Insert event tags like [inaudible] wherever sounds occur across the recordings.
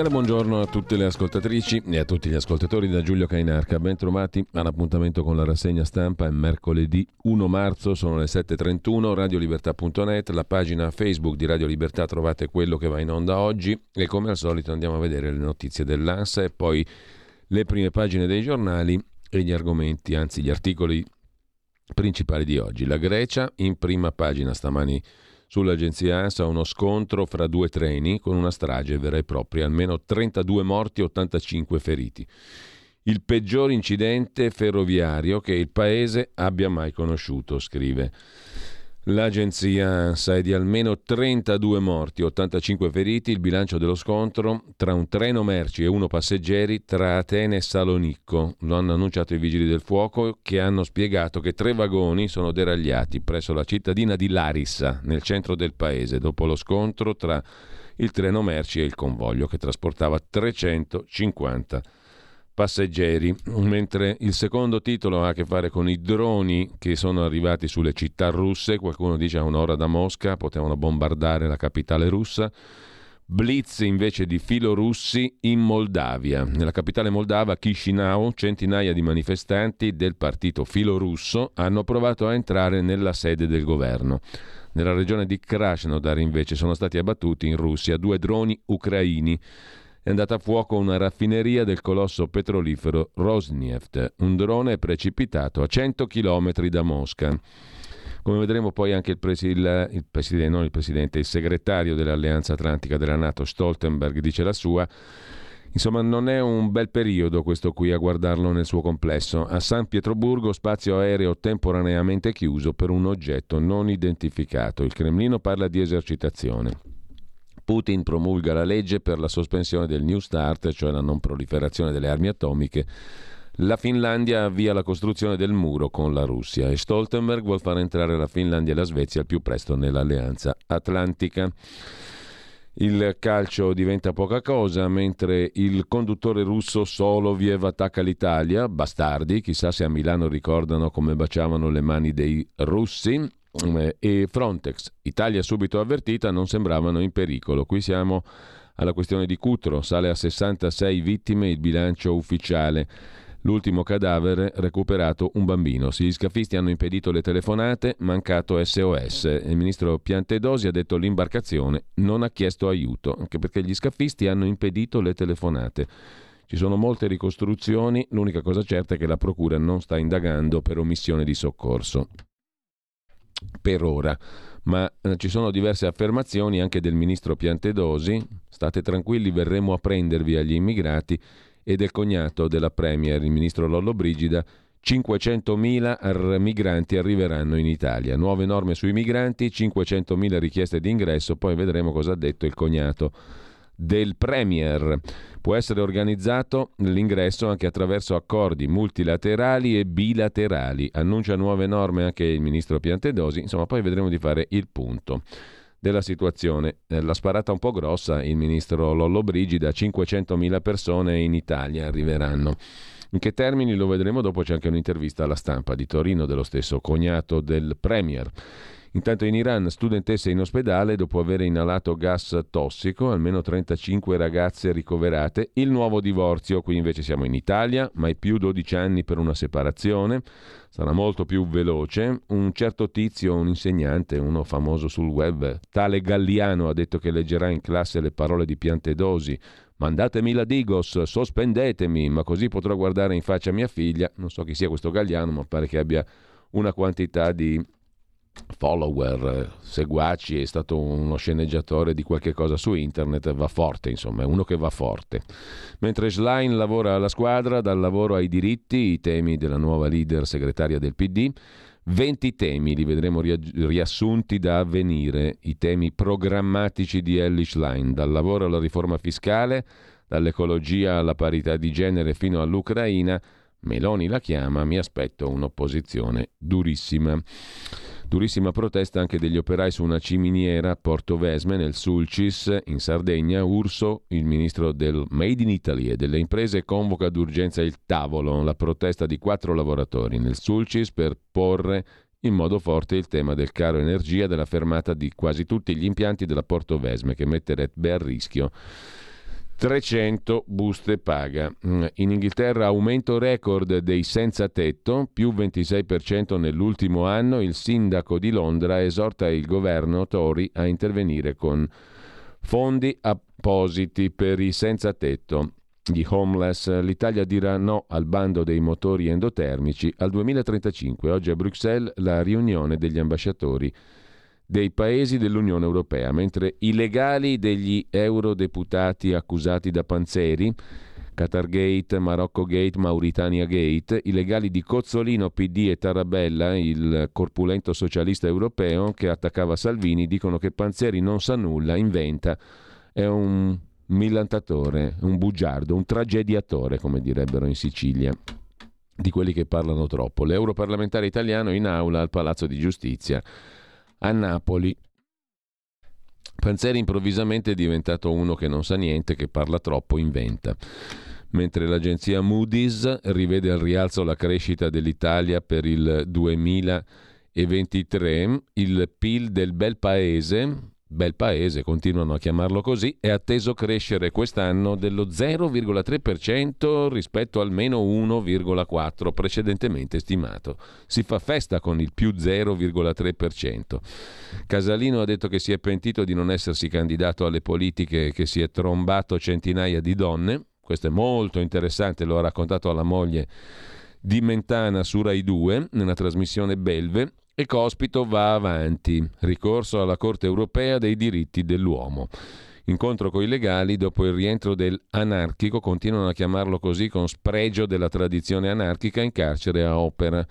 Cordiale buongiorno a tutte le ascoltatrici e a tutti gli ascoltatori da Giulio Cainarca. Ben trovati all'appuntamento con la rassegna stampa. È mercoledì 1 marzo, sono le 7.31, radiolibertà.net, la pagina Facebook di Radio Libertà trovate quello che va in onda oggi e come al solito andiamo a vedere le notizie dell'ANSA e poi le prime pagine dei giornali e gli argomenti, anzi gli articoli principali di oggi. La Grecia in prima pagina stamani Sull'agenzia ANSA uno scontro fra due treni con una strage vera e propria, almeno 32 morti e 85 feriti. Il peggior incidente ferroviario che il paese abbia mai conosciuto, scrive. L'agenzia ANSA è di almeno 32 morti, 85 feriti, il bilancio dello scontro tra un treno merci e uno passeggeri tra Atene e Salonicco. Lo hanno annunciato i vigili del fuoco che hanno spiegato che tre vagoni sono deragliati presso la cittadina di Larissa, nel centro del paese, dopo lo scontro tra il treno merci e il convoglio che trasportava 350 persone passeggeri, mentre il secondo titolo ha a che fare con i droni che sono arrivati sulle città russe, qualcuno dice a un'ora da Mosca, potevano bombardare la capitale russa. Blitz invece di filorussi in Moldavia. Nella capitale moldava, Chisinau, centinaia di manifestanti del partito filorusso hanno provato a entrare nella sede del governo. Nella regione di Krasnodar invece sono stati abbattuti in Russia due droni ucraini è andata a fuoco una raffineria del colosso petrolifero Rosneft. Un drone è precipitato a 100 km da Mosca. Come vedremo poi anche il, presi- il, il, presidente, non il presidente, il segretario dell'Alleanza Atlantica della Nato, Stoltenberg, dice la sua. Insomma, non è un bel periodo questo qui a guardarlo nel suo complesso. A San Pietroburgo spazio aereo temporaneamente chiuso per un oggetto non identificato. Il Cremlino parla di esercitazione. Putin promulga la legge per la sospensione del New START, cioè la non proliferazione delle armi atomiche. La Finlandia avvia la costruzione del muro con la Russia e Stoltenberg vuole far entrare la Finlandia e la Svezia al più presto nell'alleanza atlantica. Il calcio diventa poca cosa, mentre il conduttore russo Soloviev attacca l'Italia, bastardi, chissà se a Milano ricordano come baciavano le mani dei russi, e Frontex, Italia subito avvertita, non sembravano in pericolo. Qui siamo alla questione di Cutro, sale a 66 vittime il bilancio ufficiale. L'ultimo cadavere recuperato un bambino. Gli scafisti hanno impedito le telefonate, mancato SOS. Il ministro Piantedosi ha detto l'imbarcazione non ha chiesto aiuto, anche perché gli scafisti hanno impedito le telefonate. Ci sono molte ricostruzioni, l'unica cosa certa è che la Procura non sta indagando per omissione di soccorso per ora. Ma eh, ci sono diverse affermazioni anche del ministro Piantedosi, state tranquilli, verremo a prendervi agli immigrati, e del cognato della Premier, il ministro Lollo Brigida, 500.000 migranti arriveranno in Italia. Nuove norme sui migranti, 500.000 richieste di ingresso, poi vedremo cosa ha detto il cognato del Premier. Può essere organizzato l'ingresso anche attraverso accordi multilaterali e bilaterali. Annuncia nuove norme anche il ministro Piantedosi. Insomma, poi vedremo di fare il punto della situazione. Eh, la sparata un po' grossa, il ministro Lollo Brigida, 500.000 persone in Italia arriveranno. In che termini lo vedremo dopo c'è anche un'intervista alla stampa di Torino dello stesso cognato del Premier. Intanto in Iran studentesse in ospedale dopo aver inalato gas tossico, almeno 35 ragazze ricoverate, il nuovo divorzio, qui invece siamo in Italia, mai più 12 anni per una separazione, sarà molto più veloce. Un certo tizio, un insegnante, uno famoso sul web, tale Galliano ha detto che leggerà in classe le parole di Piantedosi, mandatemi la Digos, sospendetemi, ma così potrò guardare in faccia mia figlia, non so chi sia questo Galliano, ma pare che abbia una quantità di follower, seguaci, è stato uno sceneggiatore di qualche cosa su internet, va forte, insomma, è uno che va forte. Mentre Schlein lavora alla squadra, dal lavoro ai diritti, i temi della nuova leader segretaria del PD, 20 temi li vedremo riassunti da avvenire, i temi programmatici di Ellie Schlein, dal lavoro alla riforma fiscale, dall'ecologia alla parità di genere fino all'Ucraina. Meloni la chiama, mi aspetto un'opposizione durissima. Durissima protesta anche degli operai su una ciminiera a Porto Vesme nel Sulcis in Sardegna. Urso, il ministro del Made in Italy e delle imprese, convoca d'urgenza il tavolo, la protesta di quattro lavoratori nel Sulcis per porre in modo forte il tema del caro energia della fermata di quasi tutti gli impianti della Porto Vesme che metterebbe a rischio 300 buste paga. Mm, in Inghilterra aumento record dei senza tetto, più 26% nell'ultimo anno. Il sindaco di Londra esorta il governo Tory a intervenire con fondi appositi per i senza tetto. Gli homeless, l'Italia dirà no al bando dei motori endotermici al 2035. Oggi a Bruxelles la riunione degli ambasciatori dei paesi dell'Unione Europea, mentre i legali degli eurodeputati accusati da Panzeri, Qatargate, Marocco Gate, Mauritania Gate, i legali di Cozzolino, PD e Tarabella, il corpulento socialista europeo che attaccava Salvini, dicono che Panzeri non sa nulla, inventa, è un millantatore, un bugiardo, un tragediatore, come direbbero in Sicilia di quelli che parlano troppo. L'europarlamentare italiano in aula al Palazzo di Giustizia a Napoli. Panzeri improvvisamente è diventato uno che non sa niente, che parla troppo, inventa. Mentre l'agenzia Moody's rivede al rialzo la crescita dell'Italia per il 2023, il PIL del bel paese, bel paese, continuano a chiamarlo così, è atteso crescere quest'anno dello 0,3% rispetto al meno 1,4% precedentemente stimato. Si fa festa con il più 0,3%. Casalino ha detto che si è pentito di non essersi candidato alle politiche e che si è trombato centinaia di donne. Questo è molto interessante, lo ha raccontato alla moglie di Mentana su Rai 2 nella trasmissione Belve e Cospito va avanti. Ricorso alla Corte europea dei diritti dell'uomo. Incontro con i legali dopo il rientro del anarchico, continuano a chiamarlo così con spregio della tradizione anarchica in carcere a opera.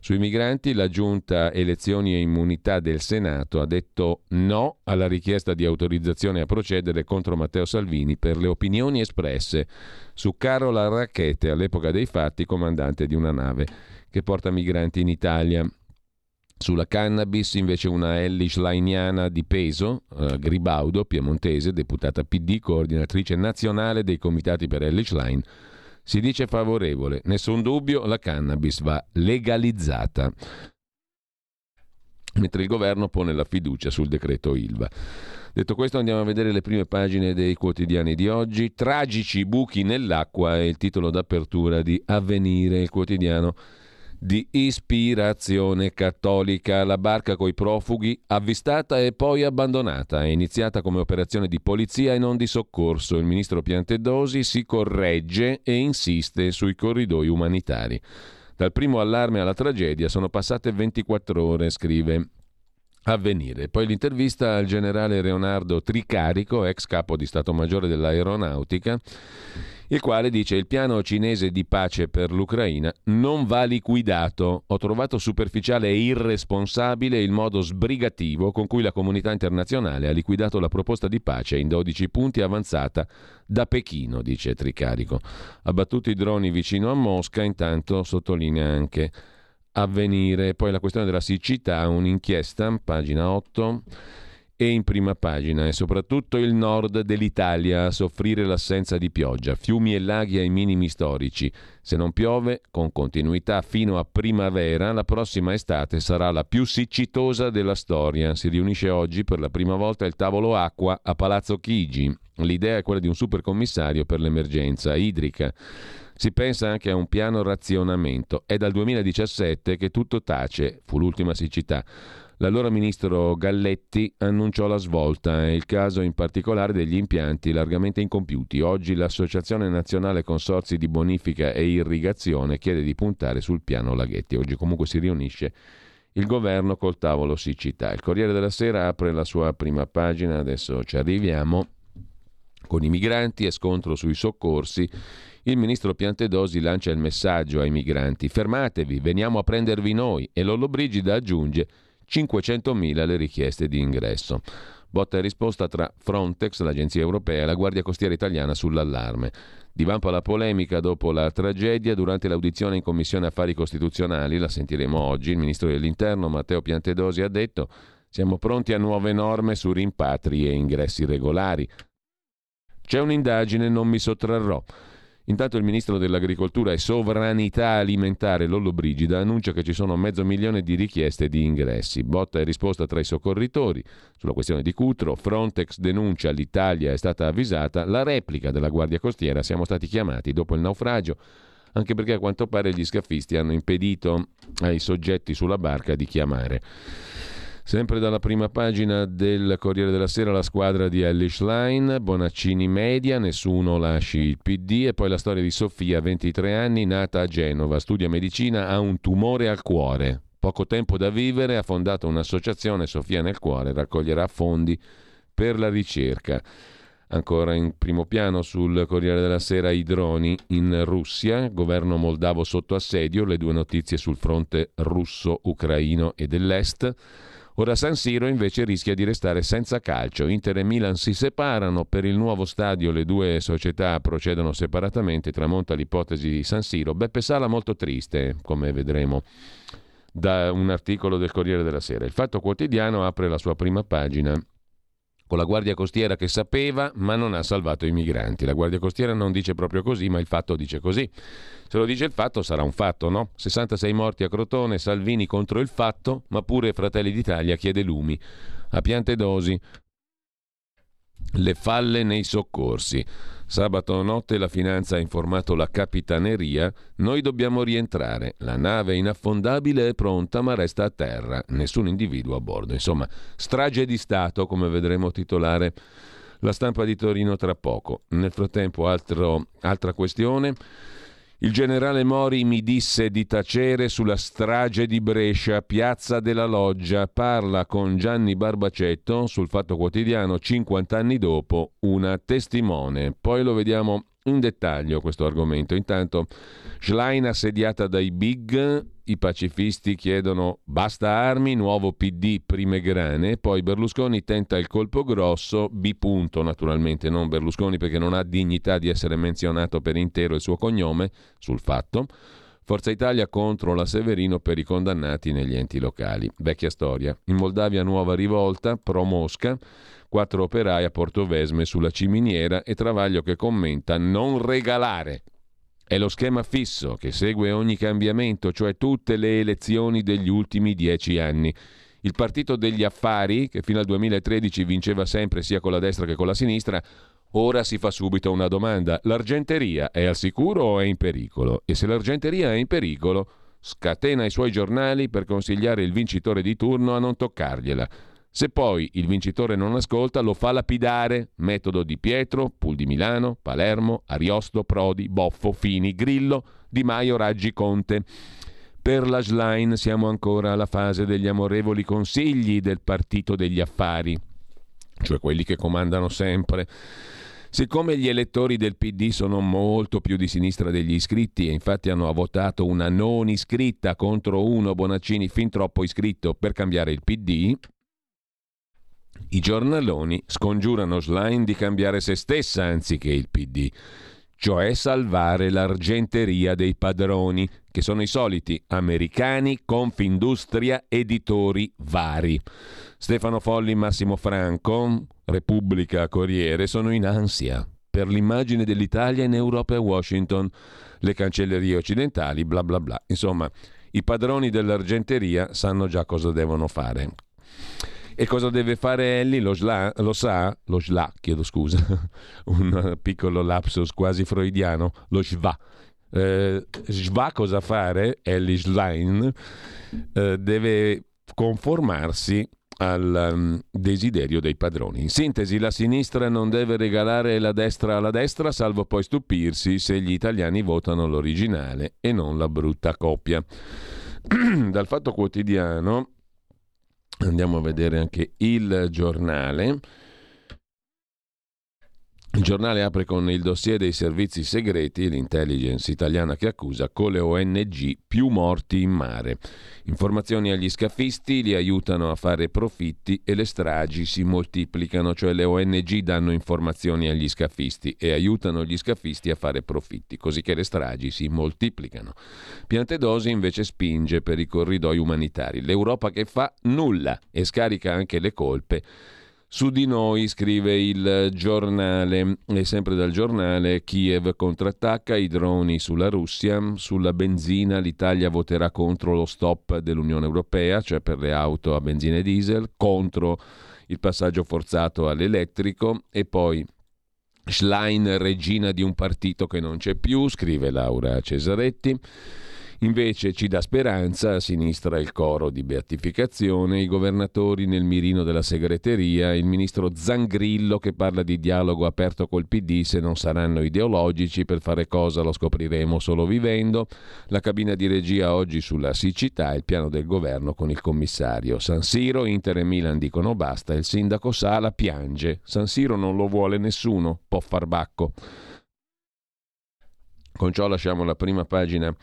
Sui migranti la giunta elezioni e immunità del Senato ha detto no alla richiesta di autorizzazione a procedere contro Matteo Salvini per le opinioni espresse su Carola Racchete, all'epoca dei fatti comandante di una nave che porta migranti in Italia. Sulla cannabis invece una Ellie Schleiniana di peso, eh, Gribaudo, piemontese, deputata PD, coordinatrice nazionale dei comitati per Ellie Schlein, si dice favorevole. Nessun dubbio, la cannabis va legalizzata. Mentre il governo pone la fiducia sul decreto ILVA. Detto questo andiamo a vedere le prime pagine dei quotidiani di oggi. Tragici buchi nell'acqua è il titolo d'apertura di Avvenire, il quotidiano di ispirazione cattolica. La barca coi profughi avvistata e poi abbandonata. È iniziata come operazione di polizia e non di soccorso. Il ministro Piantedosi si corregge e insiste sui corridoi umanitari. Dal primo allarme alla tragedia sono passate 24 ore, scrive Avvenire. Poi l'intervista al generale Leonardo Tricarico, ex capo di Stato Maggiore dell'Aeronautica il quale dice il piano cinese di pace per l'Ucraina non va liquidato. Ho trovato superficiale e irresponsabile il modo sbrigativo con cui la comunità internazionale ha liquidato la proposta di pace in 12 punti avanzata da Pechino, dice Tricarico. Abbattuti i droni vicino a Mosca, intanto sottolinea anche avvenire. Poi la questione della siccità, un'inchiesta, pagina 8 e in prima pagina e soprattutto il nord dell'Italia a soffrire l'assenza di pioggia, fiumi e laghi ai minimi storici. Se non piove con continuità fino a primavera, la prossima estate sarà la più siccitosa della storia. Si riunisce oggi per la prima volta il tavolo acqua a Palazzo Chigi. L'idea è quella di un supercommissario per l'emergenza idrica. Si pensa anche a un piano razionamento. È dal 2017 che tutto tace, fu l'ultima siccità. L'allora ministro Galletti annunciò la svolta, è il caso in particolare degli impianti largamente incompiuti. Oggi l'Associazione Nazionale Consorzi di Bonifica e Irrigazione chiede di puntare sul piano Laghetti. Oggi comunque si riunisce il governo col tavolo siccità. Il Corriere della Sera apre la sua prima pagina, adesso ci arriviamo, con i migranti e scontro sui soccorsi. Il ministro Piantedosi lancia il messaggio ai migranti: fermatevi, veniamo a prendervi noi. E Lollobrigida aggiunge 500.000 le richieste di ingresso. Botta e risposta tra Frontex, l'agenzia europea, e la Guardia Costiera italiana sull'allarme. Divampa la polemica dopo la tragedia durante l'audizione in Commissione Affari Costituzionali, la sentiremo oggi, il Ministro dell'Interno Matteo Piantedosi ha detto siamo pronti a nuove norme su rimpatri e ingressi regolari. C'è un'indagine, non mi sottrarrò. Intanto il ministro dell'Agricoltura e Sovranità Alimentare Lollo Brigida annuncia che ci sono mezzo milione di richieste di ingressi. Botta e risposta tra i soccorritori. Sulla questione di Cutro, Frontex denuncia l'Italia è stata avvisata, la replica della Guardia Costiera siamo stati chiamati dopo il naufragio anche perché a quanto pare gli scafisti hanno impedito ai soggetti sulla barca di chiamare. Sempre dalla prima pagina del Corriere della Sera la squadra di Ellis Line, Bonaccini media, nessuno lasci il PD e poi la storia di Sofia, 23 anni, nata a Genova, studia medicina, ha un tumore al cuore. Poco tempo da vivere, ha fondato un'associazione, Sofia nel cuore, raccoglierà fondi per la ricerca. Ancora in primo piano sul Corriere della Sera i droni in Russia, governo moldavo sotto assedio, le due notizie sul fronte russo-ucraino e dell'Est. Ora San Siro invece rischia di restare senza calcio. Inter e Milan si separano, per il nuovo stadio le due società procedono separatamente, tramonta l'ipotesi di San Siro. Beppe Sala molto triste, come vedremo da un articolo del Corriere della Sera. Il Fatto Quotidiano apre la sua prima pagina con la Guardia Costiera che sapeva ma non ha salvato i migranti. La Guardia Costiera non dice proprio così, ma il fatto dice così. Se lo dice il fatto sarà un fatto, no? 66 morti a Crotone, Salvini contro il fatto, ma pure Fratelli d'Italia chiede lumi. A piante dosi, le falle nei soccorsi. Sabato notte la finanza ha informato la capitaneria, noi dobbiamo rientrare, la nave inaffondabile è pronta ma resta a terra, nessun individuo a bordo. Insomma, strage di Stato, come vedremo titolare la stampa di Torino tra poco. Nel frattempo, altro, altra questione. Il generale Mori mi disse di tacere sulla strage di Brescia, piazza della Loggia. Parla con Gianni Barbacetto sul Fatto Quotidiano 50 anni dopo, una testimone. Poi lo vediamo in dettaglio questo argomento. Intanto Schlein assediata dai big, i pacifisti chiedono basta armi, nuovo PD, prime grane, poi Berlusconi tenta il colpo grosso, B punto naturalmente, non Berlusconi perché non ha dignità di essere menzionato per intero il suo cognome sul fatto. Forza Italia contro la Severino per i condannati negli enti locali. Vecchia storia. In Moldavia nuova rivolta, pro Mosca, quattro operai a Portovesme sulla ciminiera e Travaglio che commenta non regalare. È lo schema fisso che segue ogni cambiamento, cioè tutte le elezioni degli ultimi dieci anni. Il partito degli affari, che fino al 2013 vinceva sempre sia con la destra che con la sinistra, ora si fa subito una domanda. L'argenteria è al sicuro o è in pericolo? E se l'argenteria è in pericolo, scatena i suoi giornali per consigliare il vincitore di turno a non toccargliela. Se poi il vincitore non ascolta, lo fa lapidare. Metodo di Pietro, Pul di Milano, Palermo, Ariosto, Prodi, Boffo, Fini, Grillo, Di Maio, Raggi, Conte. Per la Schlein siamo ancora alla fase degli amorevoli consigli del partito degli affari, cioè quelli che comandano sempre. Siccome gli elettori del PD sono molto più di sinistra degli iscritti e infatti hanno votato una non iscritta contro uno Bonaccini fin troppo iscritto per cambiare il PD, i giornaloni scongiurano Schlein di cambiare se stessa anziché il PD, cioè salvare l'argenteria dei padroni, che sono i soliti americani, Confindustria, editori vari. Stefano Folli, Massimo Franco, Repubblica, Corriere sono in ansia per l'immagine dell'Italia in Europa e Washington, le cancellerie occidentali, bla bla bla. Insomma, i padroni dell'argenteria sanno già cosa devono fare. E cosa deve fare Ellie? Lo, sla, lo sa? Lo SLA, chiedo scusa, [laughs] un piccolo lapsus quasi freudiano, lo SVA. Eh, va cosa fare? Ellie Schlein eh, deve conformarsi al um, desiderio dei padroni. In sintesi, la sinistra non deve regalare la destra alla destra, salvo poi stupirsi se gli italiani votano l'originale e non la brutta coppia. [clears throat] Dal Fatto Quotidiano andiamo a vedere anche il giornale. Il giornale apre con il dossier dei servizi segreti, l'intelligence italiana che accusa con le ONG più morti in mare. Informazioni agli scafisti li aiutano a fare profitti e le stragi si moltiplicano, cioè le ONG danno informazioni agli scafisti e aiutano gli scafisti a fare profitti, così che le stragi si moltiplicano. Piantedosi invece spinge per i corridoi umanitari. L'Europa che fa nulla e scarica anche le colpe su di noi, scrive il giornale, e sempre dal giornale, Kiev contrattacca i droni sulla Russia, sulla benzina l'Italia voterà contro lo stop dell'Unione Europea, cioè per le auto a benzina e diesel, contro il passaggio forzato all'elettrico. E poi Schlein regina di un partito che non c'è più, scrive Laura Cesaretti. Invece ci dà speranza a sinistra il coro di beatificazione, i governatori nel mirino della segreteria, il ministro Zangrillo che parla di dialogo aperto col PD se non saranno ideologici, per fare cosa lo scopriremo solo vivendo, la cabina di regia oggi sulla siccità, il piano del governo con il commissario. San Siro, Inter e Milan dicono basta, il sindaco Sala piange, San Siro non lo vuole nessuno, può far bacco. Con ciò lasciamo la prima pagina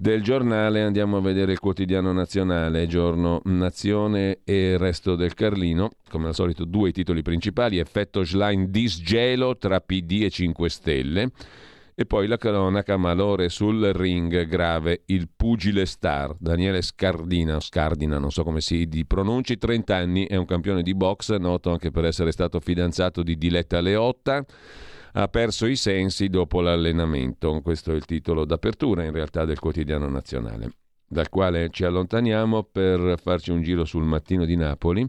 del giornale andiamo a vedere il quotidiano nazionale, giorno Nazione e resto del Carlino, come al solito due titoli principali, effetto Schlein disgelo tra PD e 5 Stelle. E poi la cronaca malore sul ring grave, il pugile star, Daniele Scardina, Scardina, non so come si pronunci, 30 anni, è un campione di box, noto anche per essere stato fidanzato di Diletta Leotta ha perso i sensi dopo l'allenamento. Questo è il titolo d'apertura in realtà del quotidiano nazionale, dal quale ci allontaniamo per farci un giro sul mattino di Napoli.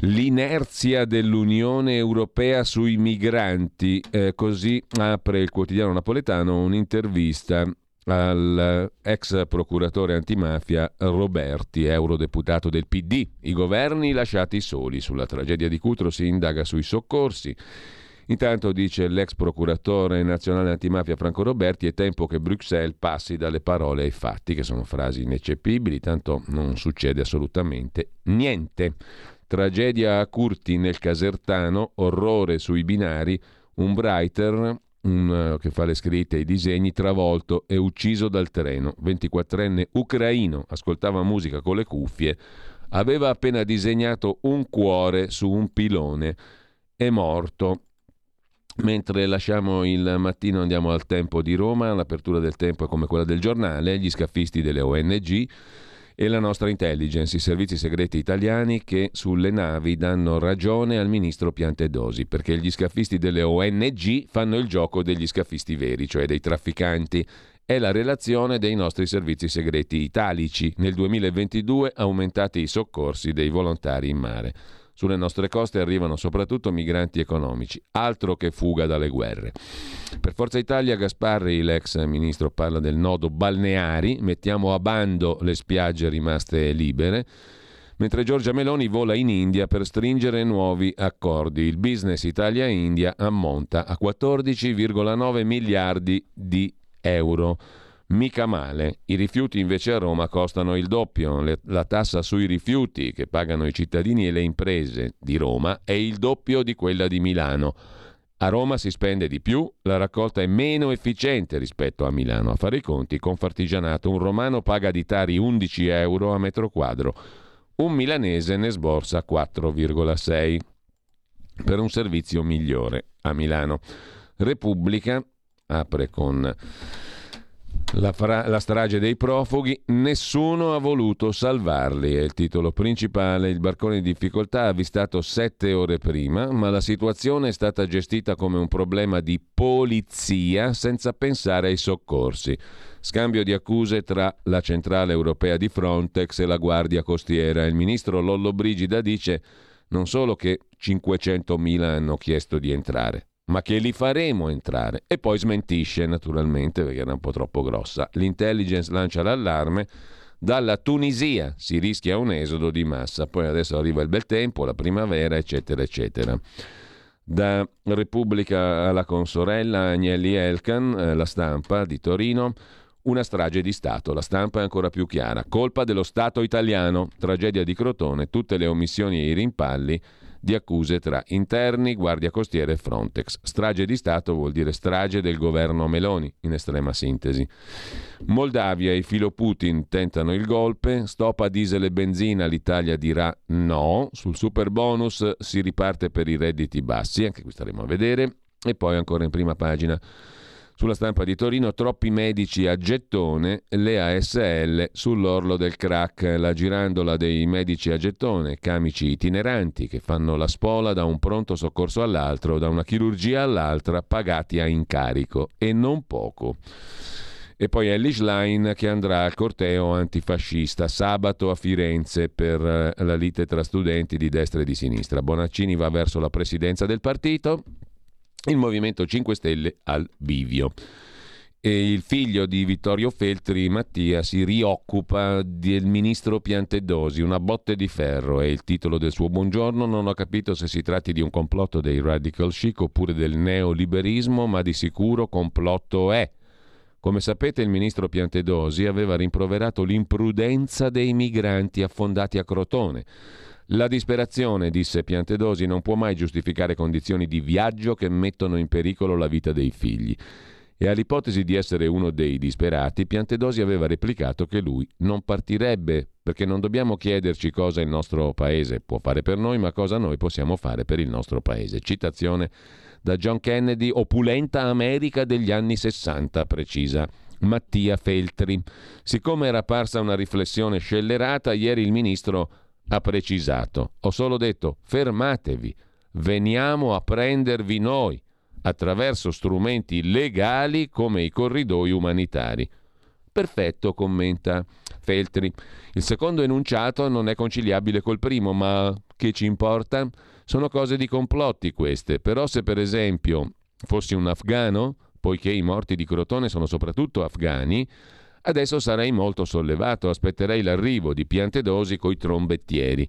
L'inerzia dell'Unione Europea sui migranti, eh, così apre il quotidiano napoletano un'intervista all'ex procuratore antimafia Roberti, eurodeputato del PD. I governi lasciati soli sulla tragedia di Cutro si indaga sui soccorsi. Intanto, dice l'ex procuratore nazionale antimafia Franco Roberti, è tempo che Bruxelles passi dalle parole ai fatti, che sono frasi ineccepibili, tanto non succede assolutamente niente. Tragedia a Curti nel Casertano, orrore sui binari, un writer un, che fa le scritte e i disegni, travolto e ucciso dal treno. 24enne ucraino, ascoltava musica con le cuffie, aveva appena disegnato un cuore su un pilone. È morto. Mentre lasciamo il mattino andiamo al tempo di Roma, l'apertura del tempo è come quella del giornale, gli scaffisti delle ONG e la nostra intelligence, i servizi segreti italiani che sulle navi danno ragione al ministro Piantedosi, perché gli scaffisti delle ONG fanno il gioco degli scaffisti veri, cioè dei trafficanti. È la relazione dei nostri servizi segreti italici. Nel 2022 aumentati i soccorsi dei volontari in mare. Sulle nostre coste arrivano soprattutto migranti economici, altro che fuga dalle guerre. Per Forza Italia Gasparri, l'ex ministro, parla del nodo balneari, mettiamo a bando le spiagge rimaste libere mentre Giorgia Meloni vola in India per stringere nuovi accordi. Il business Italia-India ammonta a 14,9 miliardi di euro. Mica male. I rifiuti invece a Roma costano il doppio. Le, la tassa sui rifiuti che pagano i cittadini e le imprese di Roma è il doppio di quella di Milano. A Roma si spende di più, la raccolta è meno efficiente rispetto a Milano. A fare i conti, con Fartigianato un romano paga di tari 11 euro a metro quadro, un milanese ne sborsa 4,6 per un servizio migliore a Milano. Repubblica apre con la, fra- la, strage dei profughi, nessuno ha voluto salvarli, è il titolo principale. Il barcone in difficoltà ha avvistato sette ore prima, ma la situazione è stata gestita come un problema di polizia senza pensare ai soccorsi. Scambio di accuse tra la centrale europea di Frontex e la Guardia Costiera. Il ministro Lollo Brigida dice non solo che 500.000 hanno chiesto di entrare, ma che li faremo entrare. E poi smentisce, naturalmente, perché era un po' troppo grossa. L'intelligence lancia l'allarme. Dalla Tunisia si rischia un esodo di massa, poi adesso arriva il bel tempo, la primavera, eccetera, eccetera. Da Repubblica alla consorella Agnelli Elkan, eh, la stampa di Torino, una strage di Stato. La stampa è ancora più chiara. Colpa dello Stato italiano. Tragedia di Crotone, tutte le omissioni e i rimpalli di accuse tra interni, Guardia Costiera e Frontex. Strage di Stato vuol dire strage del governo Meloni, in estrema sintesi. Moldavia e filo Putin tentano il golpe, stop a diesel e benzina, l'Italia dirà no, sul super bonus si riparte per i redditi bassi, anche qui staremo a vedere, e poi ancora in prima pagina sulla stampa di Torino, troppi medici a gettone, le ASL sull'orlo del crack, la girandola dei medici a gettone, camici itineranti che fanno la spola da un pronto soccorso all'altro, da una chirurgia all'altra, pagati a incarico e non poco. E poi Ellie Schlein che andrà al corteo antifascista sabato a Firenze per eh, la lite tra studenti di destra e di sinistra. Bonaccini va verso la presidenza del partito, il Movimento 5 Stelle al bivio. E il figlio di Vittorio Feltri, Mattia, si rioccupa del ministro Piantedosi, una botte di ferro è il titolo del suo buongiorno. Non ho capito se si tratti di un complotto dei radical chic oppure del neoliberismo, ma di sicuro complotto è. Come sapete il ministro Piantedosi aveva rimproverato l'imprudenza dei migranti affondati a Crotone la disperazione, disse Piantedosi, non può mai giustificare condizioni di viaggio che mettono in pericolo la vita dei figli. E all'ipotesi di essere uno dei disperati, Piantedosi aveva replicato che lui non partirebbe, perché non dobbiamo chiederci cosa il nostro paese può fare per noi, ma cosa noi possiamo fare per il nostro paese. Citazione da John Kennedy, opulenta America degli anni 60, precisa. Mattia Feltri. Siccome era parsa una riflessione scellerata, ieri il ministro ha precisato. Ho solo detto fermatevi, veniamo a prendervi noi attraverso strumenti legali come i corridoi umanitari. Perfetto, commenta Feltri. Il secondo enunciato non è conciliabile col primo, ma che ci importa? Sono cose di complotti queste, però se per esempio fossi un afgano, poiché i morti di Crotone sono soprattutto afgani, Adesso sarei molto sollevato, aspetterei l'arrivo di Piantedosi coi trombettieri.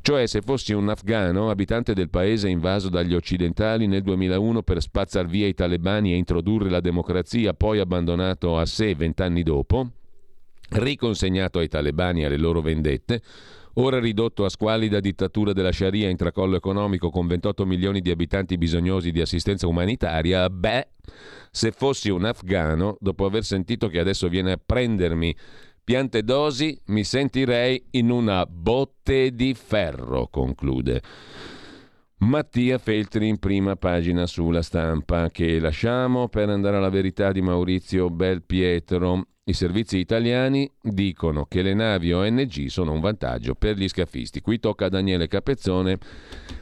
Cioè, se fossi un afgano, abitante del paese invaso dagli occidentali nel 2001 per spazzar via i talebani e introdurre la democrazia, poi abbandonato a sé vent'anni dopo, riconsegnato ai talebani e alle loro vendette, ora ridotto a squalida dittatura della Sharia in tracollo economico con 28 milioni di abitanti bisognosi di assistenza umanitaria, beh, se fossi un afgano, dopo aver sentito che adesso viene a prendermi piante dosi, mi sentirei in una botte di ferro, conclude. Mattia Feltri in prima pagina sulla stampa che lasciamo per andare alla verità di Maurizio Belpietro. I servizi italiani dicono che le navi ONG sono un vantaggio per gli scafisti. Qui tocca a Daniele Capezzone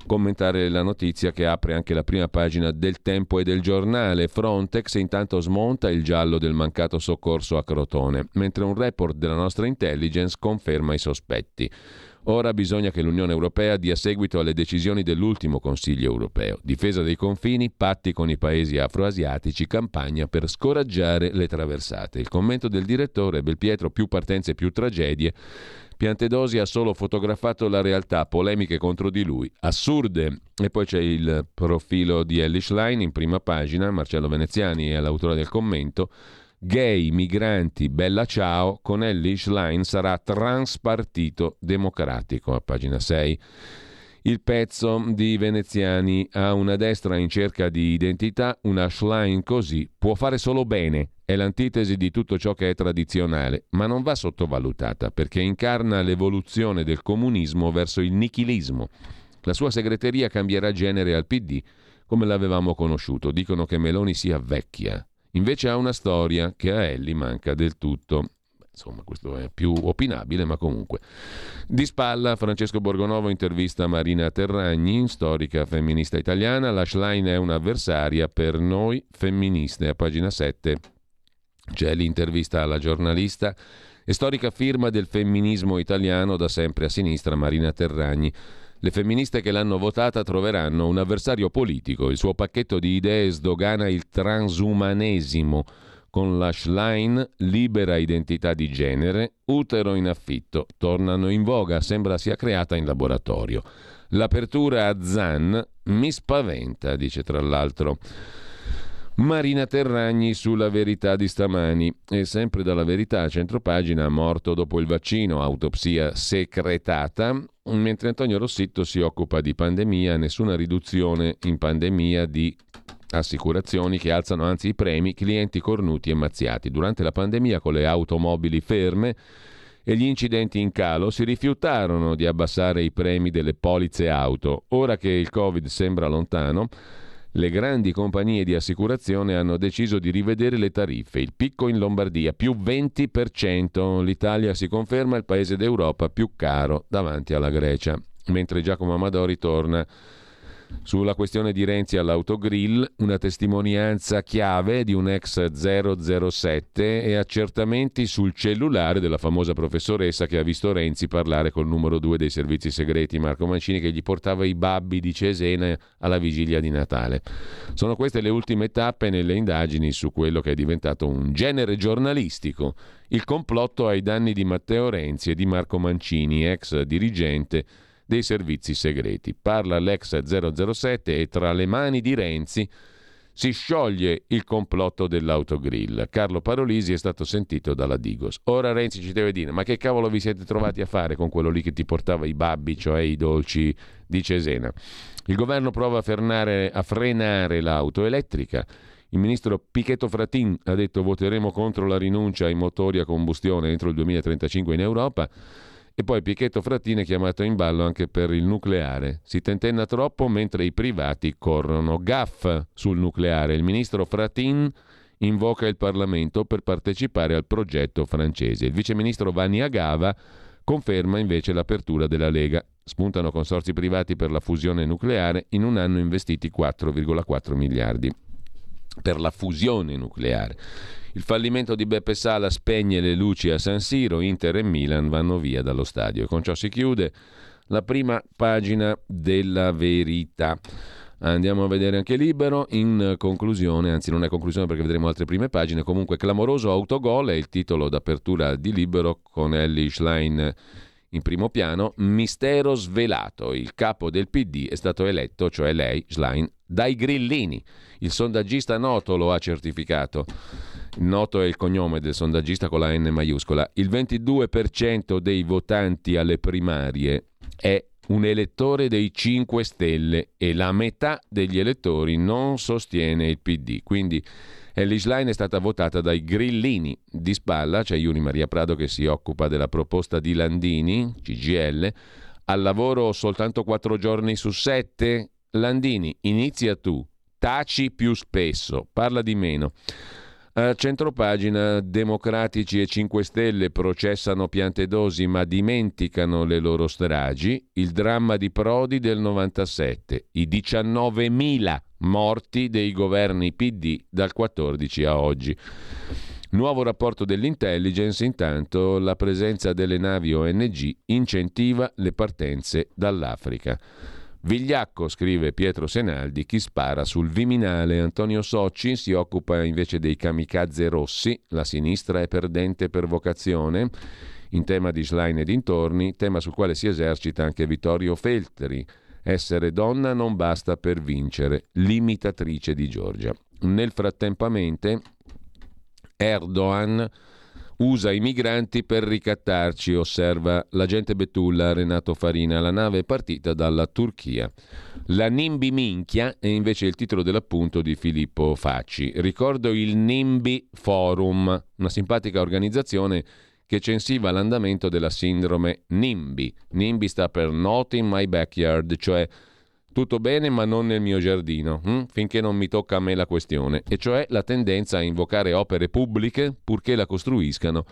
commentare la notizia che apre anche la prima pagina del Tempo e del giornale. Frontex intanto smonta il giallo del mancato soccorso a Crotone, mentre un report della nostra intelligence conferma i sospetti. Ora bisogna che l'Unione Europea dia seguito alle decisioni dell'ultimo Consiglio europeo. Difesa dei confini, patti con i paesi afroasiatici, campagna per scoraggiare le traversate. Il commento del direttore Belpietro, più partenze, più tragedie. Piantedosi ha solo fotografato la realtà, polemiche contro di lui, assurde. E poi c'è il profilo di Ellie Schlein in prima pagina, Marcello Veneziani è l'autore del commento. Gay, migranti, bella ciao, con Ellie Schlein sarà transpartito democratico, a pagina 6. Il pezzo di Veneziani ha una destra in cerca di identità, una Schlein così può fare solo bene, è l'antitesi di tutto ciò che è tradizionale, ma non va sottovalutata perché incarna l'evoluzione del comunismo verso il nichilismo. La sua segreteria cambierà genere al PD come l'avevamo conosciuto. Dicono che Meloni sia vecchia, Invece ha una storia che a Ellie manca del tutto. Insomma, questo è più opinabile, ma comunque. Di spalla, Francesco Borgonovo intervista Marina Terragni, storica femminista italiana. La Schlein è un'avversaria per noi femministe. A pagina 7 c'è l'intervista alla giornalista e storica firma del femminismo italiano da sempre a sinistra, Marina Terragni. Le femministe che l'hanno votata troveranno un avversario politico. Il suo pacchetto di idee sdogana il transumanesimo con la Schlein libera identità di genere, utero in affitto, tornano in voga, sembra sia creata in laboratorio. L'apertura a Zan mi spaventa, dice tra l'altro. Marina Terragni sulla verità di stamani. E sempre dalla verità a centropagina, morto dopo il vaccino, autopsia secretata, mentre Antonio Rossitto si occupa di pandemia, nessuna riduzione in pandemia di assicurazioni che alzano anzi i premi, clienti cornuti e mazziati. Durante la pandemia con le automobili ferme e gli incidenti in calo si rifiutarono di abbassare i premi delle polizze auto. Ora che il Covid sembra lontano, le grandi compagnie di assicurazione hanno deciso di rivedere le tariffe. Il picco in Lombardia più 20%. L'Italia si conferma il paese d'Europa più caro davanti alla Grecia. Mentre Giacomo Amadori torna sulla questione di Renzi all'autogrill, una testimonianza chiave di un ex 007 e accertamenti sul cellulare della famosa professoressa che ha visto Renzi parlare col numero 2 dei servizi segreti Marco Mancini che gli portava i babbi di Cesena alla vigilia di Natale. Sono queste le ultime tappe nelle indagini su quello che è diventato un genere giornalistico, il complotto ai danni di Matteo Renzi e di Marco Mancini, ex dirigente dei servizi segreti. Parla l'ex 007 e tra le mani di Renzi si scioglie il complotto dell'autogrill. Carlo Parolisi è stato sentito dalla Digos. Ora Renzi ci deve dire: ma che cavolo vi siete trovati a fare con quello lì che ti portava i babbi, cioè i dolci di Cesena? Il governo prova a, frenare, a frenare l'auto elettrica. Il ministro Pichetto Fratin ha detto voteremo contro la rinuncia ai motori a combustione entro il 2035 in Europa. E poi Pichetto Frattini è chiamato in ballo anche per il nucleare. Si tentenna troppo mentre i privati corrono. Gaff sul nucleare. Il ministro Fratin invoca il Parlamento per partecipare al progetto francese. Il viceministro Vanni Agava conferma invece l'apertura della Lega. Spuntano consorzi privati per la fusione nucleare, in un anno investiti 4,4 miliardi per la fusione nucleare. Il fallimento di Beppe Sala spegne le luci a San Siro, Inter e Milan vanno via dallo stadio. Con ciò si chiude la prima pagina della verità. Andiamo a vedere anche Libero. In conclusione, anzi non è conclusione perché vedremo altre prime pagine, comunque clamoroso autogol è il titolo d'apertura di Libero con Ellie Schlein in primo piano. Mistero svelato. Il capo del PD è stato eletto, cioè lei, Schlein, dai grillini. Il sondaggista noto lo ha certificato. Noto è il cognome del sondaggista con la N maiuscola. Il 22% dei votanti alle primarie è un elettore dei 5 Stelle e la metà degli elettori non sostiene il PD. Quindi Ellis Line è stata votata dai grillini. Di spalla, c'è Iuri Maria Prado che si occupa della proposta di Landini, CGL, al lavoro soltanto 4 giorni su 7. Landini, inizia tu, taci più spesso, parla di meno. A centropagina, Democratici e 5 Stelle processano Piantedosi ma dimenticano le loro stragi, il dramma di Prodi del 97, i 19.000 morti dei governi PD dal 14 a oggi. Nuovo rapporto dell'intelligence, intanto la presenza delle navi ONG incentiva le partenze dall'Africa. Vigliacco, scrive Pietro Senaldi, chi spara sul Viminale. Antonio Socci si occupa invece dei kamikaze rossi, la sinistra è perdente per vocazione, in tema di Schlein e dintorni, tema sul quale si esercita anche Vittorio Feltri. Essere donna non basta per vincere, l'imitatrice di Giorgia. Nel frattempamente Erdogan usa i migranti per ricattarci, osserva l'agente Betulla Renato Farina. La nave è partita dalla Turchia. La Nimbi Minchia è invece il titolo dell'appunto di Filippo Facci. Ricordo il Nimbi Forum, una simpatica organizzazione che censiva l'andamento della sindrome NIMBY. NIMBY sta per Not in My Backyard, cioè tutto bene ma non nel mio giardino, hm? finché non mi tocca a me la questione, e cioè la tendenza a invocare opere pubbliche purché la costruiscano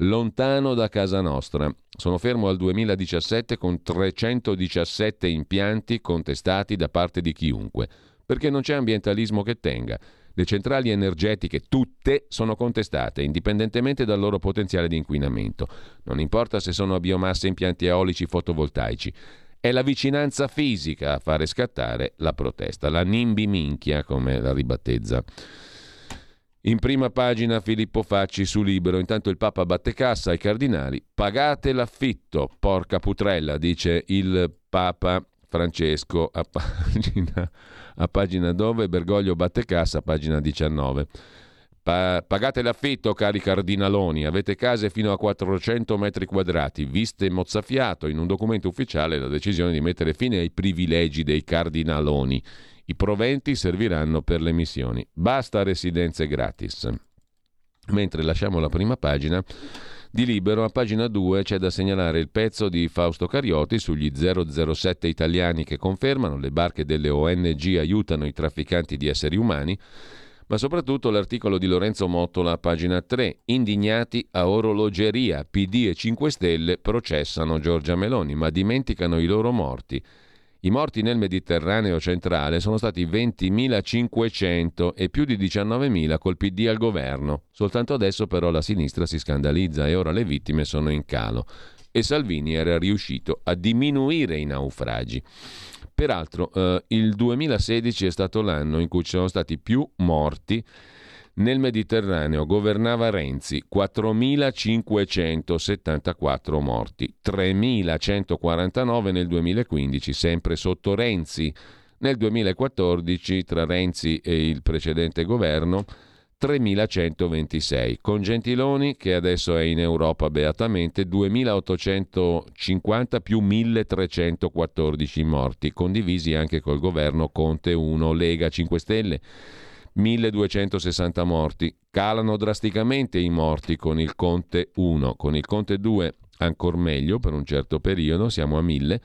lontano da casa nostra. Sono fermo al 2017 con 317 impianti contestati da parte di chiunque, perché non c'è ambientalismo che tenga. Le centrali energetiche tutte sono contestate, indipendentemente dal loro potenziale di inquinamento. Non importa se sono a biomassa impianti eolici fotovoltaici. È la vicinanza fisica a fare scattare la protesta, la nimbi minchia come la ribattezza. In prima pagina Filippo Facci su Libero, intanto il Papa batte cassa ai cardinali, pagate l'affitto, porca putrella, dice il Papa Francesco a [laughs] pagina, a pagina dove Bergoglio batte cassa, pagina 19. Pa- pagate l'affitto, cari cardinaloni, avete case fino a 400 metri quadrati, viste mozzafiato in un documento ufficiale la decisione di mettere fine ai privilegi dei cardinaloni. I proventi serviranno per le missioni. Basta residenze gratis. Mentre lasciamo la prima pagina di Libero, a pagina 2 c'è da segnalare il pezzo di Fausto Carioti sugli 007 italiani che confermano le barche delle ONG aiutano i trafficanti di esseri umani, ma soprattutto l'articolo di Lorenzo Mottola a pagina 3, indignati a orologeria, PD e 5 Stelle processano Giorgia Meloni, ma dimenticano i loro morti. I morti nel Mediterraneo centrale sono stati 20.500 e più di 19.000 col PD al governo. Soltanto adesso però la sinistra si scandalizza e ora le vittime sono in calo. E Salvini era riuscito a diminuire i naufragi. Peraltro eh, il 2016 è stato l'anno in cui ci sono stati più morti nel Mediterraneo governava Renzi, 4.574 morti, 3.149 nel 2015, sempre sotto Renzi. Nel 2014, tra Renzi e il precedente governo, 3.126. Con Gentiloni, che adesso è in Europa beatamente, 2.850 più 1.314 morti, condivisi anche col governo Conte 1, Lega 5 Stelle. 1260 morti. Calano drasticamente i morti con il Conte 1, con il Conte 2 ancora meglio per un certo periodo, siamo a 1000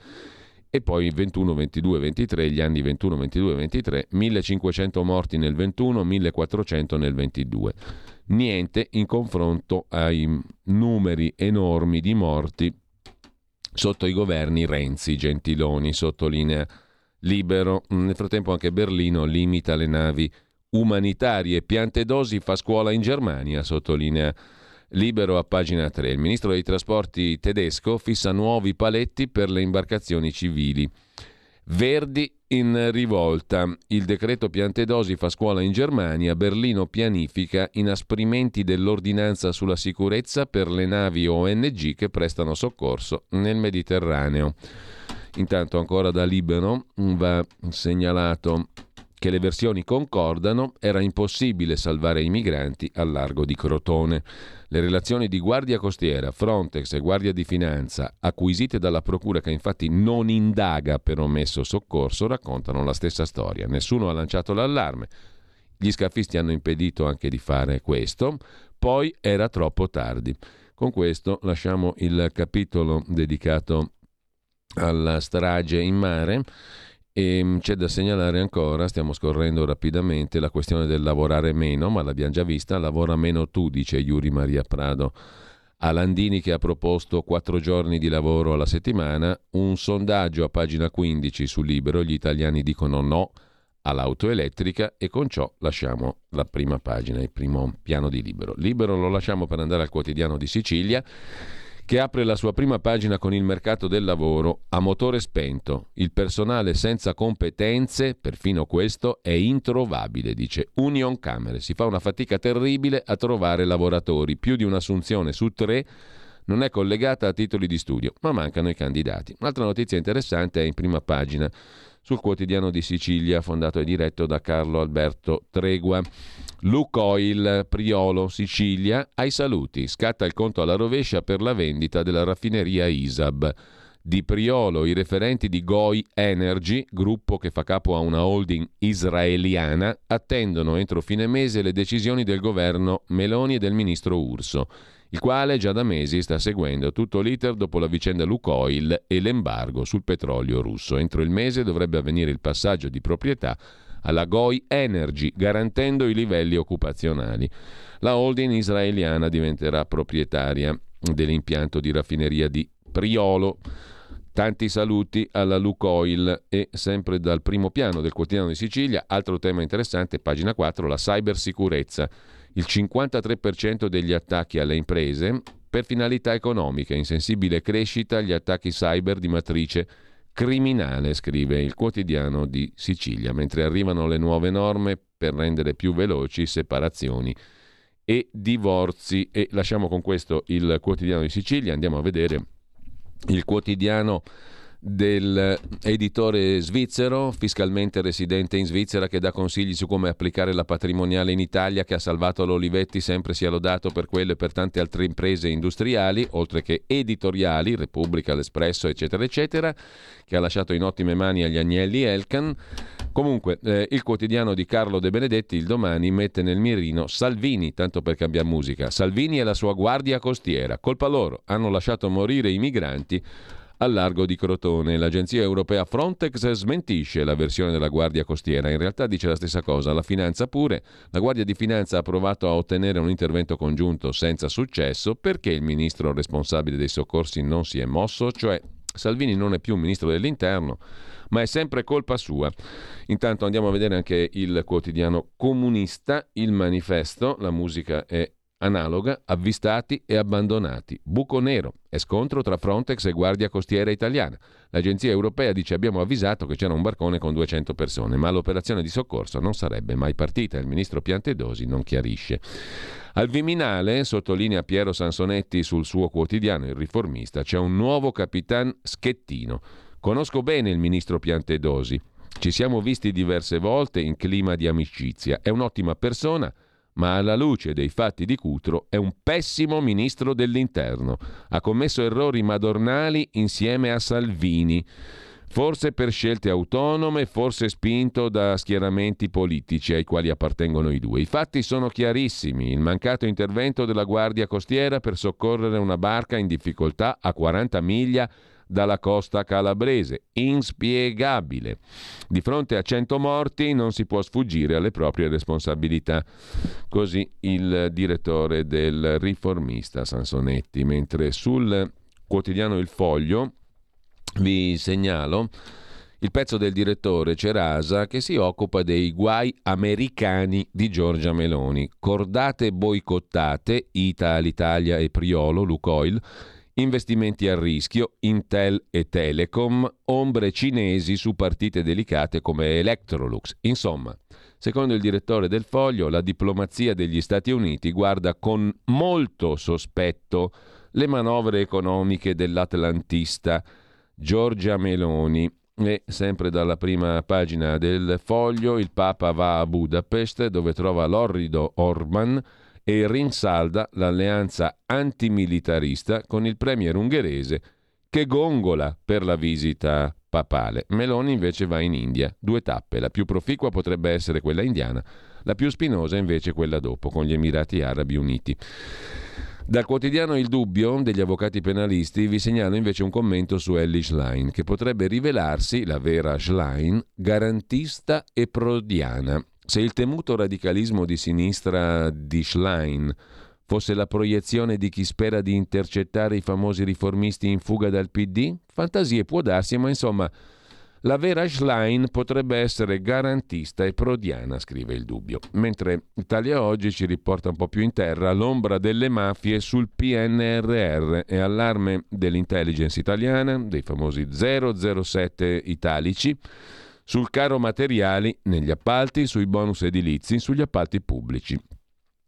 e poi 21, 22, 23, gli anni 21, 22, 23, 1500 morti nel 21, 1400 nel 22. Niente in confronto ai numeri enormi di morti sotto i governi Renzi, Gentiloni, sottolinea Libero. Nel frattempo anche Berlino limita le navi umanitarie. Piante dosi fa scuola in Germania, sottolinea Libero a pagina 3. Il ministro dei trasporti tedesco fissa nuovi paletti per le imbarcazioni civili. Verdi in rivolta. Il decreto piante dosi fa scuola in Germania. Berlino pianifica inasprimenti dell'ordinanza sulla sicurezza per le navi ONG che prestano soccorso nel Mediterraneo. Intanto ancora da Libero va segnalato che le versioni concordano, era impossibile salvare i migranti al largo di Crotone. Le relazioni di Guardia Costiera, Frontex e Guardia di Finanza, acquisite dalla Procura che infatti non indaga per omesso soccorso, raccontano la stessa storia. Nessuno ha lanciato l'allarme. Gli scafisti hanno impedito anche di fare questo, poi era troppo tardi. Con questo lasciamo il capitolo dedicato alla strage in mare e mm, c'è da segnalare ancora, stiamo scorrendo rapidamente, la questione del lavorare meno, ma l'abbiamo già vista, lavora meno tu, dice Iuri Maria Prado. A Landini che ha proposto quattro giorni di lavoro alla settimana, un sondaggio a pagina 15 su Libero, gli italiani dicono no all'auto elettrica e con ciò lasciamo la prima pagina, il primo piano di Libero. Libero lo lasciamo per andare al quotidiano di Sicilia che apre la sua prima pagina con il mercato del lavoro a motore spento. Il personale senza competenze, perfino questo, è introvabile, dice Union Camere. Si fa una fatica terribile a trovare lavoratori. Più di un'assunzione su tre non è collegata a titoli di studio, ma mancano i candidati. Un'altra notizia interessante è in prima pagina sul quotidiano di Sicilia, fondato e diretto da Carlo Alberto Tregua. Lucoil Priolo Sicilia ai saluti. Scatta il conto alla rovescia per la vendita della raffineria Isab. Di Priolo i referenti di Goi Energy, gruppo che fa capo a una holding israeliana, attendono entro fine mese le decisioni del governo Meloni e del ministro Urso il quale già da mesi sta seguendo tutto l'iter dopo la vicenda Lukoil e l'embargo sul petrolio russo. Entro il mese dovrebbe avvenire il passaggio di proprietà alla Goi Energy, garantendo i livelli occupazionali. La holding israeliana diventerà proprietaria dell'impianto di raffineria di Priolo. Tanti saluti alla Lukoil e sempre dal primo piano del quotidiano di Sicilia, altro tema interessante, pagina 4, la cybersicurezza il 53% degli attacchi alle imprese per finalità economiche, insensibile crescita agli attacchi cyber di matrice criminale, scrive il quotidiano di Sicilia, mentre arrivano le nuove norme per rendere più veloci separazioni e divorzi. E lasciamo con questo il quotidiano di Sicilia, andiamo a vedere il quotidiano dell'editore svizzero, fiscalmente residente in Svizzera, che dà consigli su come applicare la patrimoniale in Italia, che ha salvato l'Olivetti, sempre sia lodato per quello e per tante altre imprese industriali, oltre che editoriali, Repubblica, l'Espresso, eccetera, eccetera, che ha lasciato in ottime mani agli Agnelli Elkan. Comunque, eh, il quotidiano di Carlo De Benedetti, il domani, mette nel mirino Salvini, tanto per cambiare musica. Salvini e la sua guardia costiera. Colpa loro, hanno lasciato morire i migranti al largo di Crotone. L'agenzia europea Frontex smentisce la versione della Guardia Costiera, in realtà dice la stessa cosa, la Finanza pure. La Guardia di Finanza ha provato a ottenere un intervento congiunto senza successo perché il ministro responsabile dei soccorsi non si è mosso, cioè Salvini non è più ministro dell'interno, ma è sempre colpa sua. Intanto andiamo a vedere anche il quotidiano comunista, il manifesto, la musica è analoga, avvistati e abbandonati. Buco nero e scontro tra Frontex e Guardia Costiera Italiana. L'agenzia europea dice abbiamo avvisato che c'era un barcone con 200 persone, ma l'operazione di soccorso non sarebbe mai partita. Il ministro Piantedosi non chiarisce. Al Viminale, sottolinea Piero Sansonetti sul suo quotidiano Il Riformista, c'è un nuovo capitan Schettino. Conosco bene il ministro Piantedosi. Ci siamo visti diverse volte in clima di amicizia. È un'ottima persona ma alla luce dei fatti di Cutro è un pessimo ministro dell'interno. Ha commesso errori madornali insieme a Salvini. Forse per scelte autonome, forse spinto da schieramenti politici ai quali appartengono i due. I fatti sono chiarissimi. Il mancato intervento della Guardia Costiera per soccorrere una barca in difficoltà a 40 miglia dalla costa calabrese. Inspiegabile. Di fronte a 100 morti non si può sfuggire alle proprie responsabilità. Così il direttore del riformista Sansonetti. Mentre sul quotidiano Il Foglio vi segnalo il pezzo del direttore Cerasa che si occupa dei guai americani di Giorgia Meloni. Cordate boicottate, Ita, Italia e Priolo, Lucoil, investimenti a rischio, Intel e Telecom, ombre cinesi su partite delicate come Electrolux. Insomma, secondo il direttore del Foglio, la diplomazia degli Stati Uniti guarda con molto sospetto le manovre economiche dell'atlantista Giorgia Meloni. E sempre dalla prima pagina del foglio, il Papa va a Budapest dove trova l'orrido Orban e rinsalda l'alleanza antimilitarista con il premier ungherese che gongola per la visita papale. Meloni invece va in India, due tappe, la più proficua potrebbe essere quella indiana, la più spinosa invece quella dopo, con gli Emirati Arabi Uniti. Dal quotidiano Il Dubbio degli avvocati penalisti vi segnalo invece un commento su Ellie Schlein, che potrebbe rivelarsi, la vera Schlein, garantista e prodiana. Se il temuto radicalismo di sinistra di Schlein fosse la proiezione di chi spera di intercettare i famosi riformisti in fuga dal PD, fantasie può darsi, ma insomma la vera Schlein potrebbe essere garantista e prodiana, scrive il dubbio. Mentre Italia Oggi ci riporta un po' più in terra l'ombra delle mafie sul PNRR e allarme dell'intelligence italiana, dei famosi 007 italici sul caro materiali negli appalti, sui bonus edilizi, sugli appalti pubblici,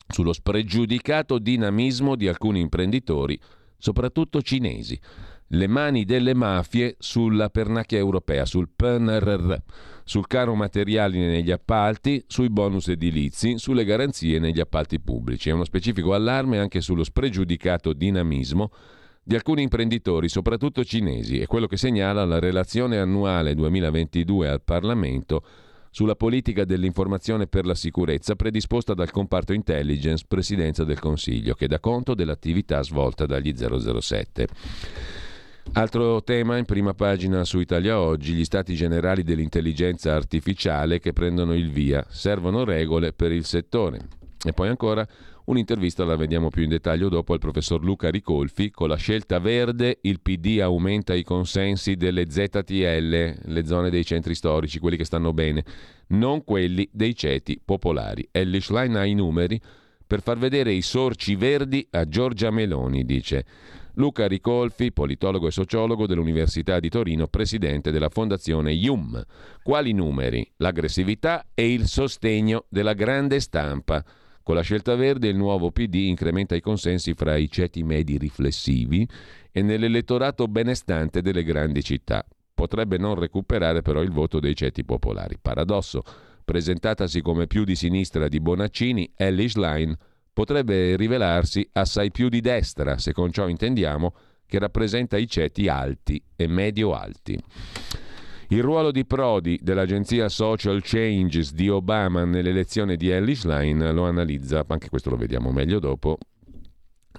sullo spregiudicato dinamismo di alcuni imprenditori, soprattutto cinesi, le mani delle mafie sulla pernacchia europea, sul PNRR, sul caro materiali negli appalti, sui bonus edilizi, sulle garanzie negli appalti pubblici. È uno specifico allarme anche sullo spregiudicato dinamismo di alcuni imprenditori, soprattutto cinesi, è quello che segnala la relazione annuale 2022 al Parlamento sulla politica dell'informazione per la sicurezza predisposta dal comparto intelligence Presidenza del Consiglio, che dà conto dell'attività svolta dagli 007. Altro tema in prima pagina su Italia Oggi, gli stati generali dell'intelligenza artificiale che prendono il via. Servono regole per il settore. E poi ancora Un'intervista la vediamo più in dettaglio dopo al professor Luca Ricolfi. Con la scelta verde il PD aumenta i consensi delle ZTL, le zone dei centri storici, quelli che stanno bene, non quelli dei ceti popolari. Ellie Schlein ha i numeri per far vedere i sorci verdi a Giorgia Meloni, dice. Luca Ricolfi, politologo e sociologo dell'Università di Torino, presidente della Fondazione IUM. Quali numeri? L'aggressività e il sostegno della grande stampa. Con la scelta verde il nuovo PD incrementa i consensi fra i ceti medi riflessivi e nell'elettorato benestante delle grandi città. Potrebbe non recuperare però il voto dei ceti popolari. Paradosso, presentatasi come più di sinistra di Bonaccini, Ellis Line potrebbe rivelarsi assai più di destra, se con ciò intendiamo che rappresenta i ceti alti e medio-alti. Il ruolo di Prodi dell'agenzia Social Changes di Obama nell'elezione di Ellis Line lo analizza, anche questo lo vediamo meglio dopo,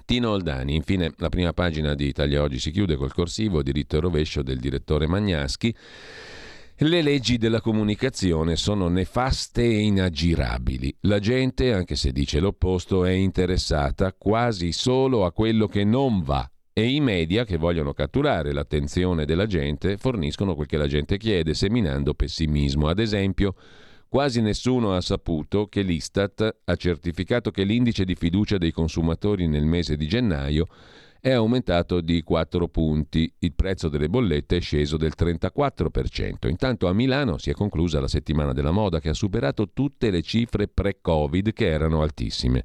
Tino Oldani. Infine, la prima pagina di Italia Oggi si chiude col corsivo diritto e rovescio del direttore Magnaschi. Le leggi della comunicazione sono nefaste e inaggirabili. La gente, anche se dice l'opposto, è interessata quasi solo a quello che non va e i media che vogliono catturare l'attenzione della gente forniscono quel che la gente chiede, seminando pessimismo. Ad esempio, Quasi nessuno ha saputo che l'Istat ha certificato che l'indice di fiducia dei consumatori nel mese di gennaio è aumentato di 4 punti, il prezzo delle bollette è sceso del 34%. Intanto a Milano si è conclusa la settimana della moda che ha superato tutte le cifre pre-Covid che erano altissime.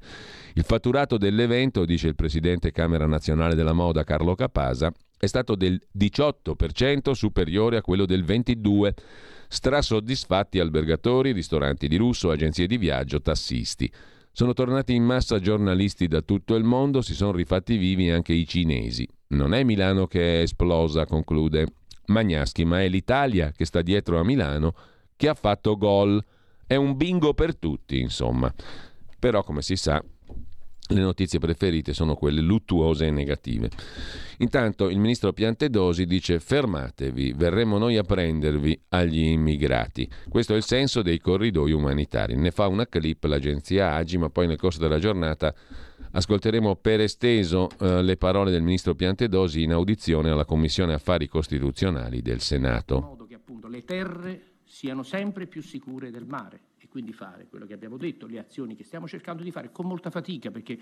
Il fatturato dell'evento, dice il presidente Camera Nazionale della Moda Carlo Capasa, è stato del 18% superiore a quello del 22% strasoddisfatti albergatori, ristoranti di lusso, agenzie di viaggio, tassisti. Sono tornati in massa giornalisti da tutto il mondo, si sono rifatti vivi anche i cinesi. Non è Milano che è esplosa, conclude Magnaschi, ma è l'Italia che sta dietro a Milano che ha fatto gol. È un bingo per tutti, insomma. Però, come si sa, le notizie preferite sono quelle luttuose e negative. Intanto il ministro Piantedosi dice fermatevi, verremo noi a prendervi agli immigrati. Questo è il senso dei corridoi umanitari. Ne fa una clip l'agenzia Agi, ma poi nel corso della giornata ascolteremo per esteso eh, le parole del ministro Piantedosi in audizione alla Commissione Affari Costituzionali del Senato. In modo che appunto le terre siano sempre più sicure del mare quindi fare quello che abbiamo detto, le azioni che stiamo cercando di fare con molta fatica, perché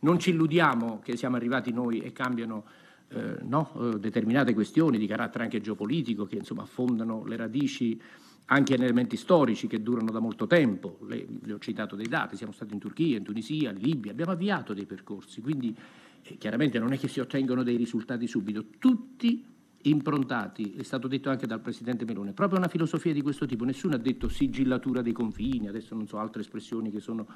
non ci illudiamo che siamo arrivati noi e cambiano eh, no, eh, determinate questioni di carattere anche geopolitico che insomma affondano le radici anche in elementi storici che durano da molto tempo. Le, le ho citato dei dati, siamo stati in Turchia, in Tunisia, in Libia, abbiamo avviato dei percorsi, quindi eh, chiaramente non è che si ottengono dei risultati subito, tutti improntati, è stato detto anche dal Presidente Melone, proprio una filosofia di questo tipo. Nessuno ha detto sigillatura dei confini, adesso non so altre espressioni che sono,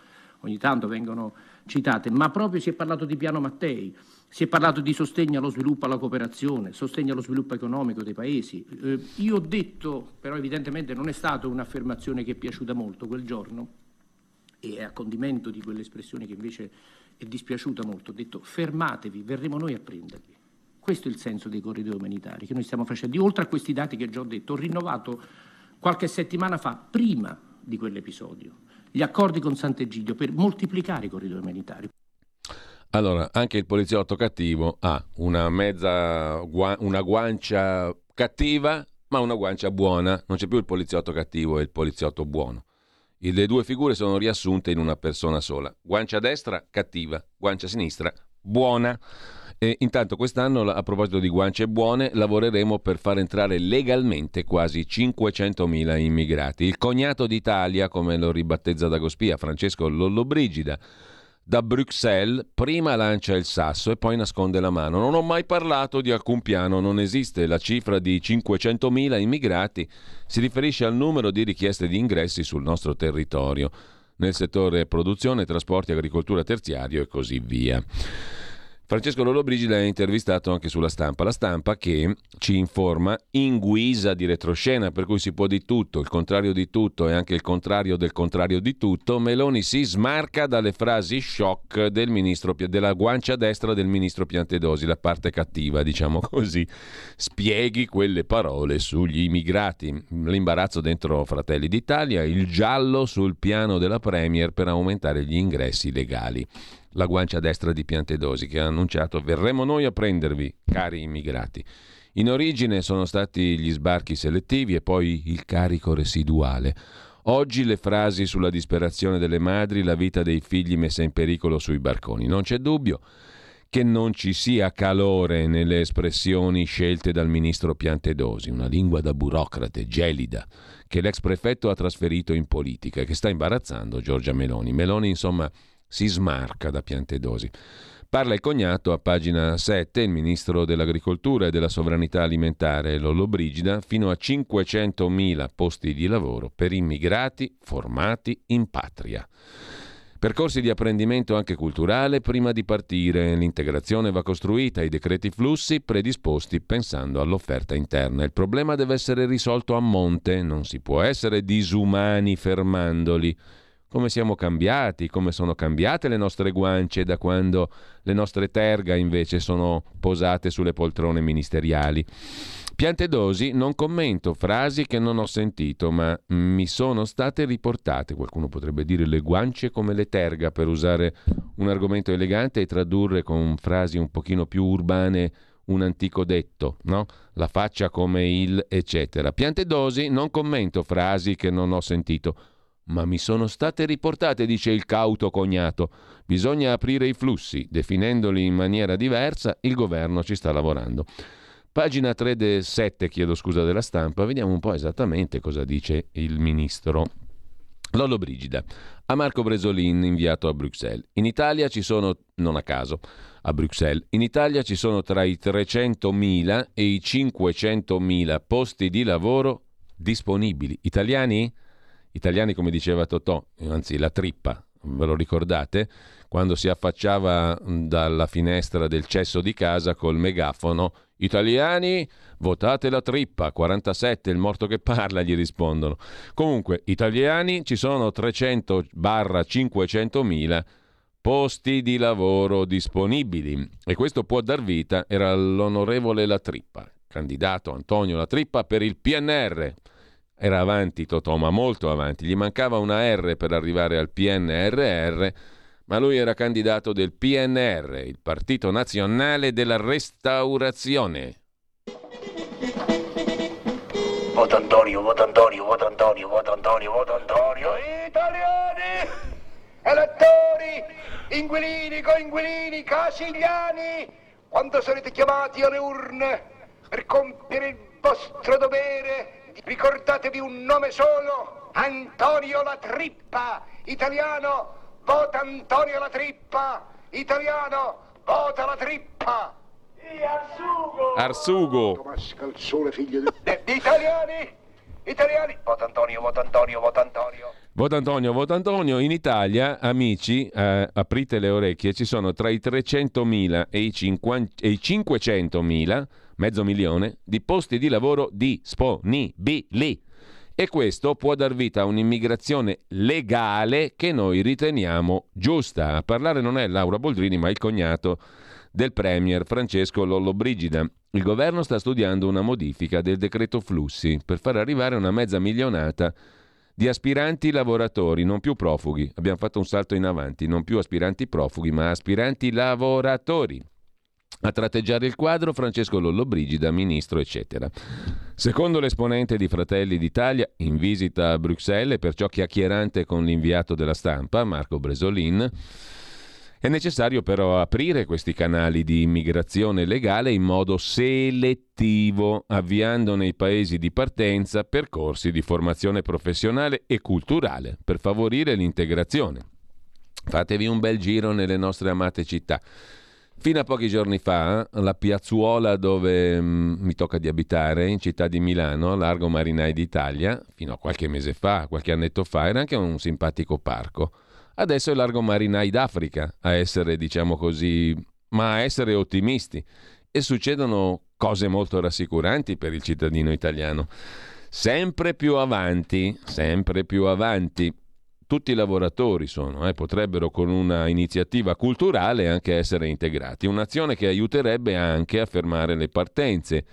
ogni tanto vengono citate, ma proprio si è parlato di piano Mattei, si è parlato di sostegno allo sviluppo, alla cooperazione, sostegno allo sviluppo economico dei paesi. Eh, io ho detto, però evidentemente non è stata un'affermazione che è piaciuta molto quel giorno, e a condimento di quell'espressione che invece è dispiaciuta molto, ho detto fermatevi, verremo noi a prendervi. Questo è il senso dei corridoi umanitari che noi stiamo facendo. Oltre a questi dati che già ho detto, ho rinnovato qualche settimana fa, prima di quell'episodio, gli accordi con Sant'Egidio per moltiplicare i corridoi umanitari. Allora, anche il poliziotto cattivo ha una mezza una guancia cattiva, ma una guancia buona. Non c'è più il poliziotto cattivo e il poliziotto buono. Le due figure sono riassunte in una persona sola. Guancia destra cattiva, guancia sinistra buona. E intanto quest'anno, a proposito di guance buone, lavoreremo per far entrare legalmente quasi 500.000 immigrati. Il cognato d'Italia, come lo ribattezza Dagospia, Francesco Lollobrigida, da Bruxelles prima lancia il sasso e poi nasconde la mano. Non ho mai parlato di alcun piano, non esiste. La cifra di 500.000 immigrati si riferisce al numero di richieste di ingressi sul nostro territorio, nel settore produzione, trasporti, agricoltura terziario e così via. Francesco Lollobrigida è intervistato anche sulla stampa. La stampa che ci informa in guisa di retroscena, per cui si può di tutto, il contrario di tutto e anche il contrario del contrario di tutto. Meloni si smarca dalle frasi shock del ministro, della guancia destra del ministro Piantedosi, la parte cattiva, diciamo così. Spieghi quelle parole sugli immigrati. L'imbarazzo dentro Fratelli d'Italia, il giallo sul piano della Premier per aumentare gli ingressi legali la guancia destra di Piantedosi, che ha annunciato verremo noi a prendervi, cari immigrati. In origine sono stati gli sbarchi selettivi e poi il carico residuale. Oggi le frasi sulla disperazione delle madri, la vita dei figli messa in pericolo sui barconi. Non c'è dubbio che non ci sia calore nelle espressioni scelte dal ministro Piantedosi, una lingua da burocrate, gelida, che l'ex prefetto ha trasferito in politica e che sta imbarazzando Giorgia Meloni. Meloni, insomma, si smarca da Piantedosi. Parla il cognato a pagina 7, il ministro dell'Agricoltura e della Sovranità Alimentare Lollo Brigida, fino a 500.000 posti di lavoro per immigrati formati in patria. Percorsi di apprendimento anche culturale prima di partire. L'integrazione va costruita, i decreti flussi predisposti pensando all'offerta interna. Il problema deve essere risolto a monte, non si può essere disumani fermandoli. Come siamo cambiati, come sono cambiate le nostre guance da quando le nostre terga invece sono posate sulle poltrone ministeriali. Piantedosi, non commento frasi che non ho sentito, ma mi sono state riportate. Qualcuno potrebbe dire le guance come le terga, per usare un argomento elegante e tradurre con frasi un pochino più urbane un antico detto, no? La faccia come il eccetera. Piantedosi, non commento frasi che non ho sentito, ma mi sono state riportate, dice il cauto cognato. Bisogna aprire i flussi, definendoli in maniera diversa, il governo ci sta lavorando. Pagina 3 7, chiedo scusa della stampa, vediamo un po' esattamente cosa dice il ministro. Lollo Brigida, a Marco Bresolin inviato a Bruxelles. In Italia ci sono, non a caso, a Bruxelles, in Italia ci sono tra i 300.000 e i 500.000 posti di lavoro disponibili. Italiani? Italiani come diceva Totò, anzi la trippa, ve lo ricordate? Quando si affacciava dalla finestra del cesso di casa col megafono Italiani, votate la trippa, 47, il morto che parla, gli rispondono. Comunque, italiani, ci sono 300 barra 500 mila posti di lavoro disponibili e questo può dar vita, era l'onorevole La Trippa, candidato Antonio La Trippa per il PNR. Era avanti Totò, ma molto avanti, gli mancava una R per arrivare al PNRR ma lui era candidato del PNR, il Partito Nazionale della Restaurazione. Voto Antonio, voto Antonio, voto Antonio, voto Antonio, voto Antonio. Italiani, elettori, inquilini, coinquilini, casigliani, quando sarete chiamati alle urne per compiere il vostro dovere, ricordatevi un nome solo, Antonio La Trippa, italiano Vota Antonio la trippa! Italiano, vota la trippa! E Arsugo! Arsugo! Figlio di... Eh, italiani! Italiani! Vota Antonio, vota Antonio, vota Antonio! Vota Antonio, vota Antonio. In Italia, amici, eh, aprite le orecchie, ci sono tra i 300.000 e i, 50, e i 500.000, mezzo milione, di posti di lavoro disponibili e questo può dar vita a un'immigrazione legale che noi riteniamo giusta. A parlare non è Laura Boldrini, ma il cognato del Premier Francesco Lollobrigida. Il governo sta studiando una modifica del decreto flussi per far arrivare una mezza milionata di aspiranti lavoratori, non più profughi. Abbiamo fatto un salto in avanti, non più aspiranti profughi, ma aspiranti lavoratori. A tratteggiare il quadro Francesco Lollobrigida, ministro, eccetera. Secondo l'esponente di Fratelli d'Italia, in visita a Bruxelles e perciò chiacchierante con l'inviato della stampa, Marco Bresolin, è necessario però aprire questi canali di immigrazione legale in modo selettivo, avviando nei paesi di partenza percorsi di formazione professionale e culturale per favorire l'integrazione. Fatevi un bel giro nelle nostre amate città. Fino a pochi giorni fa, la piazzuola dove mm, mi tocca di abitare, in città di Milano, Largo Marinai d'Italia, fino a qualche mese fa, qualche annetto fa, era anche un simpatico parco. Adesso è Largo Marinai d'Africa, a essere, diciamo così, ma a essere ottimisti. E succedono cose molto rassicuranti per il cittadino italiano. Sempre più avanti, sempre più avanti tutti i lavoratori sono, eh, potrebbero con una iniziativa culturale anche essere integrati, un'azione che aiuterebbe anche a fermare le partenze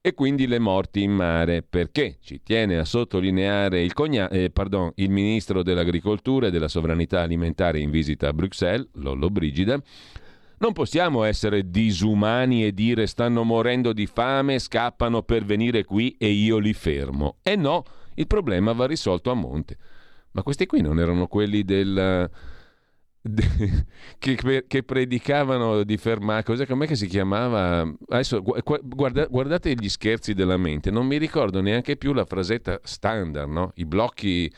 e quindi le morti in mare, perché ci tiene a sottolineare il, cogna- eh, pardon, il ministro dell'Agricoltura e della Sovranità Alimentare in visita a Bruxelles, Lollo Brigida, non possiamo essere disumani e dire stanno morendo di fame, scappano per venire qui e io li fermo. E no, il problema va risolto a monte. Ma questi qui non erano quelli del, [laughs] che, che, predicavano di fermare, cos'è, com'è che si chiamava? Adesso guarda, guardate gli scherzi della mente, non mi ricordo neanche più la frasetta standard, no? I blocchi,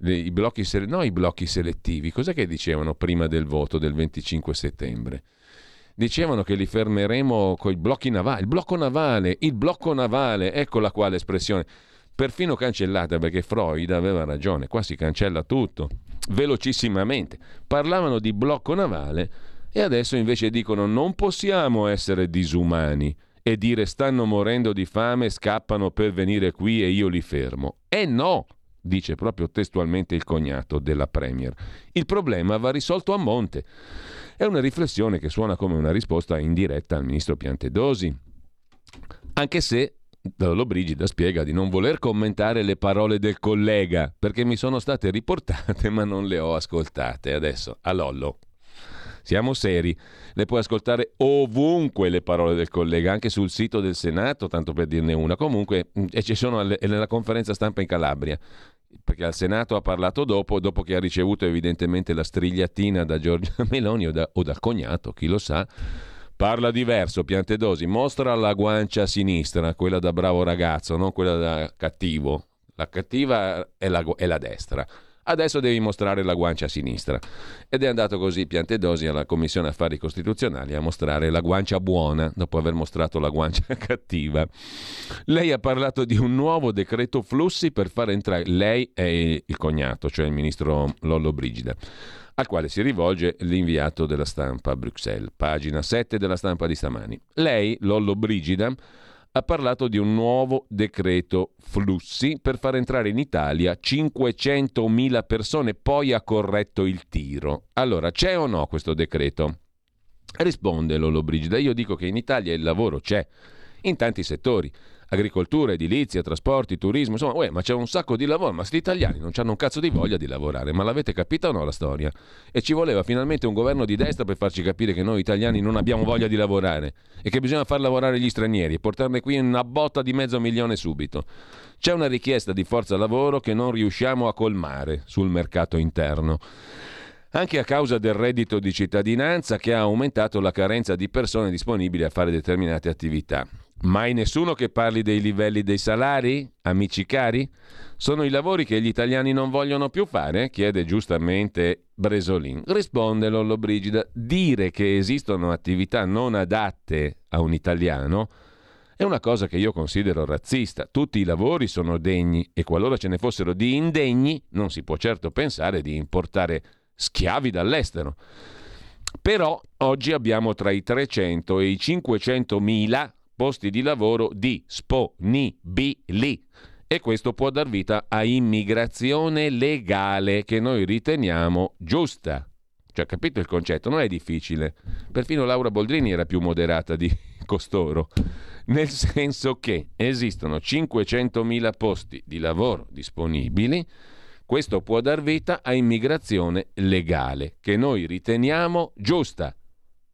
i blocchi, no, i blocchi selettivi, cos'è che dicevano prima del voto del 25 settembre? Dicevano che li fermeremo con i blocchi navali, il blocco navale, il blocco navale, ecco la quale espressione perfino cancellata perché Freud aveva ragione, qua si cancella tutto velocissimamente. Parlavano di blocco navale e adesso invece dicono non possiamo essere disumani e dire stanno morendo di fame, scappano per venire qui e io li fermo. E no, dice proprio testualmente il cognato della Premier. Il problema va risolto a monte. È una riflessione che suona come una risposta indiretta al ministro Piantedosi, anche se Lollo Brigida spiega di non voler commentare le parole del collega perché mi sono state riportate ma non le ho ascoltate. Adesso, a Lollo, siamo seri, le puoi ascoltare ovunque le parole del collega, anche sul sito del Senato, tanto per dirne una. Comunque, mm, e ci sono alle, nella conferenza stampa in Calabria, perché al Senato ha parlato dopo, dopo che ha ricevuto evidentemente la strigliatina da Giorgia [laughs] Meloni o, da, o dal cognato, chi lo sa Parla diverso, Piantedosi, mostra la guancia sinistra, quella da bravo ragazzo, non quella da cattivo. La cattiva è la, è la destra. Adesso devi mostrare la guancia sinistra. Ed è andato così Piantedosi alla Commissione Affari Costituzionali a mostrare la guancia buona dopo aver mostrato la guancia [laughs] cattiva. Lei ha parlato di un nuovo decreto flussi per far entrare. Lei è il cognato, cioè il ministro Lollo Brigida al quale si rivolge l'inviato della stampa a Bruxelles, pagina 7 della stampa di stamani. Lei, Lollo Brigida, ha parlato di un nuovo decreto flussi per far entrare in Italia 500.000 persone, poi ha corretto il tiro. Allora, c'è o no questo decreto? Risponde Lollo Brigida, io dico che in Italia il lavoro c'è, in tanti settori agricoltura, edilizia, trasporti, turismo, insomma, uè, ma c'è un sacco di lavoro, ma gli italiani non hanno un cazzo di voglia di lavorare, ma l'avete capita o no la storia? E ci voleva finalmente un governo di destra per farci capire che noi italiani non abbiamo voglia di lavorare e che bisogna far lavorare gli stranieri e portarne qui una botta di mezzo milione subito. C'è una richiesta di forza lavoro che non riusciamo a colmare sul mercato interno anche a causa del reddito di cittadinanza che ha aumentato la carenza di persone disponibili a fare determinate attività. Mai nessuno che parli dei livelli dei salari, amici cari? Sono i lavori che gli italiani non vogliono più fare? chiede giustamente Bresolin. Risponde Lollo Brigida, dire che esistono attività non adatte a un italiano è una cosa che io considero razzista. Tutti i lavori sono degni e qualora ce ne fossero di indegni non si può certo pensare di importare schiavi dall'estero. Però oggi abbiamo tra i 300 e i 500 mila posti di lavoro disponibili e questo può dar vita a immigrazione legale che noi riteniamo giusta. Cioè, capito il concetto? Non è difficile. Perfino Laura Boldrini era più moderata di [laughs] costoro, nel senso che esistono 500.000 posti di lavoro disponibili, questo può dar vita a immigrazione legale, che noi riteniamo giusta.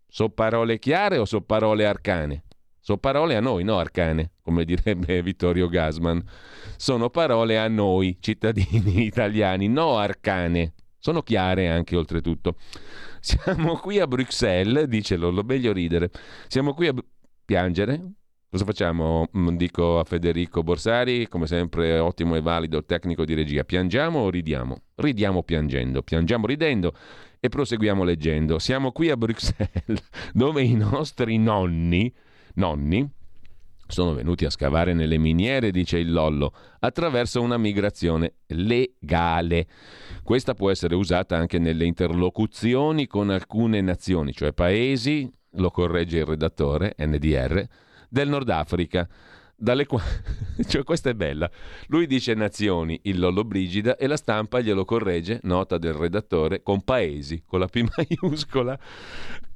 So parole chiare o so parole arcane? Sono parole a noi, no arcane, come direbbe [laughs] Vittorio Gasman. Sono parole a noi, cittadini [laughs] italiani, no arcane. Sono chiare anche oltretutto. Siamo qui a Bruxelles, dice Lollo, meglio ridere. Siamo qui a piangere. Cosa facciamo? Mm, dico a Federico Borsari, come sempre ottimo e valido tecnico di regia. Piangiamo o ridiamo? Ridiamo piangendo, piangiamo ridendo e proseguiamo leggendo. Siamo qui a Bruxelles, [laughs] dove i nostri nonni nonni sono venuti a scavare nelle miniere, dice il Lollo, attraverso una migrazione legale. Questa può essere usata anche nelle interlocuzioni con alcune nazioni, cioè paesi, lo corregge il redattore, NDR, del Nord Africa dalle quali... [laughs] cioè questa è bella. Lui dice nazioni, il Lollo Brigida, e la stampa glielo corregge, nota del redattore, con paesi, con la P [laughs] maiuscola.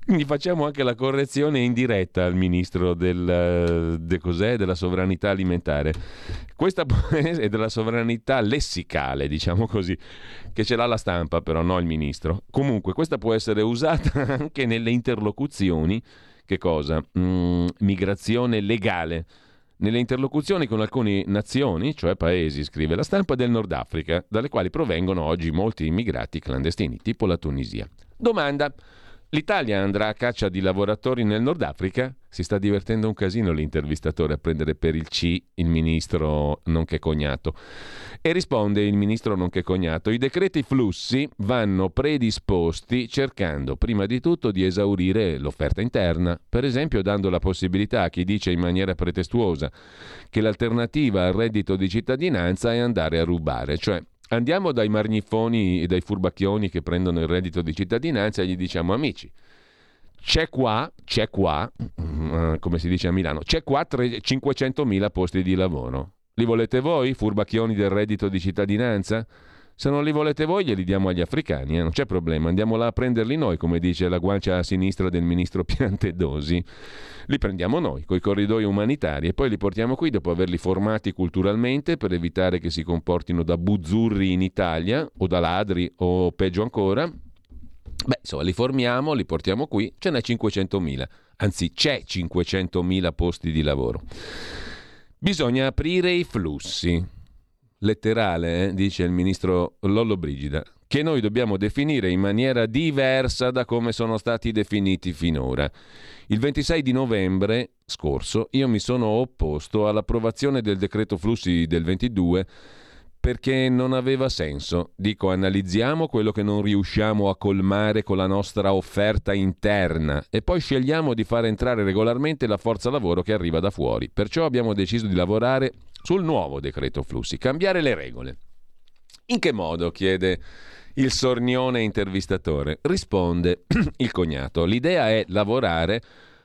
Quindi facciamo anche la correzione in diretta al ministro del, de cos'è, della sovranità alimentare. Questa è [laughs] della sovranità lessicale, diciamo così, che ce l'ha la stampa, però no il ministro. Comunque, questa può essere usata [laughs] anche nelle interlocuzioni. Che cosa? Mm, migrazione legale nelle interlocuzioni con alcune nazioni, cioè paesi, scrive la stampa del Nord Africa, dalle quali provengono oggi molti immigrati clandestini, tipo la Tunisia. Domanda. L'Italia andrà a caccia di lavoratori nel Nord Africa? Si sta divertendo un casino l'intervistatore a prendere per il C il ministro nonché cognato. E risponde il ministro nonché cognato, i decreti flussi vanno predisposti cercando prima di tutto di esaurire l'offerta interna, per esempio dando la possibilità a chi dice in maniera pretestuosa che l'alternativa al reddito di cittadinanza è andare a rubare, cioè Andiamo dai margnifoni e dai furbacchioni che prendono il reddito di cittadinanza e gli diciamo amici, c'è qua, c'è qua, mm, come si dice a Milano, c'è qua 500.000 posti di lavoro. Li volete voi, furbacchioni del reddito di cittadinanza? Se non li volete voi, glieli diamo agli africani, eh? non c'è problema, andiamo là a prenderli noi, come dice la guancia a sinistra del ministro [laughs] Piantedosi. Li prendiamo noi, coi corridoi umanitari, e poi li portiamo qui dopo averli formati culturalmente per evitare che si comportino da buzzurri in Italia, o da ladri, o peggio ancora. Beh, insomma, li formiamo, li portiamo qui, ce n'è 500.000, anzi c'è 500.000 posti di lavoro. Bisogna aprire i flussi letterale, eh, dice il ministro Lollo Brigida, che noi dobbiamo definire in maniera diversa da come sono stati definiti finora. Il 26 di novembre scorso io mi sono opposto all'approvazione del decreto flussi del 22 perché non aveva senso. Dico, analizziamo quello che non riusciamo a colmare con la nostra offerta interna e poi scegliamo di far entrare regolarmente la forza lavoro che arriva da fuori. Perciò abbiamo deciso di lavorare sul nuovo decreto flussi, cambiare le regole. In che modo? chiede il sornione intervistatore. Risponde [clears throat] il cognato. L'idea è lavorare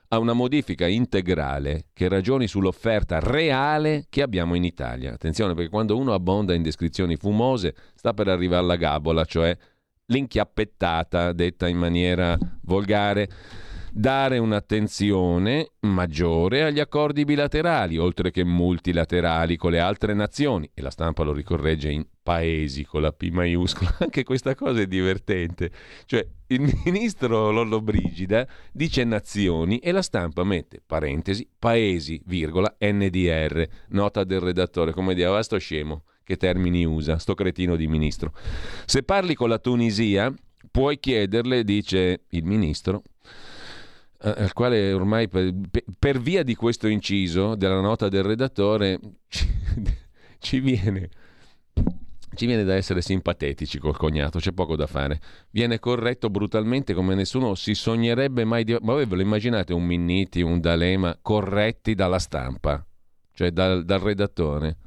a una modifica integrale che ragioni sull'offerta reale che abbiamo in Italia. Attenzione perché quando uno abbonda in descrizioni fumose sta per arrivare alla gabola, cioè l'inchiappettata detta in maniera volgare dare un'attenzione maggiore agli accordi bilaterali, oltre che multilaterali con le altre nazioni, e la stampa lo ricorregge in paesi con la P maiuscola, [laughs] anche questa cosa è divertente, cioè il ministro Lollo Brigida dice nazioni e la stampa mette parentesi, paesi, virgola, NDR, nota del redattore, come diceva sto scemo, che termini usa, sto cretino di ministro. Se parli con la Tunisia, puoi chiederle, dice il ministro, al quale ormai per, per, via di questo inciso della nota del redattore ci, [laughs] ci, viene, ci viene da essere simpatetici col cognato, c'è poco da fare. Viene corretto brutalmente come nessuno si sognerebbe mai di... Ma voi ve lo immaginate un Minniti, un D'Alema corretti dalla stampa, cioè dal, dal redattore?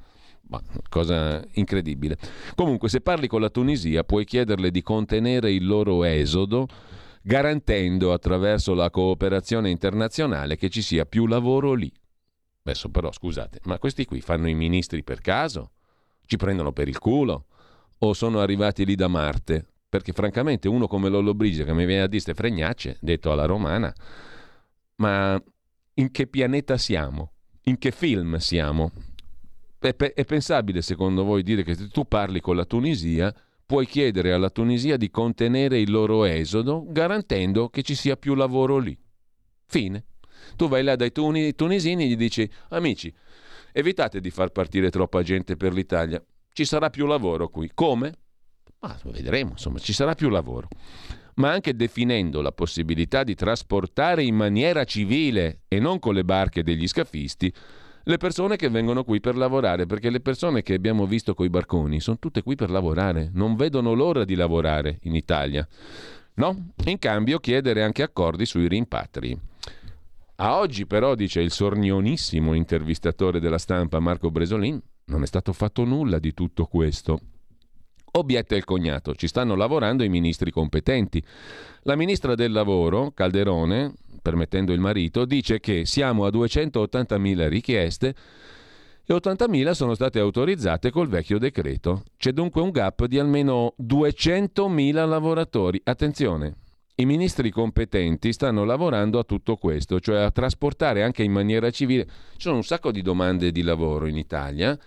Ma, cosa incredibile. Comunque, se parli con la Tunisia, puoi chiederle di contenere il loro esodo garantendo attraverso la cooperazione internazionale che ci sia più lavoro lì. Adesso però scusate, ma questi qui fanno i ministri per caso? Ci prendono per il culo? O sono arrivati lì da Marte? Perché francamente uno come Lollo Brigio che mi viene a dire ste fregnacce, detto alla romana, ma in che pianeta siamo? In che film siamo? È, è pensabile secondo voi dire che tu parli con la Tunisia puoi chiedere alla Tunisia di contenere il loro esodo garantendo che ci sia più lavoro lì. Fine. Tu vai là dai tuni- tunisini e gli dici, amici, evitate di far partire troppa gente per l'Italia, ci sarà più lavoro qui. Come? Ma vedremo, insomma, ci sarà più lavoro. Ma anche definendo la possibilità di trasportare in maniera civile e non con le barche degli scafisti le persone che vengono qui per lavorare, perché le persone che abbiamo visto coi barconi sono tutte qui per lavorare, non vedono l'ora di lavorare in Italia. No? In cambio chiedere anche accordi sui rimpatri. A oggi però, dice il sornionissimo intervistatore della stampa Marco Bresolin, non è stato fatto nulla di tutto questo. Obietta il cognato, ci stanno lavorando i ministri competenti. La ministra del lavoro, Calderone, permettendo il marito, dice che siamo a 280.000 richieste e 80.000 sono state autorizzate col vecchio decreto. C'è dunque un gap di almeno 200.000 lavoratori. Attenzione, i ministri competenti stanno lavorando a tutto questo, cioè a trasportare anche in maniera civile. Ci sono un sacco di domande di lavoro in Italia,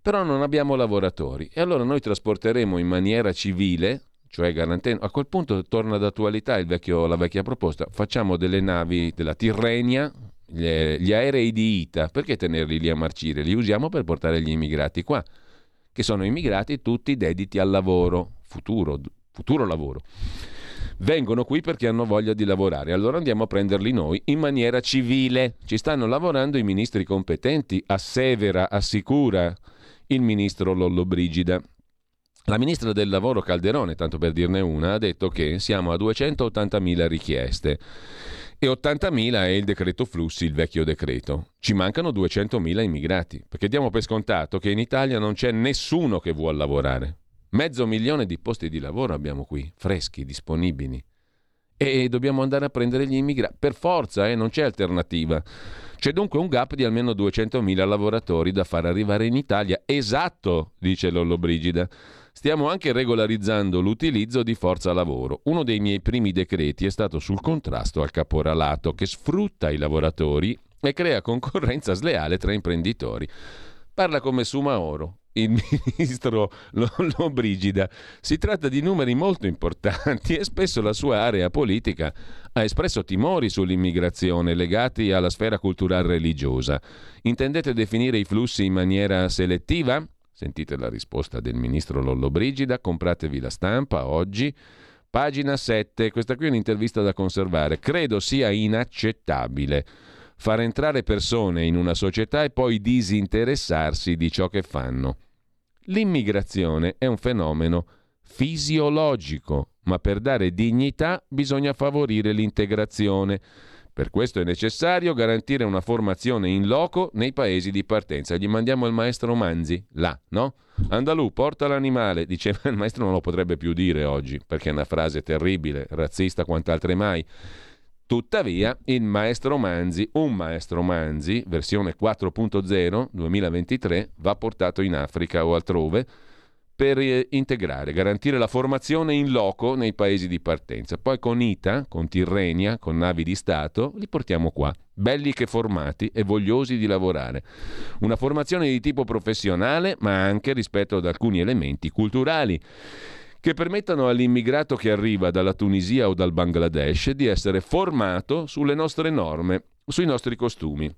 però non abbiamo lavoratori. E allora noi trasporteremo in maniera civile cioè garantendo, a quel punto torna d'attualità vecchio, la vecchia proposta, facciamo delle navi della Tirrenia, gli, gli, aerei di ITA, perché tenerli lì a marcire? Li usiamo per portare gli immigrati qua, che sono immigrati tutti dediti al lavoro, futuro, futuro lavoro. vengono qui perché hanno voglia di lavorare, allora andiamo a prenderli noi in maniera civile. Ci stanno lavorando i ministri competenti, assevera, assicura il ministro Lollobrigida. La ministra del lavoro Calderone, tanto per dirne una, ha detto che siamo a 280.000 richieste e 80.000 è il decreto flussi, il vecchio decreto. Ci mancano 200.000 immigrati, perché diamo per scontato che in Italia non c'è nessuno che vuole lavorare. Mezzo milione di posti di lavoro abbiamo qui, freschi, disponibili. E dobbiamo andare a prendere gli immigrati. Per forza, eh, non c'è alternativa. C'è dunque un gap di almeno 200.000 lavoratori da far arrivare in Italia. Esatto, dice Lollobrigida. Stiamo anche regolarizzando l'utilizzo di forza lavoro. Uno dei miei primi decreti è stato sul contrasto al caporalato che sfrutta i lavoratori e crea concorrenza sleale tra imprenditori. Parla come Sumaoro, il [laughs] ministro Lollobrigida. Si tratta di numeri molto importanti e spesso la sua area politica ha espresso timori sull'immigrazione legati alla sfera culturale religiosa. Intendete definire i flussi in maniera selettiva? Sentite la risposta del ministro Lollobrigida, compratevi la stampa oggi. Pagina 7, questa qui è un'intervista da conservare. Credo sia inaccettabile far entrare persone in una società e poi disinteressarsi di ciò che fanno. L'immigrazione è un fenomeno fisiologico, ma per dare dignità bisogna favorire l'integrazione. Per questo è necessario garantire una formazione in loco nei paesi di partenza. Gli mandiamo il maestro Manzi, là, no? Andalù, porta l'animale, diceva il maestro non lo potrebbe più dire oggi, perché è una frase terribile, razzista quant'altre mai. Tuttavia, il maestro Manzi, un maestro Manzi, versione 4.0 2023, va portato in Africa o altrove per eh, integrare, garantire la formazione in loco nei paesi di partenza. Poi con ITA, con Tirrenia, con navi di Stato, li portiamo qua, belli che formati e vogliosi di lavorare. Una formazione di tipo professionale, ma anche rispetto ad alcuni elementi culturali che permettano all'immigrato che arriva dalla Tunisia o dal Bangladesh di essere formato sulle nostre norme, sui nostri costumi.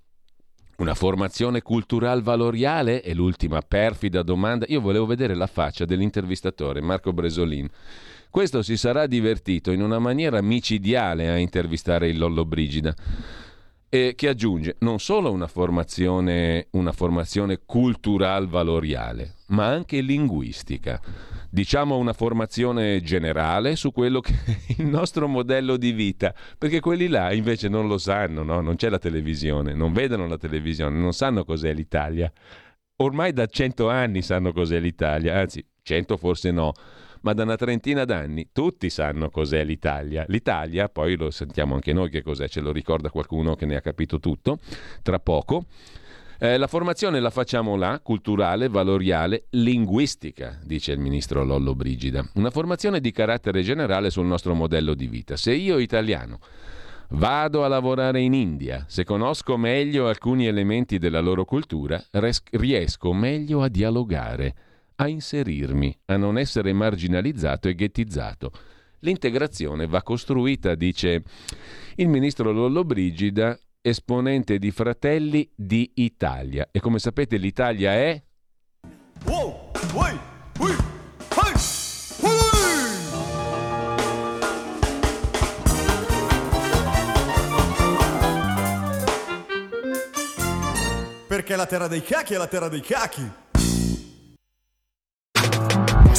Una formazione cultural valoriale? È l'ultima perfida domanda. Io volevo vedere la faccia dell'intervistatore Marco Bresolin. Questo si sarà divertito in una maniera micidiale a intervistare il Lollo Brigida e che aggiunge non solo una formazione, una formazione cultural valoriale, ma anche linguistica. Diciamo una formazione generale su quello che è [laughs] il nostro modello di vita, perché quelli là invece non lo sanno, no? non c'è la televisione, non vedono la televisione, non sanno cos'è l'Italia. Ormai da cento anni sanno cos'è l'Italia, anzi cento forse no, ma da una trentina d'anni tutti sanno cos'è l'Italia. L'Italia, poi lo sentiamo anche noi che cos'è, ce lo ricorda qualcuno che ne ha capito tutto, tra poco. Eh, la formazione la facciamo là, culturale, valoriale, linguistica, dice il ministro Lollo Brigida. Una formazione di carattere generale sul nostro modello di vita. Se io italiano vado a lavorare in India, se conosco meglio alcuni elementi della loro cultura, res- riesco meglio a dialogare a inserirmi, a non essere marginalizzato e ghettizzato. L'integrazione va costruita, dice il ministro Lollobrigida, esponente di Fratelli di Italia. E come sapete l'Italia è... Wow, way, hey, Perché la terra dei cachi è la terra dei cachi.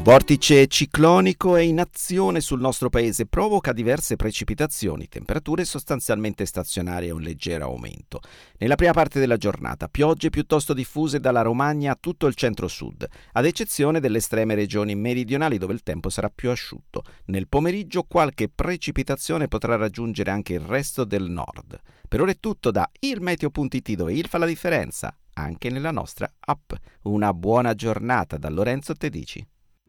Un vortice ciclonico è in azione sul nostro paese, provoca diverse precipitazioni, temperature sostanzialmente stazionarie e un leggero aumento. Nella prima parte della giornata, piogge piuttosto diffuse dalla Romagna a tutto il centro-sud, ad eccezione delle estreme regioni meridionali dove il tempo sarà più asciutto. Nel pomeriggio qualche precipitazione potrà raggiungere anche il resto del nord. Per ora è tutto da ilmeteo.it dove il fa la differenza, anche nella nostra app. Una buona giornata da Lorenzo Tedici.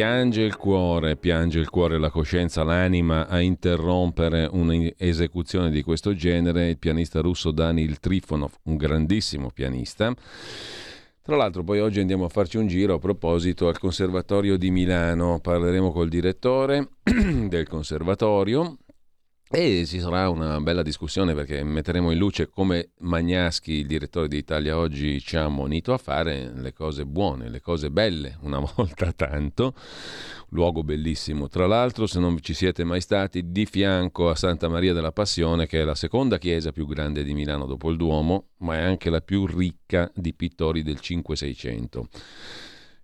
Piange il cuore, piange il cuore, la coscienza, l'anima a interrompere un'esecuzione di questo genere. Il pianista russo Danil Trifonov, un grandissimo pianista. Tra l'altro poi oggi andiamo a farci un giro a proposito al Conservatorio di Milano, parleremo col direttore [clears throat] del Conservatorio, e ci sarà una bella discussione perché metteremo in luce come Magnaschi, il direttore di Italia Oggi, ci ha ammonito a fare le cose buone, le cose belle, una [laughs] volta tanto. Luogo bellissimo. Tra l'altro, se non ci siete mai stati, di fianco a Santa Maria della Passione, che è la seconda chiesa più grande di Milano dopo il Duomo, ma è anche la più ricca di pittori del 5-600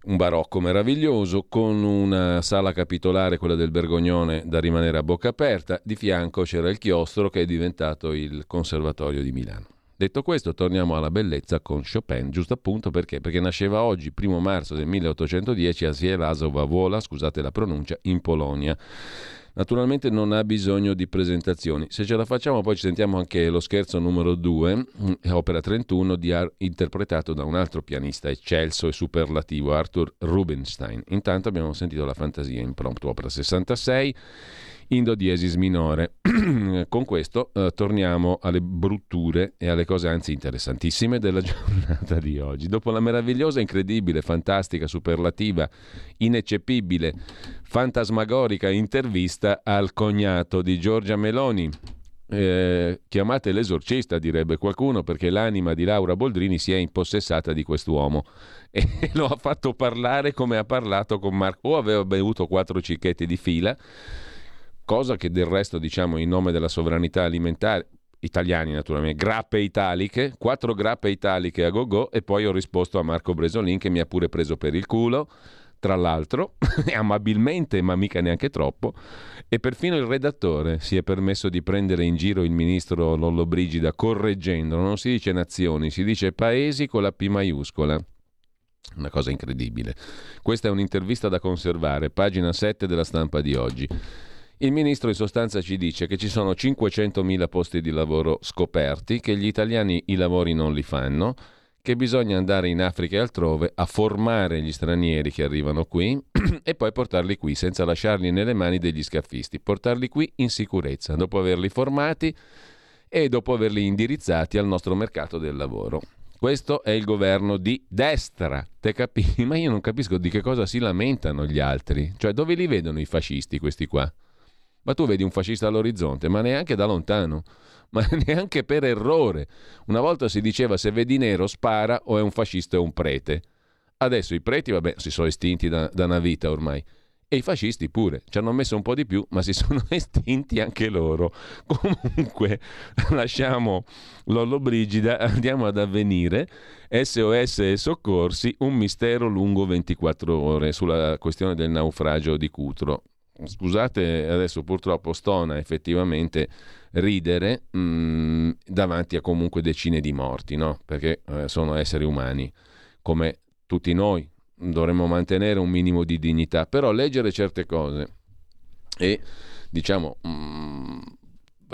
un barocco meraviglioso con una sala capitolare, quella del Bergognone, da rimanere a bocca aperta. Di fianco c'era il chiostro che è diventato il Conservatorio di Milano. Detto questo, torniamo alla bellezza con Chopin, giusto appunto perché? Perché nasceva oggi, primo marzo del 1810, a Sielasowa scusate la pronuncia, in Polonia. Naturalmente non ha bisogno di presentazioni. Se ce la facciamo poi ci sentiamo anche lo scherzo numero 2, mm, opera 31, di Ar- interpretato da un altro pianista eccelso e superlativo, Arthur Rubinstein. Intanto abbiamo sentito la fantasia impromptu, opera 66 in do diesis minore. [clears throat] Con questo eh, torniamo alle brutture e alle cose anzi interessantissime della [laughs] giornata di oggi. Dopo la meravigliosa, incredibile, fantastica, superlativa, ineccepibile, fantasmagorica intervista al cognato di Giorgia Meloni, eh, chiamate l'esorcista, direbbe qualcuno, perché l'anima di Laura Boldrini si è impossessata di quest'uomo [laughs] e lo ha fatto parlare come ha parlato con Marco. O aveva bevuto quattro cicchetti di fila cosa che del resto diciamo in nome della sovranità alimentare italiani naturalmente, grappe italiche, quattro grappe italiche a go-go e poi ho risposto a Marco Bresolin che mi ha pure preso per il culo, tra l'altro, [laughs] amabilmente ma mica neanche troppo, e perfino il redattore si è permesso di prendere in giro il ministro Lollobrigida correggendo, non si dice nazioni, si dice paesi con la P maiuscola. Una cosa incredibile. Questa è un'intervista da conservare, pagina 7 della stampa di oggi. Il ministro in sostanza ci dice che ci sono 500.000 posti di lavoro scoperti, che gli italiani i lavori non li fanno, che bisogna andare in Africa e altrove a formare gli stranieri che arrivano qui [clears throat] e poi portarli qui senza lasciarli nelle mani degli scaffisti, portarli qui in sicurezza, dopo averli formati e dopo averli indirizzati al nostro mercato del lavoro. Questo è il governo di destra, te capisci? [laughs] Ma io non capisco di che cosa si lamentano gli altri, cioè dove li vedono i fascisti questi qua? Ma tu vedi un fascista all'orizzonte, ma neanche da lontano, [laughs] ma neanche per errore. Una volta si diceva se vedi nero spara o è un fascista o un prete. Adesso i preti, vabbè, si sono estinti da, da una vita ormai. E i fascisti pure, ci hanno messo un po' di più, ma si [laughs] sono estinti anche loro. Comunque, [laughs] lasciamo Lollo Brigida, andiamo ad avvenire. SOS e soccorsi, un mistero lungo 24 ore sulla questione del naufragio di Cutro. Scusate, adesso purtroppo stona effettivamente ridere mh, mm, davanti a comunque decine di morti, no? Perché eh, sono esseri umani, come tutti noi, dovremmo mantenere un minimo di dignità, però leggere certe cose e diciamo mh,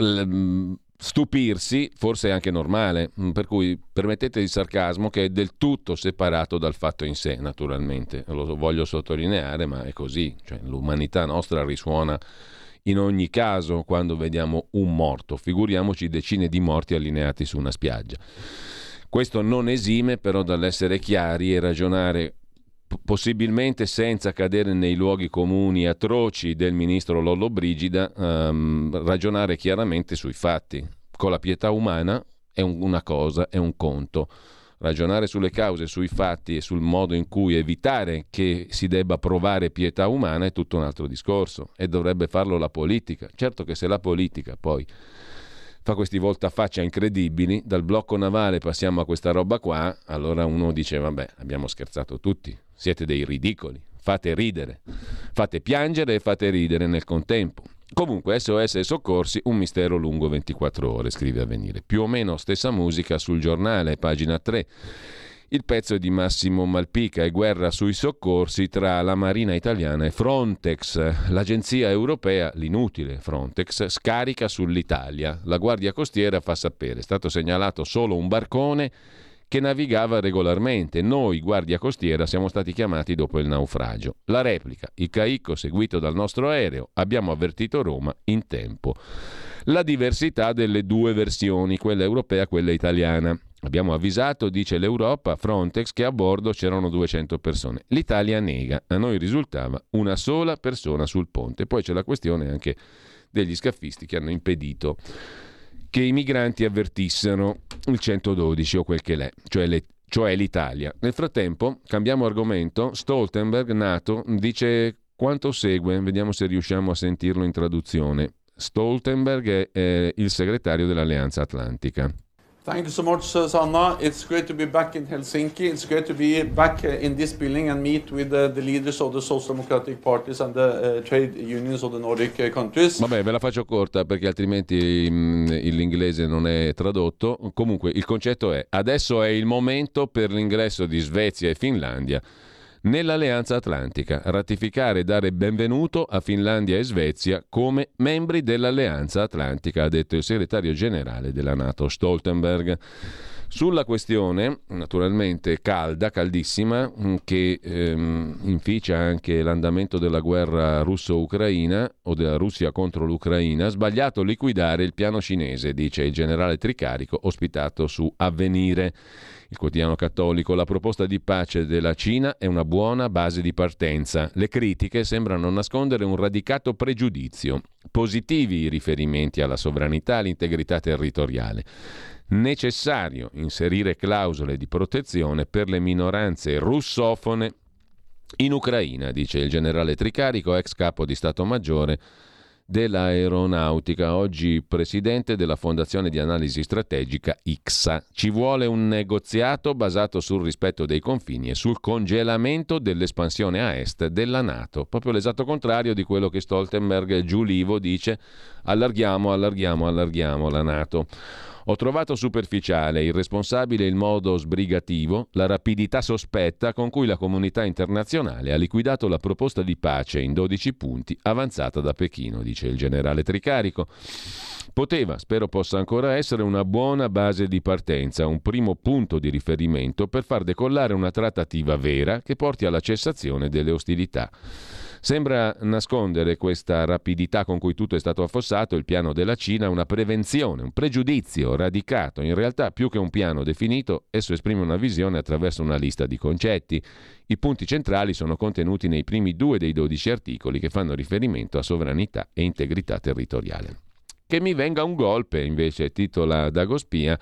mm, stupirsi forse è anche normale, mm, per cui permettete il sarcasmo che è del tutto separato dal fatto in sé, naturalmente, lo voglio sottolineare, ma è così, cioè, l'umanità nostra risuona in ogni caso quando vediamo un morto, figuriamoci decine di morti allineati su una spiaggia. Questo non esime però dall'essere chiari e ragionare possibilmente senza cadere nei luoghi comuni atroci del ministro Lollo Brigida, ehm, ragionare chiaramente sui fatti. Con la pietà umana è un, una cosa, è un conto. Ragionare sulle cause, sui fatti e sul modo in cui evitare che si debba provare pietà umana è tutto un altro discorso e dovrebbe farlo la politica. Certo che se la politica poi fa questi voltafaccia incredibili, dal blocco navale passiamo a questa roba qua, allora uno dice vabbè abbiamo scherzato tutti, siete dei ridicoli, fate ridere, fate piangere e fate ridere nel contempo. Comunque SOS e soccorsi, un mistero lungo 24 ore, scrive Avvenire. Più o meno stessa musica sul giornale, pagina 3. Il pezzo è di Massimo Malpica e guerra sui soccorsi tra la Marina italiana e Frontex. L'agenzia europea, l'inutile Frontex, scarica sull'Italia. La Guardia Costiera fa sapere, è stato segnalato solo un barcone che navigava regolarmente. Noi, Guardia Costiera, siamo stati chiamati dopo il naufragio. La replica, il caicco seguito dal nostro aereo, abbiamo avvertito Roma in tempo. La diversità delle due versioni, quella europea e quella italiana. Abbiamo avvisato, dice l'Europa, Frontex, che a bordo c'erano 200 persone. L'Italia nega, a noi risultava una sola persona sul ponte. Poi c'è la questione anche degli scaffisti che hanno impedito che i migranti avvertissero il 112 o quel che l'è, cioè, le, cioè l'Italia. Nel frattempo, cambiamo argomento, Stoltenberg, NATO, dice quanto segue, vediamo se riusciamo a sentirlo in traduzione. Stoltenberg è il segretario dell'Alleanza Atlantica. Thank you so much, uh, Sanna. It's great to be back in Helsinki. It's great to be back uh, in this building and meet with uh, the leaders of the social democratic parties and the uh, trade unions of the Nordic uh, countries. Vabbè, ve la faccio corta perché altrimenti mh, mm, l'inglese non è tradotto. Comunque, il concetto è: adesso è il momento per l'ingresso di Svezia e Finlandia nell'Alleanza Atlantica, ratificare e dare benvenuto a Finlandia e Svezia come membri dell'Alleanza Atlantica, ha detto il segretario generale della Nato Stoltenberg. Sulla questione, naturalmente calda, caldissima, mm, che ehm, inficia anche l'andamento della guerra russo-ucraina o della Russia contro l'Ucraina, sbagliato liquidare il piano cinese, dice il generale Tricarico, ospitato su Avvenire il quotidiano cattolico, la proposta di pace della Cina è una buona base di partenza. Le critiche sembrano nascondere un radicato pregiudizio. Positivi i riferimenti alla sovranità e all'integrità territoriale. Necessario inserire clausole di protezione per le minoranze russofone in Ucraina, dice il generale Tricarico, ex capo di Stato Maggiore dell'aeronautica, oggi presidente della Fondazione di Analisi Strategica IXA. Ci vuole un negoziato basato sul rispetto dei confini e sul congelamento dell'espansione a est della Nato, proprio l'esatto contrario di quello che Stoltenberg Giulivo dice allarghiamo, allarghiamo, allarghiamo la Nato. Ho trovato superficiale, irresponsabile il modo sbrigativo, la rapidità sospetta con cui la comunità internazionale ha liquidato la proposta di pace in 12 punti avanzata da Pechino, dice il generale Tricarico. Poteva, spero possa ancora essere, una buona base di partenza, un primo punto di riferimento per far decollare una trattativa vera che porti alla cessazione delle ostilità. Sembra nascondere questa rapidità con cui tutto è stato affossato il piano della Cina una prevenzione, un pregiudizio radicato. In realtà, più che un piano definito, esso esprime una visione attraverso una lista di concetti. I punti centrali sono contenuti nei primi due dei dodici articoli che fanno riferimento a sovranità e integrità territoriale. Che mi venga un golpe, invece, titola Dagospia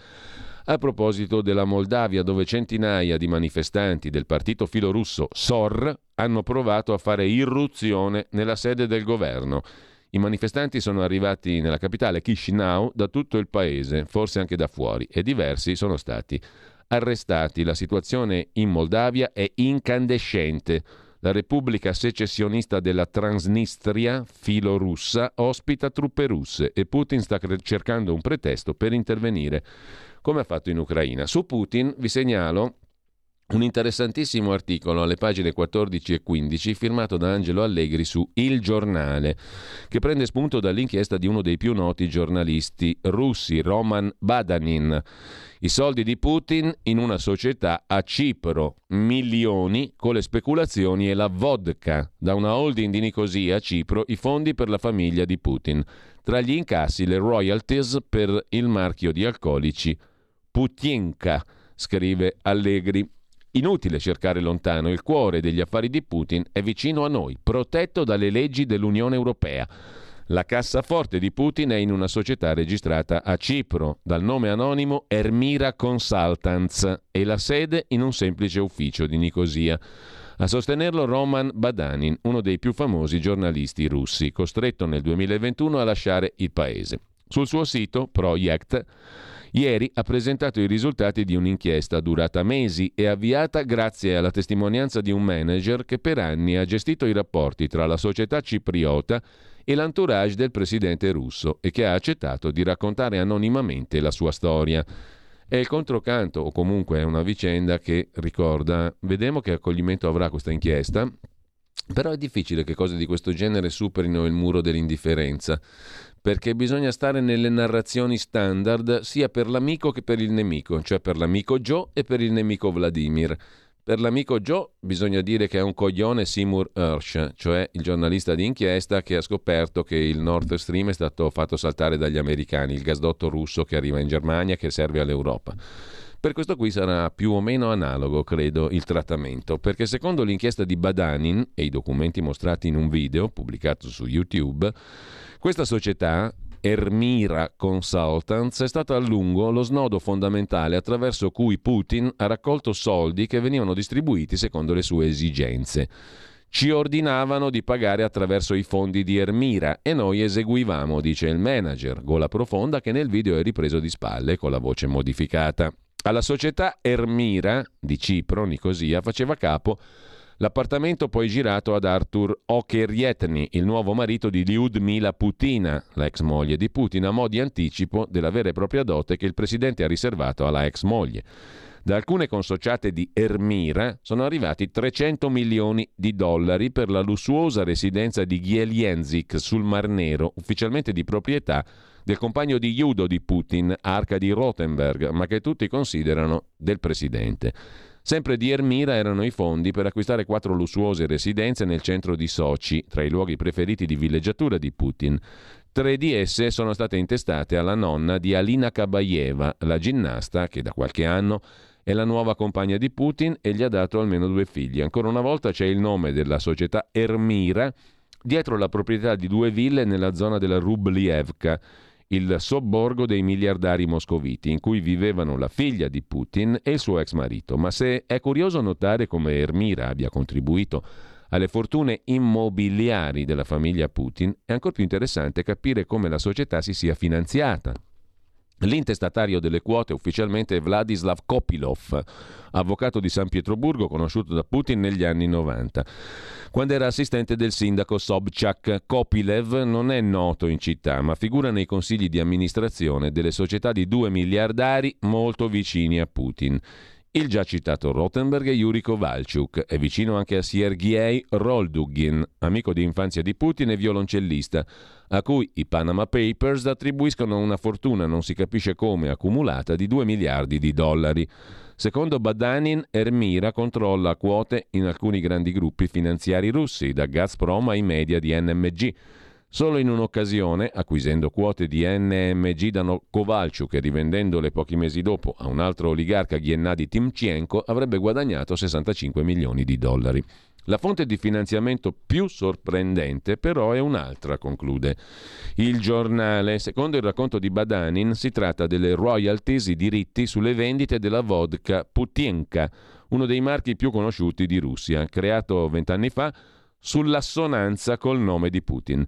a proposito della Moldavia, dove centinaia di manifestanti del partito filorusso SOR hanno provato a fare irruzione nella sede del governo. I manifestanti sono arrivati nella capitale Chisinau da tutto il paese, forse anche da fuori, e diversi sono stati arrestati. La situazione in Moldavia è incandescente. La Repubblica secessionista della Transnistria, filorussa, ospita truppe russe e Putin sta cercando un pretesto per intervenire, come ha fatto in Ucraina. Su Putin vi segnalo un interessantissimo articolo alle pagine 14 e 15 firmato da Angelo Allegri su Il Giornale, che prende spunto dall'inchiesta di uno dei più noti giornalisti russi, Roman Badanin. I soldi di Putin in una società a Cipro, milioni con le speculazioni e la vodka. Da una holding di Nicosia a Cipro i fondi per la famiglia di Putin. Tra gli incassi le royalties per il marchio di alcolici Putinka, scrive Allegri. Inutile cercare lontano, il cuore degli affari di Putin è vicino a noi, protetto dalle leggi dell'Unione Europea. La cassaforte di Putin è in una società registrata a Cipro, dal nome anonimo Ermira Consultants, e la sede in un semplice ufficio di Nicosia. A sostenerlo Roman Badanin, uno dei più famosi giornalisti russi, costretto nel 2021 a lasciare il paese. Sul suo sito, Project, Ieri ha presentato i risultati di un'inchiesta durata mesi e avviata grazie alla testimonianza di un manager che per anni ha gestito i rapporti tra la società cipriota e l'entourage del presidente russo e che ha accettato di raccontare anonimamente la sua storia. È il controcanto, o comunque è una vicenda che ricorda, vedremo che accoglimento avrà questa inchiesta, però è difficile che cose di questo genere superino il muro dell'indifferenza perché bisogna stare nelle narrazioni standard sia per l'amico che per il nemico, cioè per l'amico Joe e per il nemico Vladimir. Per l'amico Joe bisogna dire che è un coglione Seymour Hersh, cioè il giornalista d'inchiesta che ha scoperto che il Nord Stream è stato fatto saltare dagli americani, il gasdotto russo che arriva in Germania e che serve all'Europa. Per questo qui sarà più o meno analogo, credo, il trattamento, perché secondo l'inchiesta di Badanin e i documenti mostrati in un video pubblicato su YouTube, questa società, Ermira Consultants, è stata a lungo lo snodo fondamentale attraverso cui Putin ha raccolto soldi che venivano distribuiti secondo le sue esigenze. Ci ordinavano di pagare attraverso i fondi di Ermira e noi eseguivamo, dice il manager, gola profonda che nel video è ripreso di spalle con la voce modificata. Alla società Ermira di Cipro, Nicosia, faceva capo L'appartamento poi girato ad Artur Okerietny, il nuovo marito di Lyudmila Putina, la ex moglie di Putin, a mo' di anticipo della vera e propria dote che il presidente ha riservato alla ex moglie. Da alcune consociate di Ermira sono arrivati 300 milioni di dollari per la lussuosa residenza di Gielienzik sul Mar Nero, ufficialmente di proprietà del compagno di judo di Putin, Arca di Rothenberg, ma che tutti considerano del presidente. Sempre di Ermira erano i fondi per acquistare quattro lussuose residenze nel centro di Sochi, tra i luoghi preferiti di villeggiatura di Putin. Tre di esse sono state intestate alla nonna di Alina Kabayeva, la ginnasta che da qualche anno è la nuova compagna di Putin e gli ha dato almeno due figli. Ancora una volta c'è il nome della società Ermira dietro la proprietà di due ville nella zona della Rublievka il sobborgo dei miliardari moscoviti, in cui vivevano la figlia di Putin e il suo ex marito. Ma se è curioso notare come Ermira abbia contribuito alle fortune immobiliari della famiglia Putin, è ancora più interessante capire come la società si sia finanziata L'intestatario delle quote ufficialmente è Vladislav Kopilov, avvocato di San Pietroburgo conosciuto da Putin negli anni 90. Quando era assistente del sindaco Sobchak, Kopilev non è noto in città, ma figura nei consigli di amministrazione delle società di due miliardari molto vicini a Putin. Il già citato Rothenberg è Yuri Kovalchuk, è vicino anche a Sergei Roldugin, amico di infanzia di Putin e violoncellista, a cui i Panama Papers attribuiscono una fortuna non si capisce come accumulata di 2 miliardi di dollari. Secondo Badanin, Ermira controlla quote in alcuni grandi gruppi finanziari russi, da Gazprom ai media di NMG. Solo in un'occasione, acquisendo quote di NMG da Kovalchuk e rivendendole pochi mesi dopo a un altro oligarca Gennady Timchenko, avrebbe guadagnato 65 milioni di dollari. La fonte di finanziamento più sorprendente però è un'altra, conclude il giornale. Secondo il racconto di Badanin si tratta delle royalties, i diritti sulle vendite della vodka Putienka, uno dei marchi più conosciuti di Russia, creato vent'anni fa sull'assonanza col nome di Putin.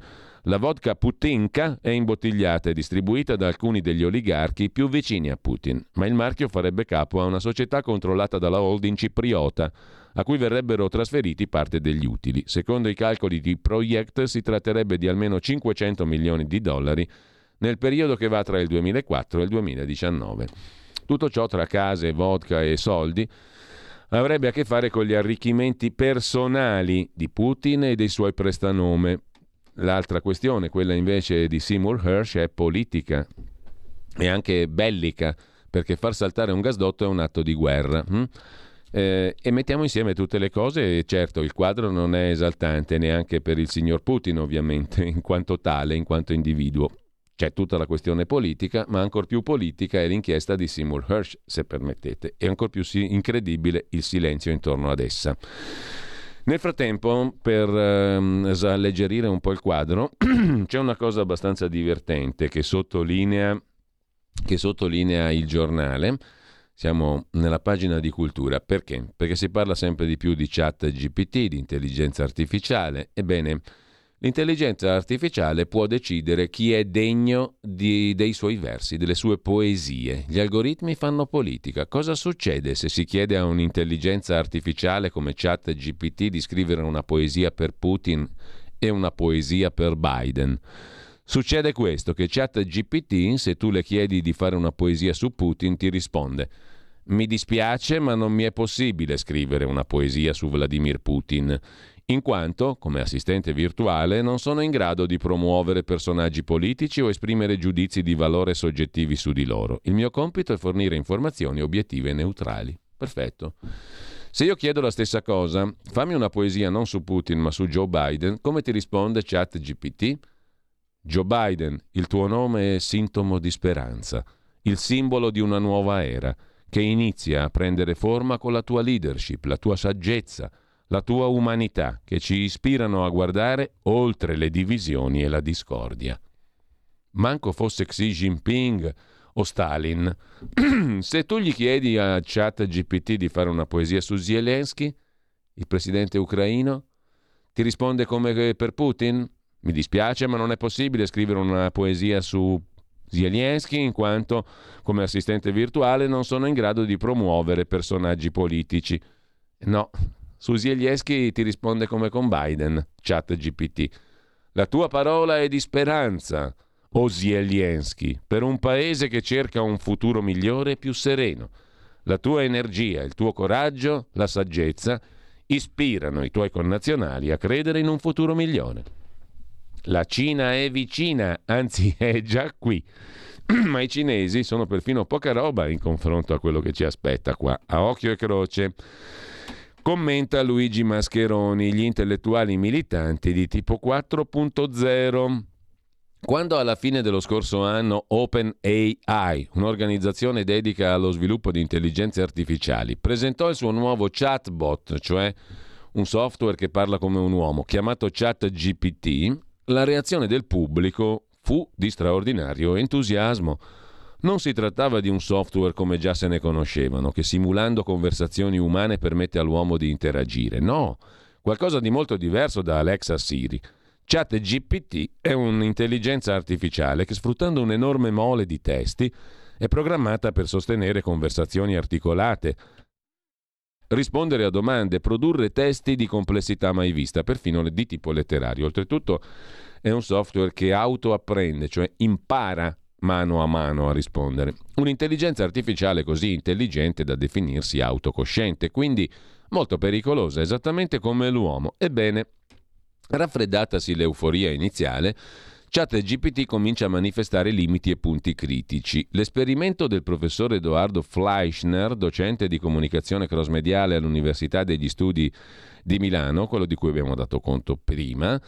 La vodka Putinka è imbottigliata e distribuita da alcuni degli oligarchi più vicini a Putin, ma il marchio farebbe capo a una società controllata dalla holding cipriota, a cui verrebbero trasferiti parte degli utili. Secondo i calcoli di Project si tratterebbe di almeno 500 milioni di dollari nel periodo che va tra il 2004 e il 2019. Tutto ciò tra case, vodka e soldi avrebbe a che fare con gli arricchimenti personali di Putin e dei suoi prestanome, L'altra questione, quella invece di Seymour Hersh, è politica e anche bellica, perché far saltare un gasdotto è un atto di guerra. Hm? Eh, e mettiamo insieme tutte le cose e certo il quadro non è esaltante neanche per il signor Putin ovviamente [laughs] in quanto tale, in quanto individuo. C'è tutta la questione politica, ma ancora più politica è l'inchiesta di Seymour Hersh, se permettete, e ancora più incredibile il silenzio intorno ad essa. Nel frattempo, per ehm, alleggerire un po' il quadro, [clears throat] c'è una cosa abbastanza divertente che sottolinea, che sottolinea il giornale. Siamo nella pagina di cultura. Perché? Perché si parla sempre di più di chat GPT, di intelligenza artificiale. Ebbene, L'intelligenza artificiale può decidere chi è degno di, dei suoi versi, delle sue poesie. Gli algoritmi fanno politica. Cosa succede se si chiede a un'intelligenza artificiale come ChatGPT di scrivere una poesia per Putin e una poesia per Biden? Succede questo, che ChatGPT, se tu le chiedi di fare una poesia su Putin, ti risponde mi dispiace, ma non mi è possibile scrivere una poesia su Vladimir Putin in quanto, come assistente virtuale, non sono in grado di promuovere personaggi politici o esprimere giudizi di valore soggettivi su di loro. Il mio compito è fornire informazioni obiettive e neutrali. Perfetto. Se io chiedo la stessa cosa, fammi una poesia non su Putin ma su Joe Biden, come ti risponde ChatGPT? Joe Biden, il tuo nome è sintomo di speranza, il simbolo di una nuova era, che inizia a prendere forma con la tua leadership, la tua saggezza, la tua umanità, che ci ispirano a guardare oltre le divisioni e la discordia. Manco fosse Xi Jinping o Stalin. [clears throat] Se tu gli chiedi a ChatGPT di fare una poesia su Zelensky, il presidente ucraino, ti risponde come per Putin? Mi dispiace, ma non è possibile scrivere una poesia su Zelensky in quanto, come assistente virtuale, non sono in grado di promuovere personaggi politici. No, su Zelensky ti risponde come con Biden, chat GPT. La tua parola è di speranza, o Zelensky, per un paese che cerca un futuro migliore e più sereno. La tua energia, il tuo coraggio, la saggezza ispirano i tuoi connazionali a credere in un futuro migliore. La Cina è vicina, anzi [laughs] è già qui. [clears throat] Ma i cinesi sono perfino poca roba in confronto a quello che ci aspetta qua, a occhio e croce. Commenta Luigi Mascheroni, gli intellettuali militanti di tipo 4.0. Quando alla fine dello scorso anno OpenAI, un'organizzazione dedica allo sviluppo di intelligenze artificiali, presentò il suo nuovo chatbot, cioè un software che parla come un uomo, chiamato ChatGPT, la reazione del pubblico fu di straordinario entusiasmo. Non si trattava di un software come già se ne conoscevano, che simulando conversazioni umane permette all'uomo di interagire. No, qualcosa di molto diverso da Alexa Siri. ChatGPT è un'intelligenza artificiale che sfruttando un'enorme mole di testi è programmata per sostenere conversazioni articolate, rispondere a domande, produrre testi di complessità mai vista, perfino di tipo letterario. Oltretutto è un software che autoapprende, cioè impara mano a mano a rispondere. Un'intelligenza artificiale così intelligente da definirsi autocosciente, quindi molto pericolosa, esattamente come l'uomo. Ebbene, raffreddatasi l'euforia iniziale, ChatGPT comincia a manifestare limiti e punti critici. L'esperimento del professor Edoardo Fleischner, docente di comunicazione crossmediale all'Università degli Studi di Milano, quello di cui abbiamo dato conto prima,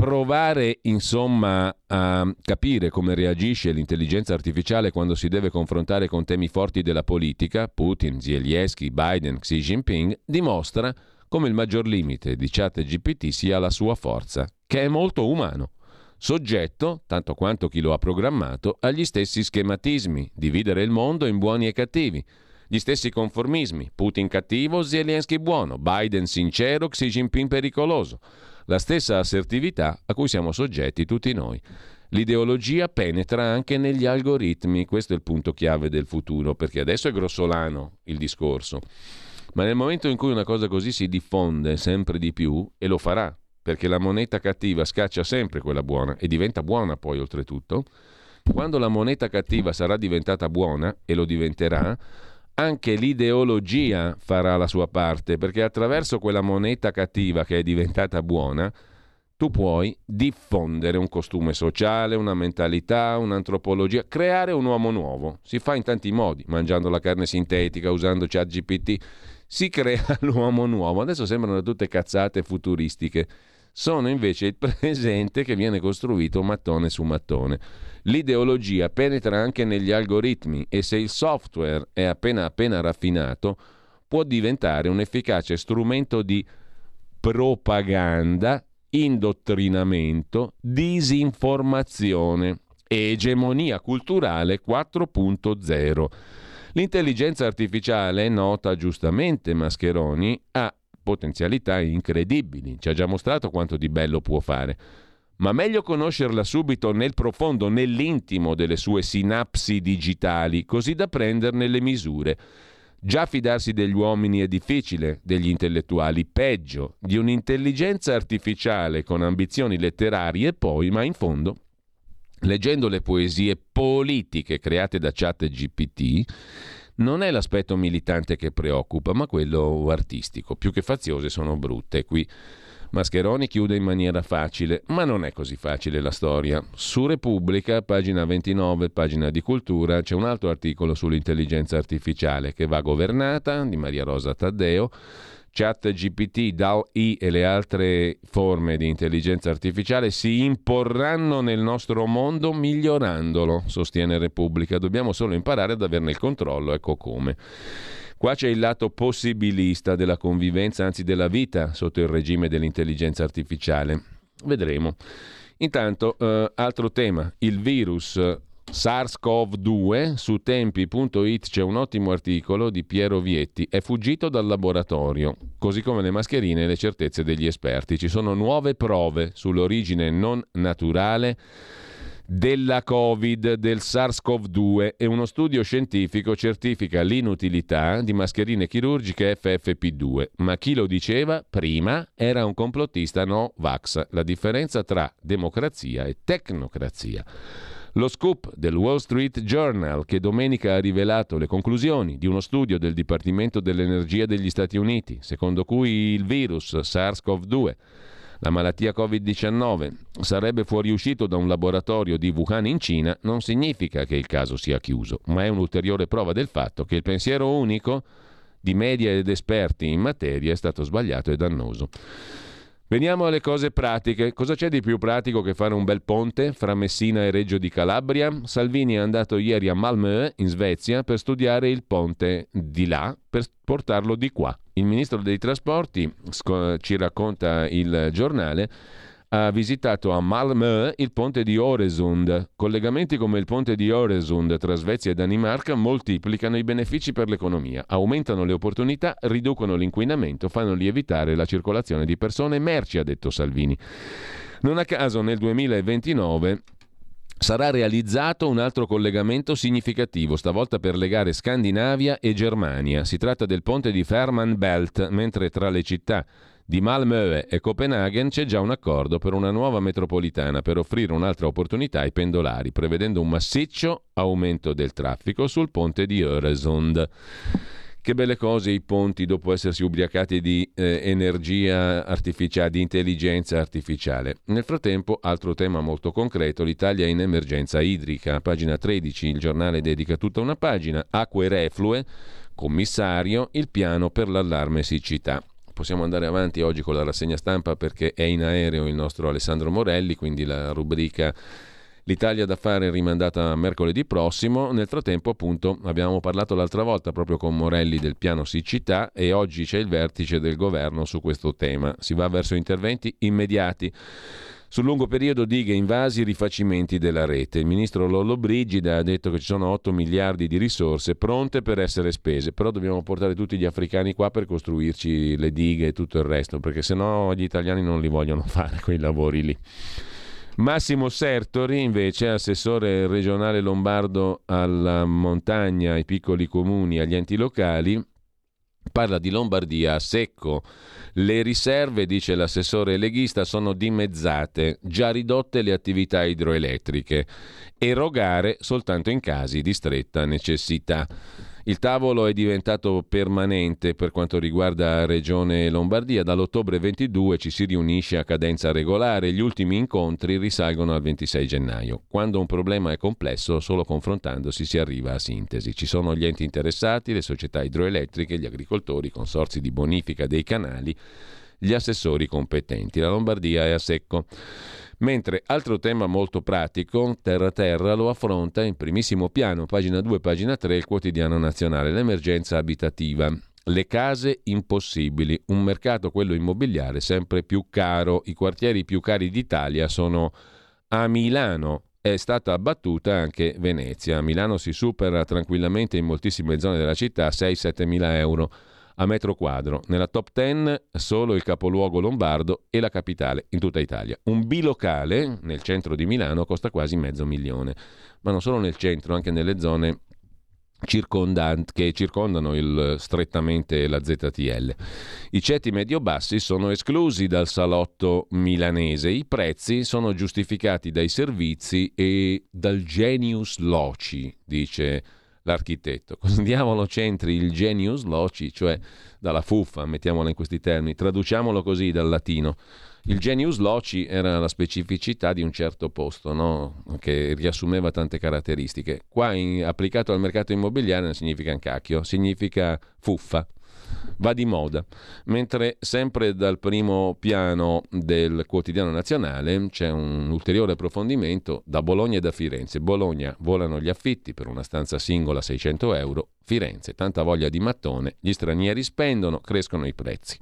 provare insomma a capire come reagisce l'intelligenza artificiale quando si deve confrontare con temi forti della politica, Putin, Zelensky, Biden, Xi Jinping, dimostra come il maggior limite di ChatGPT sia la sua forza, che è molto umano, soggetto, tanto quanto chi lo ha programmato, agli stessi schematismi, dividere il mondo in buoni e cattivi, gli stessi conformismi, Putin cattivo, Zelensky buono, Biden sincero, Xi Jinping pericoloso la stessa assertività a cui siamo soggetti tutti noi. L'ideologia penetra anche negli algoritmi, questo è il punto chiave del futuro, perché adesso è grossolano il discorso, ma nel momento in cui una cosa così si diffonde sempre di più, e lo farà, perché la moneta cattiva scaccia sempre quella buona e diventa buona poi oltretutto, quando la moneta cattiva sarà diventata buona, e lo diventerà, anche l'ideologia farà la sua parte, perché attraverso quella moneta cattiva che è diventata buona, tu puoi diffondere un costume sociale, una mentalità, un'antropologia, creare un uomo nuovo. Si fa in tanti modi, mangiando la carne sintetica, usando chat GPT, si crea [laughs] l'uomo nuovo. Adesso sembrano tutte cazzate futuristiche. Sono invece il [laughs] presente che viene costruito mattone su mattone. L'ideologia penetra anche negli algoritmi e se il software è appena appena raffinato, può diventare un efficace strumento di propaganda, indottrinamento, disinformazione e egemonia culturale 4.0. L'intelligenza artificiale, nota giustamente Mascheroni, ha potenzialità incredibili, ci ha già mostrato quanto di bello può fare. Ma meglio conoscerla subito nel profondo, nell'intimo delle sue sinapsi digitali, così da prenderne le misure. Già fidarsi degli uomini è difficile, degli intellettuali peggio, di un'intelligenza artificiale con ambizioni letterarie poi, ma in fondo, leggendo le poesie politiche create da chat GPT, non è l'aspetto militante che preoccupa, ma quello artistico. Più che faziose sono brutte. Qui Mascheroni chiude in maniera facile, ma non è così facile la storia. Su Repubblica, pagina 29, pagina di cultura, c'è un altro articolo sull'intelligenza artificiale che va governata, di Maria Rosa Taddeo. Chat GPT, DAO-I e le altre forme di intelligenza artificiale si imporranno nel nostro mondo migliorandolo, sostiene Repubblica. Dobbiamo solo imparare ad averne il controllo, ecco come. Qua c'è il lato possibilista della convivenza, anzi della vita sotto il regime dell'intelligenza artificiale. Vedremo. Intanto, eh, altro tema, il virus SARS-CoV-2, su tempi.it c'è un ottimo articolo di Piero Vietti, è fuggito dal laboratorio, così come le mascherine e le certezze degli esperti. Ci sono nuove prove sull'origine non naturale della Covid, del SARS-CoV-2 e uno studio scientifico certifica l'inutilità di mascherine chirurgiche FFP2. Ma chi lo diceva prima era un complottista no vax. La differenza tra democrazia e tecnocrazia. Lo scoop del Wall Street Journal che domenica ha rivelato le conclusioni di uno studio del Dipartimento dell'Energia degli Stati Uniti, secondo cui il virus SARS-CoV-2 la malattia Covid-19 sarebbe fuoriuscito da un laboratorio di Wuhan in Cina non significa che il caso sia chiuso, ma è un'ulteriore prova del fatto che il pensiero unico di media ed esperti in materia è stato sbagliato e dannoso. Veniamo alle cose pratiche. Cosa c'è di più pratico che fare un bel ponte fra Messina e Reggio di Calabria? Salvini è andato ieri a Malmö, in Svezia, per studiare il ponte di là, per portarlo di qua. Il ministro dei trasporti, ci racconta il giornale, ha visitato a Malmö il ponte di Oresund. Collegamenti come il ponte di Oresund tra Svezia e Danimarca moltiplicano i benefici per l'economia, aumentano le opportunità, riducono l'inquinamento, fanno lievitare la circolazione di persone e merci, ha detto Salvini. Non a caso nel 2029 sarà realizzato un altro collegamento significativo, stavolta per legare Scandinavia e Germania. Si tratta del ponte di Ferman Belt, mentre tra le città di Malmö e Copenaghen c'è già un accordo per una nuova metropolitana per offrire un'altra opportunità ai pendolari, prevedendo un massiccio aumento del traffico sul ponte di Öresund. Che belle cose i ponti dopo essersi ubriacati di eh, energia artificiale, di intelligenza artificiale. Nel frattempo, altro tema molto concreto, l'Italia in emergenza idrica. Pagina 13, il giornale dedica tutta una pagina. Acque reflue, commissario, il piano per l'allarme siccità. Possiamo andare avanti oggi con la rassegna stampa perché è in aereo il nostro Alessandro Morelli, quindi la rubrica L'Italia da fare è rimandata a mercoledì prossimo. Nel frattempo, appunto, abbiamo parlato l'altra volta proprio con Morelli del piano siccità e oggi c'è il vertice del governo su questo tema. Si va verso interventi immediati. Sul lungo periodo dighe invasi, rifacimenti della rete. Il ministro Lollo Brigida ha detto che ci sono 8 miliardi di risorse pronte per essere spese, però dobbiamo portare tutti gli africani qua per costruirci le dighe e tutto il resto, perché sennò gli italiani non li vogliono [laughs] fare quei lavori lì. Massimo Sertori, invece, assessore regionale lombardo alla montagna, ai piccoli comuni, agli enti locali, parla di Lombardia a secco. Le riserve, dice l'assessore leghista, sono dimezzate, già ridotte le attività idroelettriche. Erogare soltanto in casi di stretta necessità. Il tavolo è diventato permanente per quanto riguarda Regione Lombardia. Dall'ottobre 22 ci si riunisce a cadenza regolare. Gli ultimi incontri risalgono al 26 gennaio. Quando un problema è complesso, solo confrontandosi si arriva a sintesi. Ci sono gli enti interessati, le società idroelettriche, gli agricoltori, i consorzi di bonifica dei canali, gli assessori competenti. La Lombardia è a secco. Mentre altro tema molto pratico, Terra Terra, lo affronta in primissimo piano, pagina 2, pagina 3, il quotidiano nazionale, l'emergenza abitativa. Le case impossibili, un mercato, quello immobiliare, sempre più caro. I quartieri più cari d'Italia sono a Milano, è stata abbattuta anche Venezia. Milano si supera tranquillamente in moltissime zone della città 6-7 mila euro a metro quadro. Nella top 10 solo il capoluogo lombardo e la capitale in tutta Italia. Un bilocale nel centro di Milano costa quasi mezzo milione, ma non solo nel centro, anche nelle zone che circondano il, strettamente la ZTL. I ceti medio-bassi sono esclusi dal salotto milanese, i prezzi sono giustificati dai servizi e dal genius loci, dice l'architetto. [laughs] Cosa diavolo c'entri il genius loci, cioè dalla fuffa, mettiamola in questi termini, traduciamolo così dal latino. Il genius loci era la specificità di un certo posto, no? che riassumeva tante caratteristiche. Qua in, applicato al mercato immobiliare non significa un cacchio, significa fuffa va di moda, mentre sempre dal primo piano del quotidiano nazionale c'è un ulteriore approfondimento da Bologna e da Firenze. Bologna volano gli affitti per una stanza singola 600 euro, Firenze tanta voglia di mattone, gli stranieri spendono, crescono i prezzi.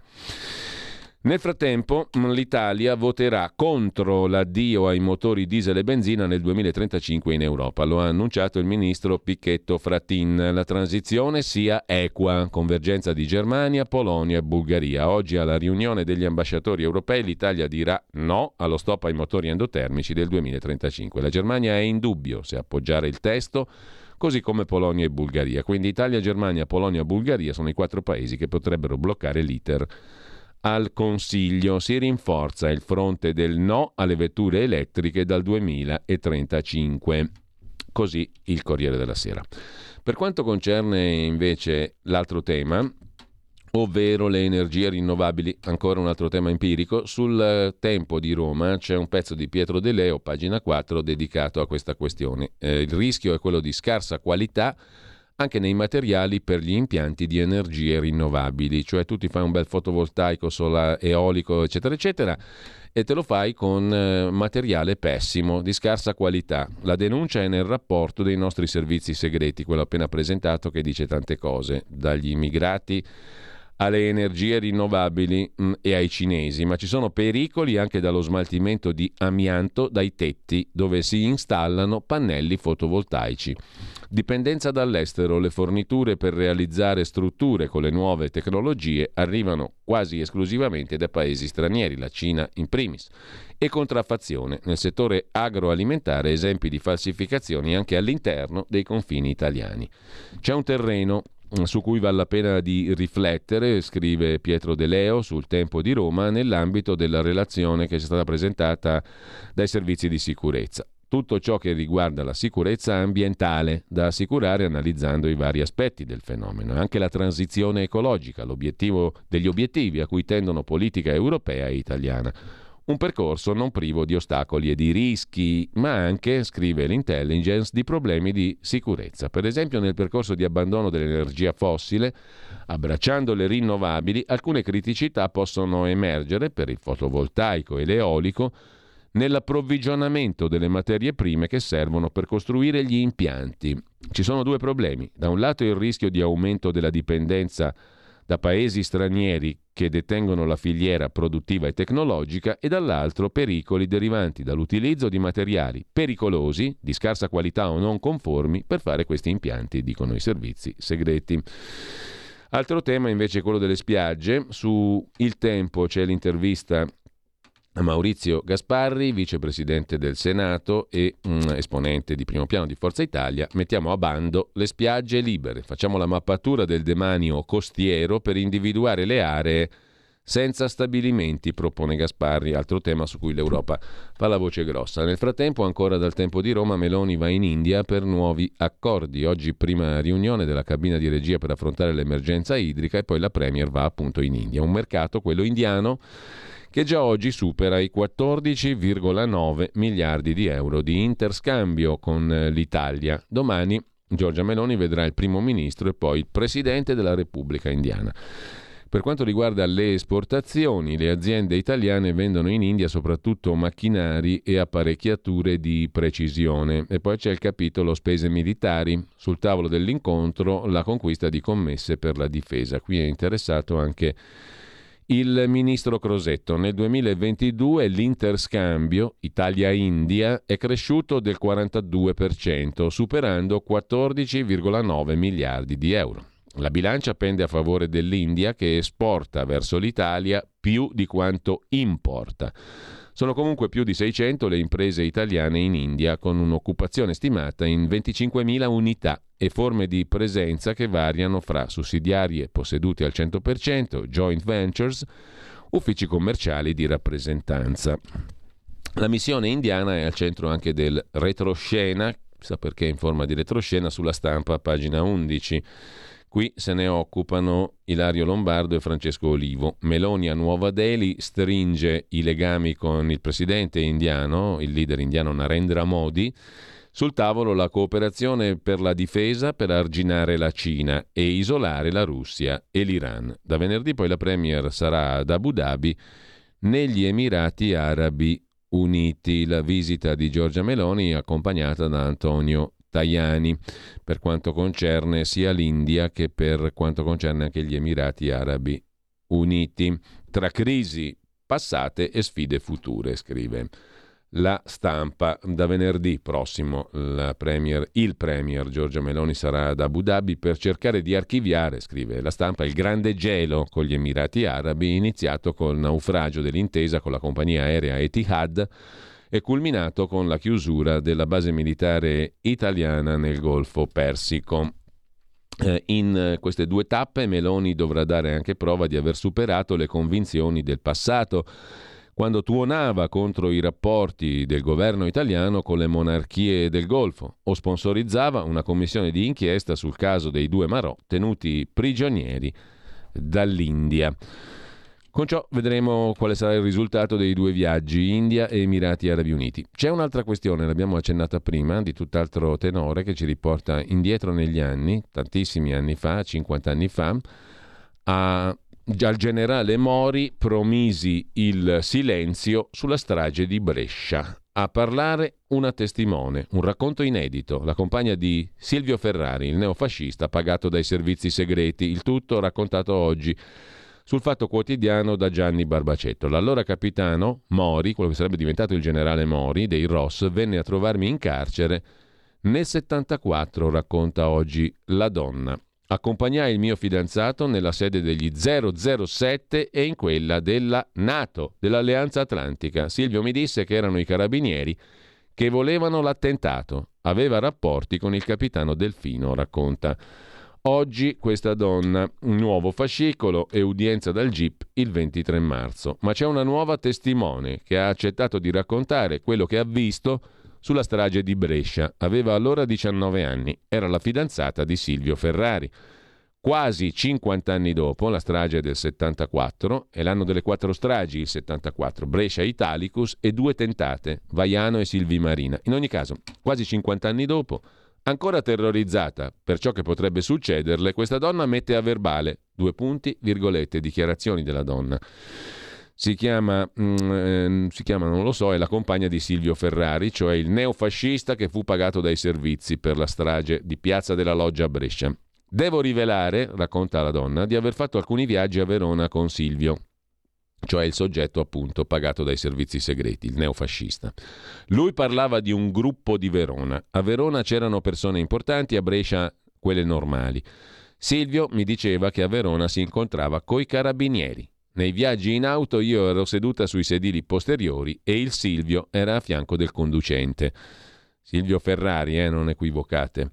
Nel frattempo mm, l'Italia voterà contro l'addio ai motori diesel e benzina nel 2035 in Europa. Lo ha annunciato il ministro Picchetto Frattin. La transizione sia equa, convergenza di Germania, Polonia e Bulgaria. Oggi alla riunione degli ambasciatori europei l'Italia dirà no allo stop ai motori endotermici del 2035. La Germania è in dubbio se appoggiare il testo così come Polonia e Bulgaria. Quindi Italia, Germania, Polonia e Bulgaria sono i quattro paesi che potrebbero bloccare l'iter al Consiglio. Si rinforza il fronte del no alle vetture elettriche dal 2035. Così il Corriere della Sera. Per quanto concerne invece l'altro tema, ovvero le energie rinnovabili, ancora un altro tema empirico, sul tempo di Roma c'è un pezzo di Pietro De Leo, pagina 4, dedicato a questa questione. Eh, il rischio è quello di scarsa qualità anche nei materiali per gli impianti di energie rinnovabili, cioè tu ti fai un bel fotovoltaico, sola, eolico, eccetera, eccetera, e te lo fai con eh, materiale pessimo, di scarsa qualità. La denuncia è nel rapporto dei nostri servizi segreti, quello appena presentato che dice tante cose, dagli immigrati alle energie rinnovabili mm, e ai cinesi, ma ci sono pericoli anche dallo smaltimento di amianto dai tetti dove si installano pannelli fotovoltaici. Dipendenza dall'estero, le forniture per realizzare strutture con le nuove tecnologie arrivano quasi esclusivamente da paesi stranieri, la Cina in primis, e contraffazione nel settore agroalimentare, esempi di falsificazioni anche all'interno dei confini italiani. C'è un terreno su cui vale la pena di riflettere, scrive Pietro De Leo sul Tempo di Roma, nell'ambito della relazione che è stata presentata dai servizi di sicurezza tutto ciò che riguarda la sicurezza ambientale da assicurare analizzando i vari aspetti del fenomeno, anche la transizione ecologica, l'obiettivo degli obiettivi a cui tendono politica europea e italiana. un percorso non privo di ostacoli e di rischi, ma anche, scrive l'intelligence, di problemi di sicurezza. Per esempio nel percorso di abbandono dell'energia fossile, abbracciando le rinnovabili, alcune criticità possono emergere per il fotovoltaico e l'eolico nell'approvvigionamento delle materie prime che servono per costruire gli impianti. Ci sono due problemi. Da un lato il rischio di aumento della dipendenza da paesi stranieri che detengono la filiera produttiva e tecnologica e dall'altro pericoli derivanti dall'utilizzo di materiali pericolosi, di scarsa qualità o non conformi per fare questi impianti, dicono i servizi segreti. Altro tema invece è quello delle spiagge. Su Il Tempo c'è l'intervista Maurizio Gasparri, vicepresidente del Senato e um, esponente di primo piano di Forza Italia, mettiamo a bando le spiagge libere, facciamo la mappatura del demanio costiero per individuare le aree senza stabilimenti, propone Gasparri, altro tema su cui l'Europa fa la voce grossa. Nel frattempo, ancora dal tempo di Roma, Meloni va in India per nuovi accordi. Oggi prima riunione della cabina di regia per affrontare l'emergenza idrica e poi la Premier va appunto in India. Un mercato, quello indiano, che già oggi supera i 14,9 miliardi di euro di interscambio con eh, l'Italia. Domani Giorgia Meloni vedrà il primo ministro e poi il presidente della Repubblica indiana. Per quanto riguarda le esportazioni, le aziende italiane vendono in India soprattutto macchinari e apparecchiature di precisione. E poi c'è il capitolo spese militari. Sul tavolo dell'incontro la conquista di commesse per la difesa. Qui è interessato anche il ministro Crosetto. Nel 2022 l'interscambio Italia-India è cresciuto del 42%, superando 14,9 miliardi di euro. La bilancia pende a favore dell'India che esporta verso l'Italia più di quanto importa. Sono comunque più di 600 le imprese italiane in India, con un'occupazione stimata in 25.000 unità e forme di presenza che variano fra sussidiarie possedute al 100%, joint ventures, uffici commerciali di rappresentanza. La missione indiana è al centro anche del retroscena, sa perché in forma di retroscena sulla stampa, pagina 11. Qui se ne occupano Ilario Lombardo e Francesco Olivo. Meloni a Nuova Delhi stringe i legami con il presidente indiano, il leader indiano Narendra Modi. Sul tavolo la cooperazione per la difesa per arginare la Cina e isolare la Russia e l'Iran. Da venerdì poi la Premier sarà ad Abu Dhabi negli Emirati Arabi Uniti. La visita di Giorgia Meloni accompagnata da Antonio Tajani per quanto concerne sia l'India che per quanto concerne anche gli Emirati Arabi Uniti. Tra crisi passate e sfide future, scrive la stampa. Da venerdì prossimo premier, il Premier Giorgia Meloni sarà ad Abu Dhabi per cercare di archiviare, scrive la stampa, il grande gelo con gli Emirati Arabi iniziato col naufragio dell'intesa con la compagnia aerea Etihad è culminato con la chiusura della base militare italiana nel Golfo Persico. Eh, in queste due tappe Meloni dovrà dare anche prova di aver superato le convinzioni del passato, quando tuonava contro i rapporti del governo italiano con le monarchie del Golfo o sponsorizzava una commissione di inchiesta sul caso dei due Marò tenuti prigionieri dall'India. Con ciò vedremo quale sarà il risultato dei due viaggi India e Emirati Arabi Uniti. C'è un'altra questione, l'abbiamo accennata prima, di tutt'altro tenore che ci riporta indietro negli anni, tantissimi anni fa, 50 anni fa, a, al generale Mori promisi il silenzio sulla strage di Brescia. A parlare una testimone, un racconto inedito, la compagna di Silvio Ferrari, il neofascista pagato dai servizi segreti, il tutto raccontato oggi sul Fatto Quotidiano da Gianni Barbacetto. L'allora capitano Mori, quello che sarebbe diventato il generale Mori dei Ross, venne a trovarmi in carcere nel 74, racconta oggi la donna. Accompagnai il mio fidanzato nella sede degli 007 e in quella della NATO, dell'Alleanza Atlantica. Silvio mi disse che erano i carabinieri che volevano l'attentato. Aveva rapporti con il capitano Delfino, racconta. Oggi questa donna, un nuovo fascicolo e udienza dal GIP il 23 marzo. Ma c'è una nuova testimone che ha accettato di raccontare quello che ha visto sulla strage di Brescia. Aveva allora 19 anni, era la fidanzata di Silvio Ferrari. Quasi 50 anni dopo, la strage del 74, è l'anno delle quattro stragi, il 74, Brescia Italicus e due tentate, Vaiano e Silvi Marina. In ogni caso, quasi 50 anni dopo, ancora terrorizzata per ciò che potrebbe succederle, questa donna mette a verbale, due punti, virgolette, dichiarazioni della donna. Si chiama, mm, eh, si chiama, non lo so, è la compagna di Silvio Ferrari, cioè il neofascista che fu pagato dai servizi per la strage di Piazza della Loggia a Brescia. Devo rivelare, racconta la donna, di aver fatto alcuni viaggi a Verona con Silvio, cioè il soggetto appunto pagato dai servizi segreti, il neofascista. Lui parlava di un gruppo di Verona. A Verona c'erano persone importanti, a Brescia quelle normali. Silvio mi diceva che a Verona si incontrava coi carabinieri. Nei viaggi in auto io ero seduta sui sedili posteriori e il Silvio era a fianco del conducente. Silvio Ferrari, eh, non equivocate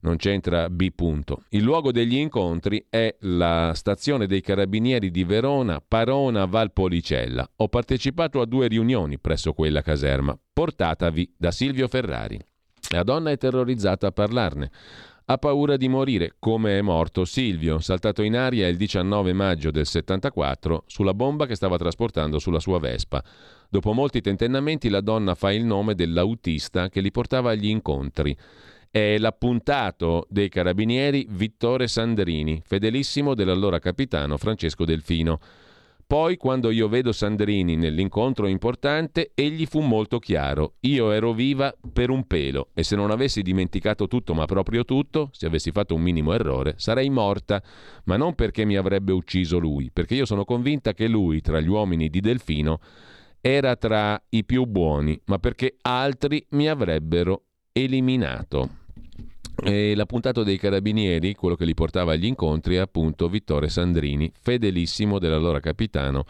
non c'entra B. Punto. Il luogo degli incontri è la stazione dei carabinieri di Verona, Parona, Valpolicella. Ho partecipato a due riunioni presso quella caserma, portatavi da Silvio Ferrari. La donna è terrorizzata a parlarne. Ha paura di morire, come è morto Silvio, saltato in aria il 19 maggio del 74 sulla bomba che stava trasportando sulla sua Vespa. Dopo molti tentennamenti la donna fa il nome dell'autista che li portava agli incontri è l'appuntato dei carabinieri Vittore Sandrini, fedelissimo dell'allora capitano Francesco Delfino. Poi, quando io vedo Sandrini nell'incontro importante, egli fu molto chiaro. Io ero viva per un pelo e se non avessi dimenticato tutto, ma proprio tutto, se avessi fatto un minimo errore, sarei morta. Ma non perché mi avrebbe ucciso lui, perché io sono convinta che lui, tra gli uomini di Delfino, era tra i più buoni, ma perché altri mi avrebbero eliminato. E l'appuntato dei carabinieri, quello che li portava agli incontri, è appunto Vittore Sandrini, fedelissimo dell'allora capitano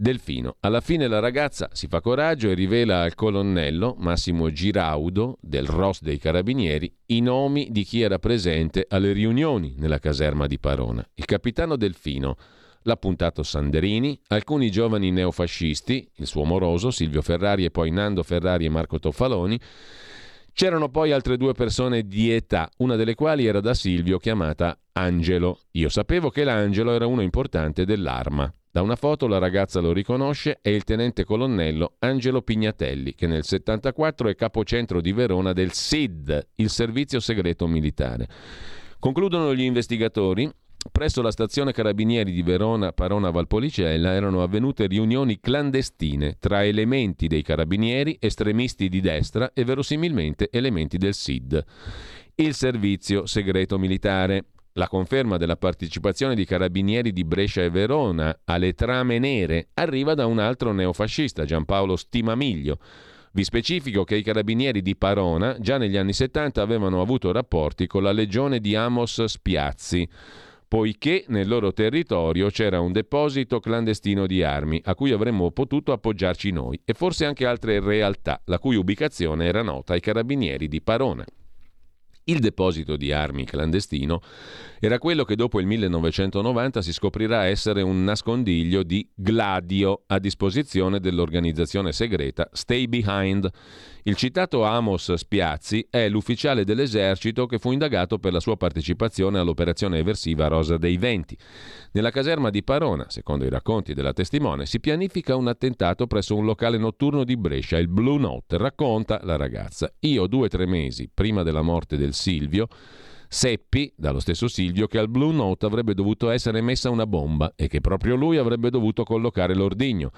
Delfino. Alla fine la ragazza si fa coraggio e rivela al colonnello Massimo Giraudo del ROS dei Carabinieri i nomi di chi era presente alle riunioni nella caserma di Parona. Il capitano Delfino, l'appuntato Sandrini, alcuni giovani neofascisti, il suo moroso Silvio Ferrari e poi Nando Ferrari e Marco Toffaloni, C'erano poi altre due persone di età, una delle quali era da Silvio chiamata Angelo. Io sapevo che l'Angelo era uno importante dell'arma. Da una foto la ragazza lo riconosce, è il tenente colonnello Angelo Pignatelli, che nel 74 è capocentro di Verona del SID, il Servizio Segreto Militare. Concludono gli investigatori Presso la stazione carabinieri di Verona Parona Valpolicella erano avvenute riunioni clandestine tra elementi dei carabinieri, estremisti di destra e verosimilmente elementi del SID. Il servizio segreto militare. La conferma della partecipazione di carabinieri di Brescia e Verona alle trame nere arriva da un altro neofascista, Giampaolo Stimamiglio. Vi specifico che i carabinieri di Parona già negli anni 70 avevano avuto rapporti con la legione di Amos Spiazzi poiché nel loro territorio c'era un deposito clandestino di armi a cui avremmo potuto appoggiarci noi e forse anche altre realtà la cui ubicazione era nota ai carabinieri di Parona. Il deposito di armi clandestino era quello che dopo il 1990 si scoprirà essere un nascondiglio di Gladio a disposizione dell'organizzazione segreta Stay Behind. Il citato Amos Spiazzi è l'ufficiale dell'esercito che fu indagato per la sua partecipazione all'operazione eversiva Rosa dei Venti. Nella caserma di Parona, secondo i racconti della testimone, si pianifica un attentato presso un locale notturno di Brescia, il Blue Note, racconta la ragazza. Io due o tre mesi prima della morte del Silvio Seppi, dallo stesso Silvio, che al Blue Note avrebbe dovuto essere messa una bomba e che proprio lui avrebbe dovuto collocare l'ordigno.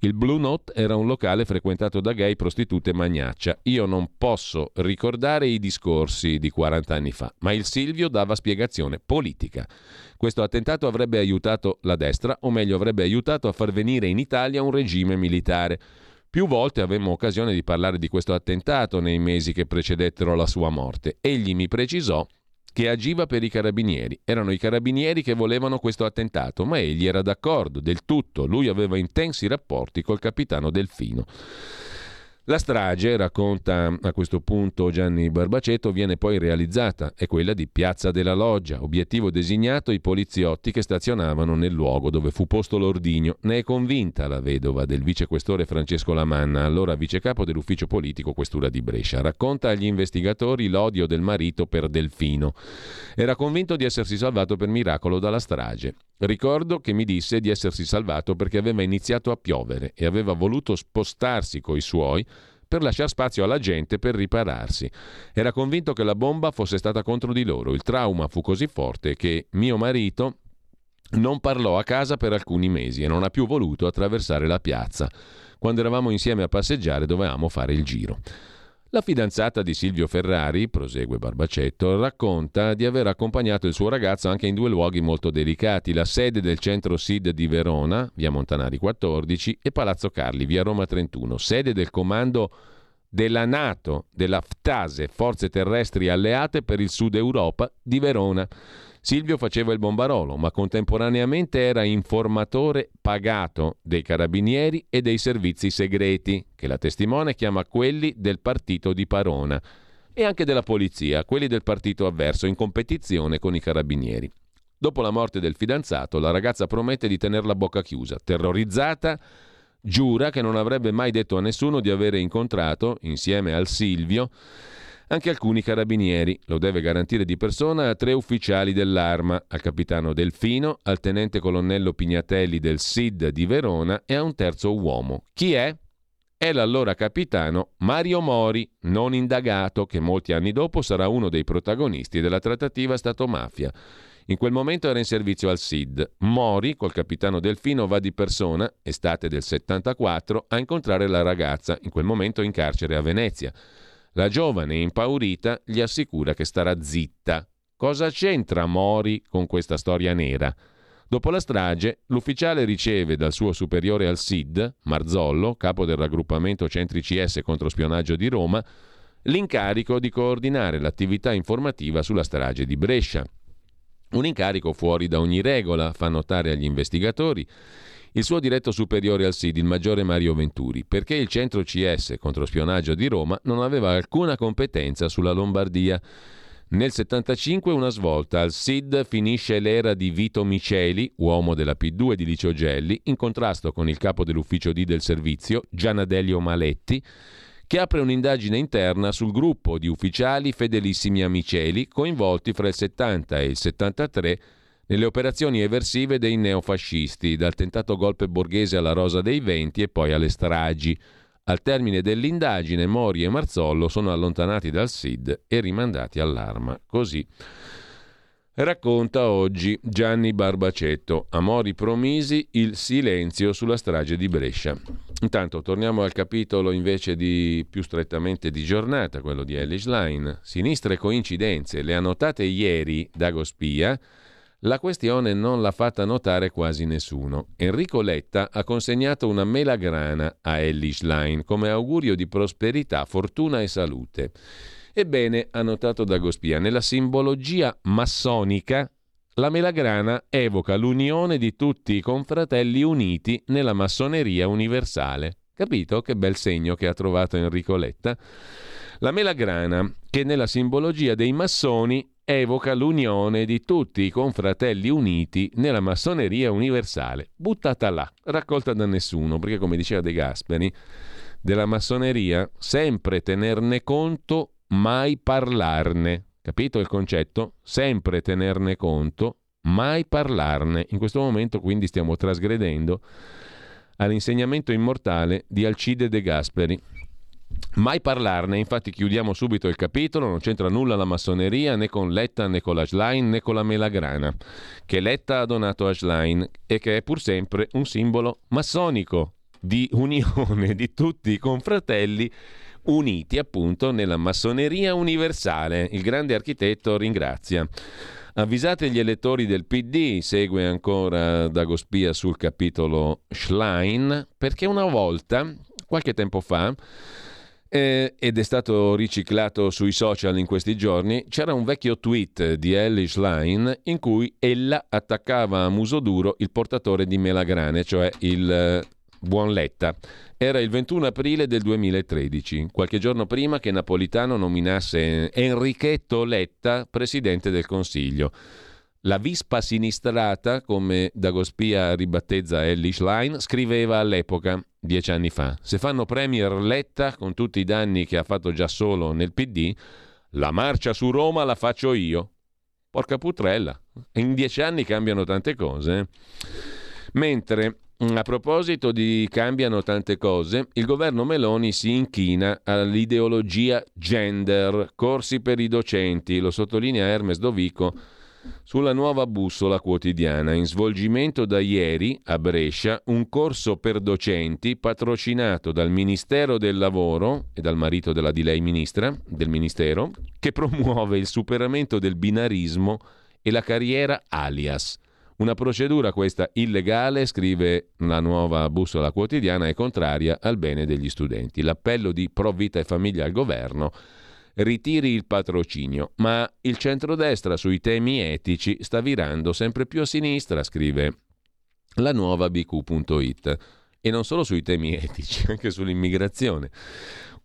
Il Blue Note era un locale frequentato da gay, prostitute e magnaccia. Io non posso ricordare i discorsi di 40 anni fa, ma il Silvio dava spiegazione politica. Questo attentato avrebbe aiutato la destra, o meglio avrebbe aiutato a far venire in Italia un regime militare. Più volte avemmo occasione di parlare di questo attentato nei mesi che precedettero la sua morte. Egli mi precisò che agiva per i carabinieri. Erano i carabinieri che volevano questo attentato, ma egli era d'accordo del tutto. Lui aveva intensi rapporti col capitano Delfino. La strage, racconta a questo punto Gianni Barbacetto, viene poi realizzata, è quella di Piazza della Loggia, obiettivo designato i poliziotti che stazionavano nel luogo dove fu posto l'ordigno. Ne è convinta la vedova del vicequestore Francesco Lamanna, allora vicecapo dell'ufficio politico questura di Brescia. Racconta agli investigatori l'odio del marito per Delfino. Era convinto di essersi salvato per miracolo dalla strage. Ricordo che mi disse di essersi salvato perché aveva iniziato a piovere e aveva voluto spostarsi coi suoi per lasciare spazio alla gente per ripararsi. Era convinto che la bomba fosse stata contro di loro. Il trauma fu così forte che mio marito non parlò a casa per alcuni mesi e non ha più voluto attraversare la piazza. Quando eravamo insieme a passeggiare dovevamo fare il giro. La fidanzata di Silvio Ferrari, prosegue Barbacetto, racconta di aver accompagnato il suo ragazzo anche in due luoghi molto delicati, la sede del centro SID di Verona, via Montanari 14, e Palazzo Carli, via Roma 31, sede del comando della Nato, della FTASE, Forze Terrestri Alleate per il Sud Europa di Verona. Silvio faceva il bombarolo, ma contemporaneamente era informatore pagato dei carabinieri e dei servizi segreti, che la testimone chiama quelli del partito di Parona, e anche della polizia, quelli del partito avverso, in competizione con i carabinieri. Dopo la morte del fidanzato, la ragazza promette di tenere la bocca chiusa. Terrorizzata, giura che non avrebbe mai detto a nessuno di avere incontrato, insieme al Silvio, anche alcuni carabinieri. Lo deve garantire di persona a tre ufficiali dell'arma, al capitano Delfino, al tenente colonnello Pignatelli del SID di Verona e a un terzo uomo. Chi è? È l'allora capitano Mario Mori, non indagato, che molti anni dopo sarà uno dei protagonisti della trattativa Stato-mafia. In quel momento era in servizio al SID. Mori, col capitano Delfino, va di persona, estate del 74, a incontrare la ragazza, in quel momento in carcere a Venezia. La giovane, impaurita, gli assicura che starà zitta. Cosa c'entra Mori con questa storia nera? Dopo la strage, l'ufficiale riceve dal suo superiore al SID, Marzollo, capo del raggruppamento Centri CS contro spionaggio di Roma, l'incarico di coordinare l'attività informativa sulla strage di Brescia. Un incarico fuori da ogni regola, fa notare agli investigatori, il suo diretto superiore al SID, il maggiore Mario Venturi, perché il centro CS contro spionaggio di Roma non aveva alcuna competenza sulla Lombardia. Nel 75 una svolta, al SID finisce l'era di Vito Miceli, uomo della P2 di Licio Gelli, in contrasto con il capo dell'ufficio D del servizio, Gianadelio Maletti, che apre un'indagine interna sul gruppo di ufficiali fedelissimi a Miceli, coinvolti fra il 70 e il 73 nelle operazioni eversive dei neofascisti, dal tentato golpe borghese alla Rosa dei Venti e poi alle stragi. Al termine dell'indagine Mori e Marzollo sono allontanati dal SID e rimandati all'arma. Così racconta oggi Gianni Barbacetto. A Mori Promisi il silenzio sulla strage di Brescia. Intanto torniamo al capitolo invece di più strettamente di giornata, quello di Elish Line. Sinistre coincidenze, le annotate ieri da Gospia la questione non l'ha fatta notare quasi nessuno. Enrico Letta ha consegnato una melagrana a Ellie Schlein come augurio di prosperità, fortuna e salute. Ebbene, ha notato Dagospia, nella simbologia massonica la melagrana evoca l'unione di tutti i confratelli uniti nella massoneria universale. Capito che bel segno che ha trovato Enrico Letta? La melagrana, che nella simbologia dei massoni evoca l'unione di tutti i confratelli uniti nella massoneria universale, buttata là, raccolta da nessuno, perché come diceva De Gasperi, della massoneria sempre tenerne conto, mai parlarne. Capito il concetto? Sempre tenerne conto, mai parlarne. In questo momento quindi stiamo trasgredendo all'insegnamento immortale di Alcide De Gasperi. Mai parlarne, infatti chiudiamo subito il capitolo, non c'entra nulla la massoneria né con Letta né con la Schlein né con la melagrana, che Letta ha donato a Schlein e che è pur sempre un simbolo massonico di unione di tutti i confratelli uniti appunto nella massoneria universale. Il grande architetto ringrazia. Avvisate gli elettori del PD, segue ancora Dagospia sul capitolo Schlein, perché una volta, qualche tempo fa, eh, ed è stato riciclato sui social in questi giorni, c'era un vecchio tweet di Ellie Schlein in cui ella attaccava a muso duro il portatore di melagrane, cioè il eh, Buon Letta. Era il 21 aprile del 2013, qualche giorno prima che Napolitano nominasse Enrichetto Letta presidente del Consiglio. La vispa sinistrata, come Dagospia ribattezza Ellie Schlein, scriveva all'epoca, dieci anni fa, se fanno premier Letta con tutti i danni che ha fatto già solo nel PD, la marcia su Roma la faccio io. Porca putrella, in dieci anni cambiano tante cose. Eh. Mentre a proposito di cambiano tante cose, il governo Meloni si inchina all'ideologia gender, corsi per i docenti, lo sottolinea Hermes Dovico sulla nuova bussola quotidiana. In svolgimento da ieri a Brescia un corso per docenti patrocinato dal Ministero del Lavoro e dal marito della di lei ministra del Ministero che promuove il superamento del binarismo e la carriera alias. Una procedura questa illegale, scrive la nuova bussola quotidiana, è contraria al bene degli studenti. L'appello di Pro Vita e Famiglia al governo ritiri il patrocinio, ma il centrodestra sui temi etici sta virando sempre più a sinistra, scrive la nuova bq.it. E non solo sui temi etici, [laughs] anche sull'immigrazione.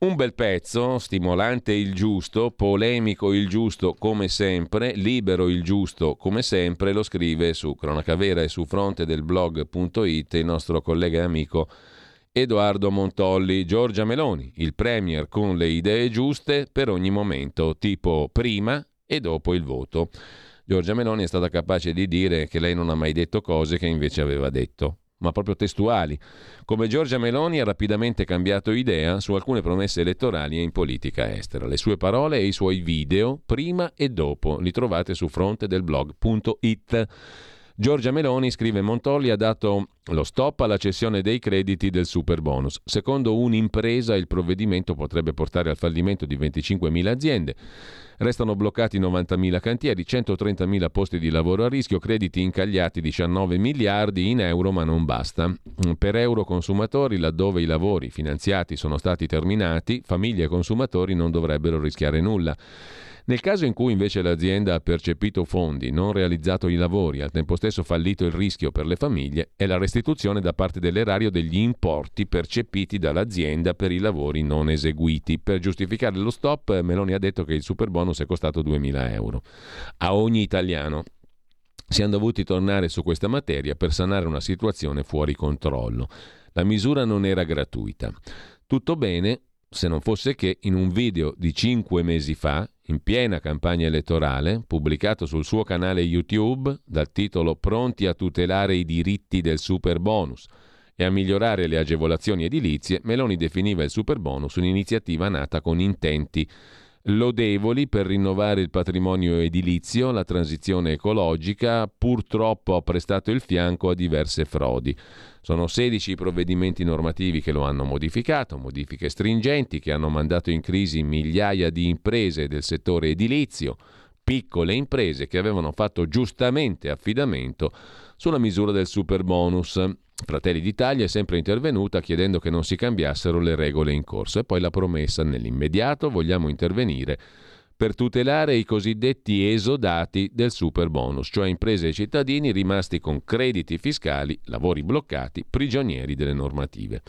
Un bel pezzo, stimolante il giusto, polemico il giusto come sempre, libero il giusto come sempre, lo scrive su Cronaca Vera e su fronte del blog.it il nostro collega e amico Edoardo Montolli, Giorgia Meloni, il premier con le idee giuste per ogni momento, tipo prima e dopo il voto. Giorgia Meloni è stata capace di dire che lei non ha mai detto cose che invece aveva detto ma proprio testuali, come Giorgia Meloni ha rapidamente cambiato idea su alcune promesse elettorali e in politica estera. Le sue parole e i suoi video, prima e dopo, li trovate su fronte del blog.it. Giorgia Meloni, scrive Montolli, ha dato lo stop alla cessione dei crediti del super bonus. Secondo un'impresa il provvedimento potrebbe portare al fallimento di 25.000 aziende. Restano bloccati 90.000 cantieri, 130.000 posti di lavoro a rischio, crediti incagliati 19 miliardi in euro, ma non basta. Per euro consumatori, laddove i lavori finanziati sono stati terminati, famiglie e consumatori non dovrebbero rischiare nulla. Nel caso in cui invece l'azienda ha percepito fondi, non realizzato i lavori, e al tempo stesso fallito il rischio per le famiglie, è la restituzione da parte dell'erario degli importi percepiti dall'azienda per i lavori non eseguiti. Per giustificare lo stop, Meloni ha detto che il super bonus è costato 2.000 euro a ogni italiano. Siamo dovuti tornare su questa materia per sanare una situazione fuori controllo. La misura non era gratuita. Tutto bene se non fosse che in un video di cinque mesi fa in piena campagna elettorale, pubblicato sul suo canale YouTube dal titolo Pronti a tutelare i diritti del super bonus e a migliorare le agevolazioni edilizie, Meloni definiva il super bonus un'iniziativa nata con intenti lodevoli per rinnovare il patrimonio edilizio, la transizione ecologica, purtroppo ha prestato il fianco a diverse frodi. Sono 16 i provvedimenti normativi che lo hanno modificato, modifiche stringenti che hanno mandato in crisi migliaia di imprese del settore edilizio, piccole imprese che avevano fatto giustamente affidamento sulla misura del super bonus. Fratelli d'Italia è sempre intervenuta chiedendo che non si cambiassero le regole in corso e poi la promessa nell'immediato vogliamo intervenire per tutelare i cosiddetti esodati del super bonus, cioè imprese e cittadini rimasti con crediti fiscali, lavori bloccati, prigionieri delle normative.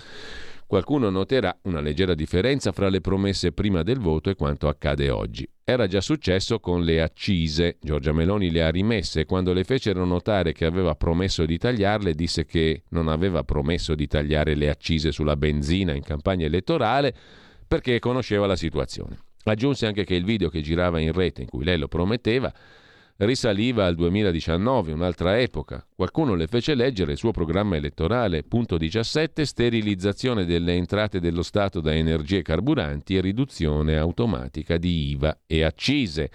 Qualcuno noterà una leggera differenza fra le promesse prima del voto e quanto accade oggi. Era già successo con le accise. Giorgia Meloni le ha rimesse quando le fecero notare che aveva promesso di tagliarle disse che non aveva promesso di tagliare le accise sulla benzina in campagna elettorale perché conosceva la situazione. Aggiunse anche che il video che girava in rete in cui lei lo prometteva risaliva al 2019, un'altra epoca. Qualcuno le fece leggere il suo programma elettorale, punto 17, sterilizzazione delle entrate dello Stato da energie carburanti e riduzione automatica di IVA e accise.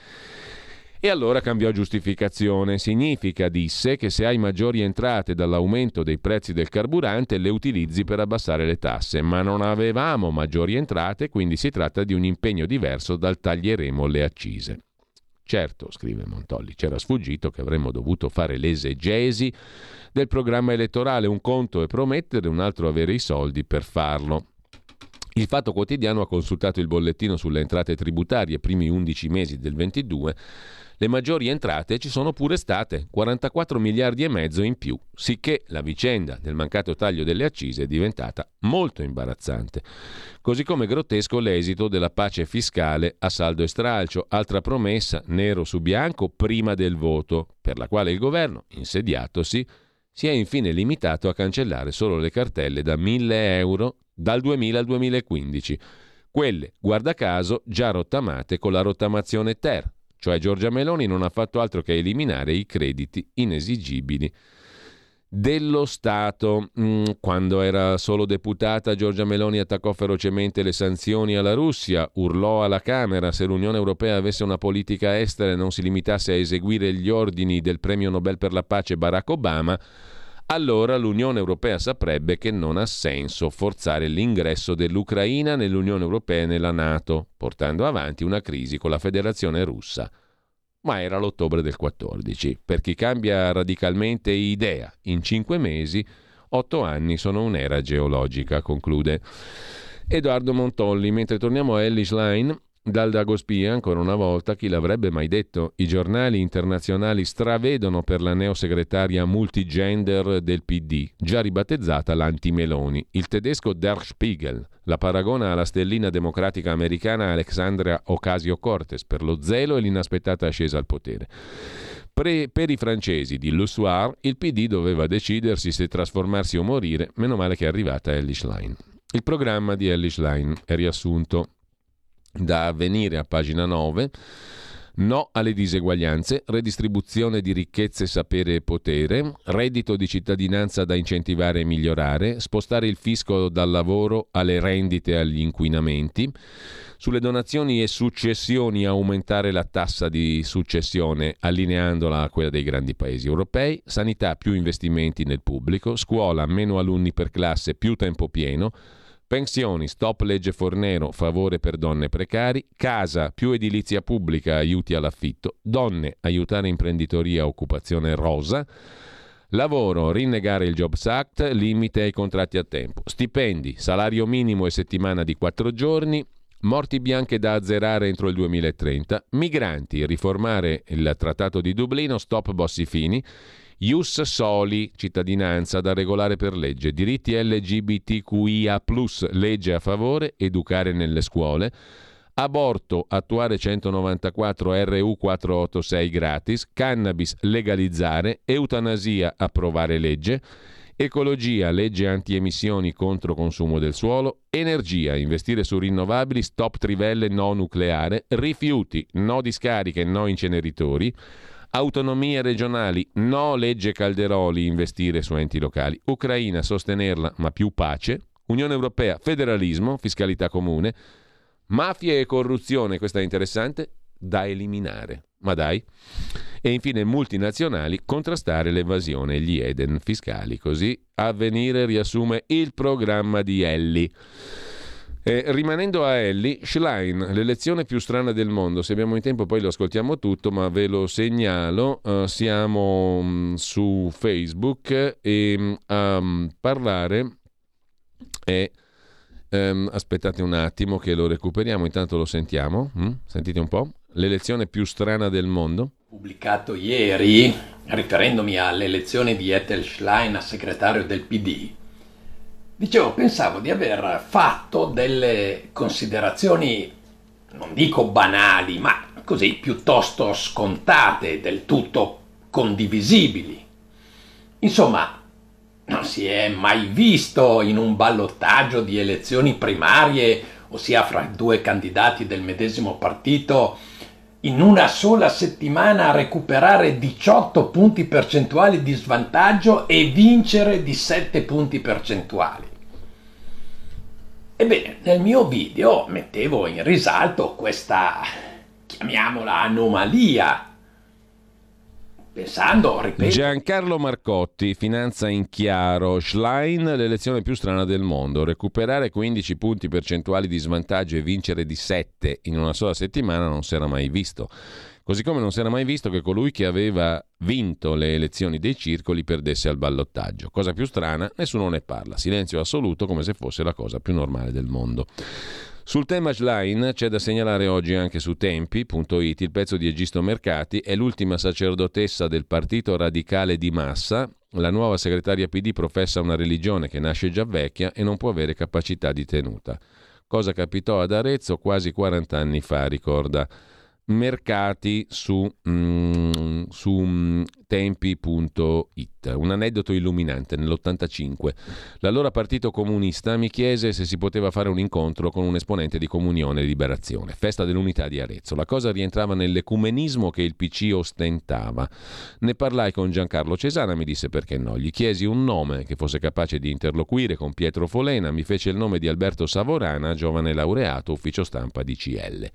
E allora cambiò giustificazione. Significa, disse, che se hai maggiori entrate dall'aumento dei prezzi del carburante le utilizzi per abbassare le tasse, ma non avevamo maggiori entrate, quindi si tratta di un impegno diverso dal taglieremo le accise. Certo, scrive Montolli, c'era sfuggito che avremmo dovuto fare l'esegesi del programma elettorale, un conto è promettere, un altro avere i soldi per farlo. Il Fatto Quotidiano ha consultato il bollettino sulle entrate tributarie primi 11 mesi del 22 le maggiori entrate ci sono pure state, 44 miliardi e mezzo in più, sicché la vicenda del mancato taglio delle accise è diventata molto imbarazzante. Così come grottesco l'esito della pace fiscale a saldo e stralcio, altra promessa nero su bianco prima del voto, per la quale il governo, insediatosi, si è infine limitato a cancellare solo le cartelle da 1000 euro dal 2000 al 2015, quelle, guarda caso, già rottamate con la rottamazione Ter, cioè Giorgia Meloni non ha fatto altro che eliminare i crediti inesigibili dello Stato. Mm, quando era solo deputata, Giorgia Meloni attaccò ferocemente le sanzioni alla Russia, urlò alla Camera se l'Unione Europea avesse una politica estera e non si limitasse a eseguire gli ordini del premio Nobel per la pace Barack Obama, allora l'Unione Europea saprebbe che non ha senso forzare l'ingresso dell'Ucraina nell'Unione Europea e nella Nato, portando avanti una crisi con la Federazione russa. Ma era l'ottobre del 14. Per chi cambia radicalmente idea in cinque mesi, otto anni sono un'era geologica, conclude. Edoardo Montolli, mentre torniamo a Ellis Line, dal Dagospia, ancora una volta, chi l'avrebbe mai detto? I giornali internazionali stravedono per la neosegretaria multigender del PD, già ribattezzata l'anti-Meloni. Il tedesco Der Spiegel la paragona alla stellina democratica americana Alexandria Ocasio-Cortez per lo zelo e l'inaspettata ascesa al potere. Pre, per i francesi di Le Soir, il PD doveva decidersi se trasformarsi o morire, meno male che è arrivata Ellis Line. Il programma di Ellis Line è riassunto da avvenire a pagina 9. No alle diseguaglianze, redistribuzione di ricchezze, sapere e potere, reddito di cittadinanza da incentivare e migliorare, spostare il fisco dal lavoro alle rendite e agli inquinamenti, sulle donazioni e successioni aumentare la tassa di successione allineandola a quella dei grandi paesi europei, sanità più investimenti nel pubblico, scuola meno alunni per classe più tempo pieno, Pensioni, stop legge Fornero, favore per donne precari, casa, più edilizia pubblica, aiuti all'affitto, donne, aiutare imprenditoria, occupazione rosa, lavoro, rinnegare il Jobs Act, limite ai contratti a tempo, stipendi, salario minimo e settimana di quattro giorni, morti bianche da azzerare entro il 2030, migranti, riformare il Trattato di Dublino, stop bossi fini, Ius Soli, cittadinanza da regolare per legge, diritti LGBTQIA, legge a favore, educare nelle scuole, aborto, attuare 194 RU 486 gratis, cannabis legalizzare, eutanasia approvare legge, ecologia, legge anti-emissioni contro consumo del suolo, energia, investire su rinnovabili, stop trivelle no nucleare, rifiuti, no discariche, no inceneritori, Autonomie regionali, no legge Calderoli, investire su enti locali. Ucraina, sostenerla, ma più pace. Unione Europea, federalismo, fiscalità comune. Mafia e corruzione, questa è interessante, da eliminare. Ma dai. E infine multinazionali, contrastare l'evasione e gli Eden fiscali. Così Avvenire riassume il programma di Elli. Eh, rimanendo a Ellie, Schlein, l'elezione più strana del mondo. Se abbiamo in tempo poi lo ascoltiamo tutto, ma ve lo segnalo. Uh, siamo um, su Facebook e um, a um, parlare è... Um, aspettate un attimo che lo recuperiamo, intanto lo sentiamo. Mm? Sentite un po'. L'elezione più strana del mondo. Pubblicato ieri, riferendomi all'elezione di Ethel Schlein a segretario del PD, Dicevo, pensavo di aver fatto delle considerazioni, non dico banali, ma così piuttosto scontate, del tutto condivisibili. Insomma, non si è mai visto in un ballottaggio di elezioni primarie, ossia fra due candidati del medesimo partito, in una sola settimana recuperare 18 punti percentuali di svantaggio e vincere di 7 punti percentuali. Ebbene, nel mio video mettevo in risalto questa, chiamiamola anomalia, pensando, ripeto. Giancarlo Marcotti, finanza in chiaro, Schlein, l'elezione più strana del mondo. Recuperare 15 punti percentuali di svantaggio e vincere di 7 in una sola settimana non si era mai visto. Così come non si era mai visto che colui che aveva vinto le elezioni dei circoli perdesse al ballottaggio. Cosa più strana, nessuno ne parla. Silenzio assoluto come se fosse la cosa più normale del mondo. Sul tema Schlein c'è da segnalare oggi anche su tempi.it il pezzo di Egisto Mercati, è l'ultima sacerdotessa del partito radicale di massa, la nuova segretaria PD professa una religione che nasce già vecchia e non può avere capacità di tenuta. Cosa capitò ad Arezzo quasi 40 anni fa, ricorda mercati su, mm, su mm, tempi.it. Un aneddoto illuminante nell'85. L'allora partito comunista mi chiese se si poteva fare un incontro con un esponente di Comunione e Liberazione, festa dell'unità di Arezzo. La cosa rientrava nell'ecumenismo che il PC ostentava. Ne parlai con Giancarlo Cesana, mi disse perché no. Gli chiesi un nome che fosse capace di interloquire con Pietro Folena, mi fece il nome di Alberto Savorana, giovane laureato, ufficio stampa di CL.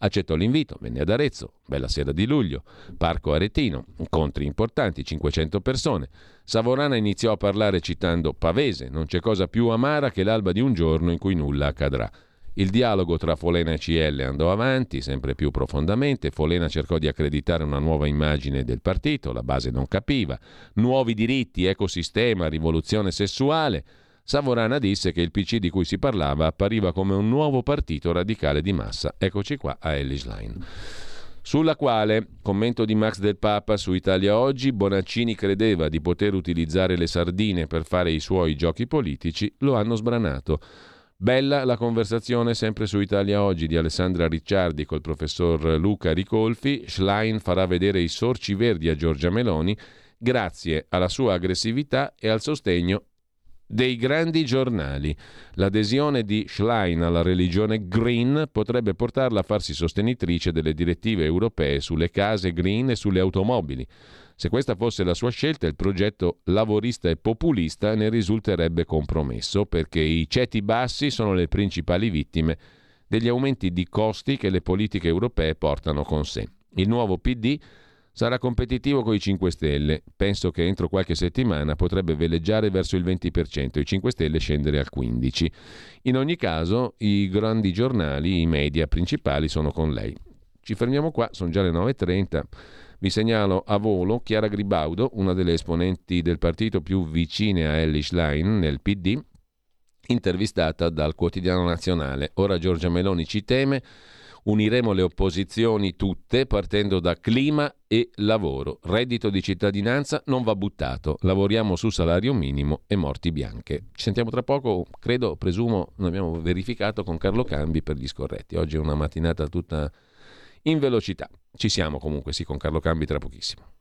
Accettò l'invito, venne ad Arezzo, bella sera di luglio, Parco Aretino, incontri importanti, 500 persone. Savorana iniziò a parlare citando Pavese, non c'è cosa più amara che l'alba di un giorno in cui nulla accadrà. Il dialogo tra Folena e CL andò avanti sempre più profondamente. Folena cercò di accreditare una nuova immagine del partito, la base non capiva. Nuovi diritti, ecosistema, rivoluzione sessuale. Savorana disse che il PC di cui si parlava appariva come un nuovo partito radicale di massa. Eccoci qua a Ellis Line. Sulla quale, commento di Max del Papa su Italia Oggi, Bonaccini credeva di poter utilizzare le sardine per fare i suoi giochi politici, lo hanno sbranato. Bella la conversazione sempre su Italia Oggi di Alessandra Ricciardi col professor Luca Ricolfi. Schlein farà vedere i sorci verdi a Giorgia Meloni grazie alla sua aggressività e al sostegno dei grandi giornali. L'adesione di Schlein alla religione green potrebbe portarla a farsi sostenitrice delle direttive europee sulle case green e sulle automobili. Se questa fosse la sua scelta, il progetto lavorista e populista ne risulterebbe compromesso perché i ceti bassi sono le principali vittime degli aumenti di costi che le politiche europee portano con sé. Il nuovo PD Sarà competitivo con i 5 Stelle. Penso che entro qualche settimana potrebbe veleggiare verso il 20%, i 5 Stelle scendere al 15%. In ogni caso, i grandi giornali, i media principali sono con lei. Ci fermiamo qua, sono già le 9.30. Vi segnalo a volo Chiara Gribaudo, una delle esponenti del partito più vicine a Ellis Line nel PD, intervistata dal quotidiano nazionale. Ora Giorgia Meloni ci teme Uniremo le opposizioni tutte partendo da clima e lavoro. Reddito di cittadinanza non va buttato. Lavoriamo su salario minimo e morti bianche. Ci sentiamo tra poco, credo, presumo, non abbiamo verificato con Carlo Cambi per gli scorretti. Oggi è una mattinata tutta in velocità. Ci siamo comunque, sì, con Carlo Cambi tra pochissimo.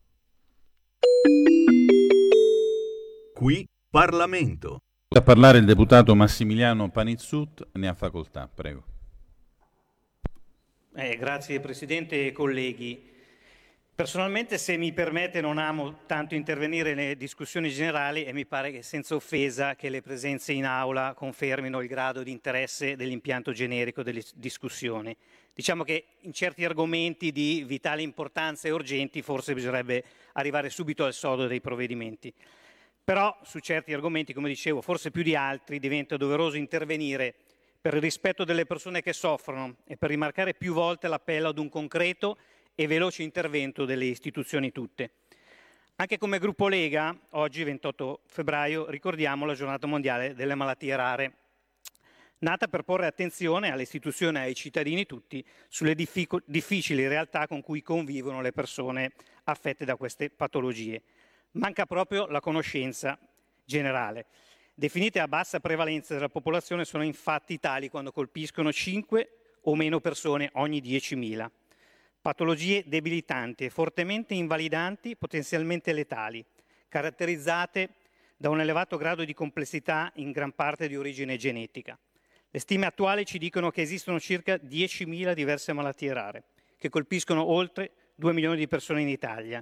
Qui Parlamento. A parlare il deputato Massimiliano Panizzut, ne ha facoltà, prego. Eh, grazie Presidente e colleghi. Personalmente, se mi permette, non amo tanto intervenire nelle discussioni generali e mi pare che senza offesa che le presenze in aula confermino il grado di interesse dell'impianto generico delle discussioni. Diciamo che in certi argomenti di vitale importanza e urgenti forse bisognerebbe arrivare subito al sodo dei provvedimenti. Però su certi argomenti, come dicevo, forse più di altri, diventa doveroso intervenire per il rispetto delle persone che soffrono e per rimarcare più volte l'appello ad un concreto e veloce intervento delle istituzioni tutte. Anche come gruppo Lega, oggi 28 febbraio, ricordiamo la giornata mondiale delle malattie rare, nata per porre attenzione alle istituzioni e ai cittadini tutti sulle diffic- difficili realtà con cui convivono le persone affette da queste patologie. Manca proprio la conoscenza generale. Definite a bassa prevalenza della popolazione sono infatti tali quando colpiscono 5 o meno persone ogni 10.000. Patologie debilitanti e fortemente invalidanti, potenzialmente letali, caratterizzate da un elevato grado di complessità in gran parte di origine genetica. Le stime attuali ci dicono che esistono circa 10.000 diverse malattie rare, che colpiscono oltre 2 milioni di persone in Italia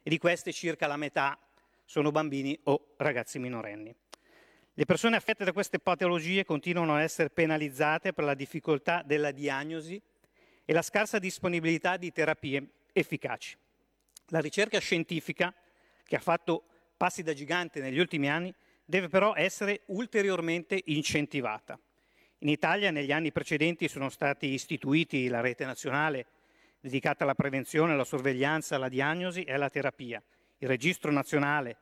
e di queste circa la metà sono bambini o ragazzi minorenni. Le persone affette da queste patologie continuano a essere penalizzate per la difficoltà della diagnosi e la scarsa disponibilità di terapie efficaci. La ricerca scientifica, che ha fatto passi da gigante negli ultimi anni, deve però essere ulteriormente incentivata. In Italia negli anni precedenti sono stati istituiti la rete nazionale dedicata alla prevenzione, alla sorveglianza, alla diagnosi e alla terapia, il registro nazionale,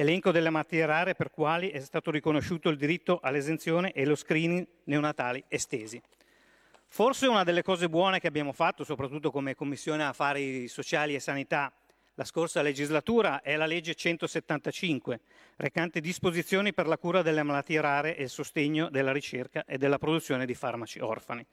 l'elenco delle malattie rare per quali è stato riconosciuto il diritto all'esenzione e lo screening neonatali estesi. Forse una delle cose buone che abbiamo fatto, soprattutto come Commissione Affari Sociali e Sanità, la scorsa legislatura è la legge 175, recante disposizioni per la cura delle malattie rare e il sostegno della ricerca e della produzione di farmaci orfani.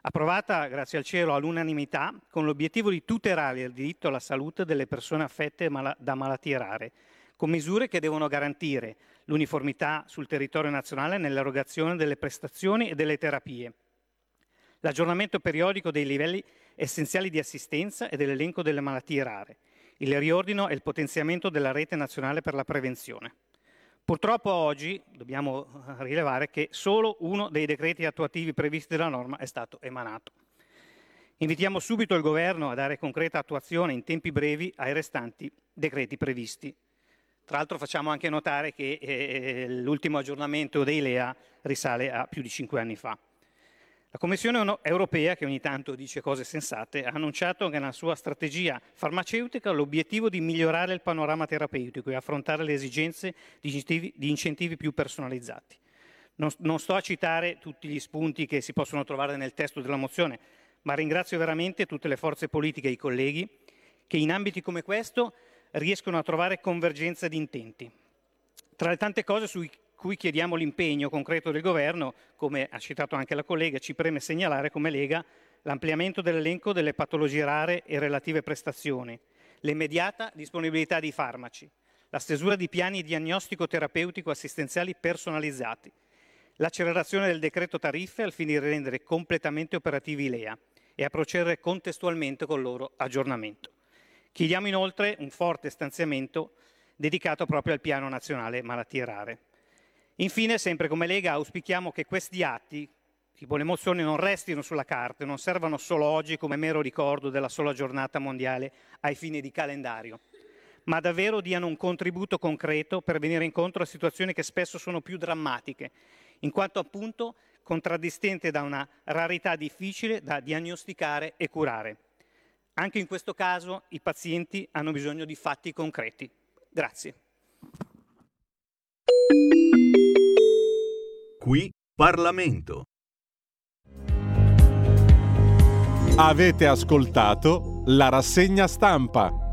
Approvata, grazie al cielo, all'unanimità, con l'obiettivo di tutelare il diritto alla salute delle persone affette da malattie rare, con misure che devono garantire l'uniformità sul territorio nazionale nell'erogazione delle prestazioni e delle terapie, l'aggiornamento periodico dei livelli essenziali di assistenza e dell'elenco delle malattie rare, il riordino e il potenziamento della rete nazionale per la prevenzione. Purtroppo oggi dobbiamo rilevare che solo uno dei decreti attuativi previsti dalla norma è stato emanato. Invitiamo subito il Governo a dare concreta attuazione in tempi brevi ai restanti decreti previsti. Tra l'altro facciamo anche notare che eh, l'ultimo aggiornamento dei LEA risale a più di cinque anni fa. La Commissione europea, che ogni tanto dice cose sensate, ha annunciato che nella sua strategia farmaceutica l'obiettivo di migliorare il panorama terapeutico e affrontare le esigenze di incentivi, di incentivi più personalizzati. Non, non, sto a citare tutti gli spunti che si possono trovare nel testo della mozione, ma ringrazio veramente tutte le forze politiche e i colleghi che in ambiti come questo riescono a trovare convergenza di intenti. Tra le tante cose sui cui chiediamo l'impegno concreto del Governo, come ha citato anche la collega, ci preme segnalare come Lega l'ampliamento dell'elenco delle patologie rare e relative prestazioni, l'immediata disponibilità di farmaci, la stesura di piani diagnostico-terapeutico assistenziali personalizzati, l'accelerazione del decreto tariffe al fine di rendere completamente operativi i LEA e a procedere contestualmente con il loro aggiornamento. Chiediamo inoltre un forte stanziamento dedicato proprio al piano nazionale malattie rare. Infine, sempre come Lega, auspichiamo che questi atti, tipo le mozioni, non restino sulla carta, non servano solo oggi come mero ricordo della sola giornata mondiale ai fini di calendario, ma davvero diano un contributo concreto per venire incontro a situazioni che spesso sono più drammatiche, in quanto appunto contraddistinte da una rarità difficile da diagnosticare e curare. Anche in questo caso i pazienti hanno bisogno di fatti concreti. Grazie. Qui Parlamento. Avete ascoltato la rassegna stampa.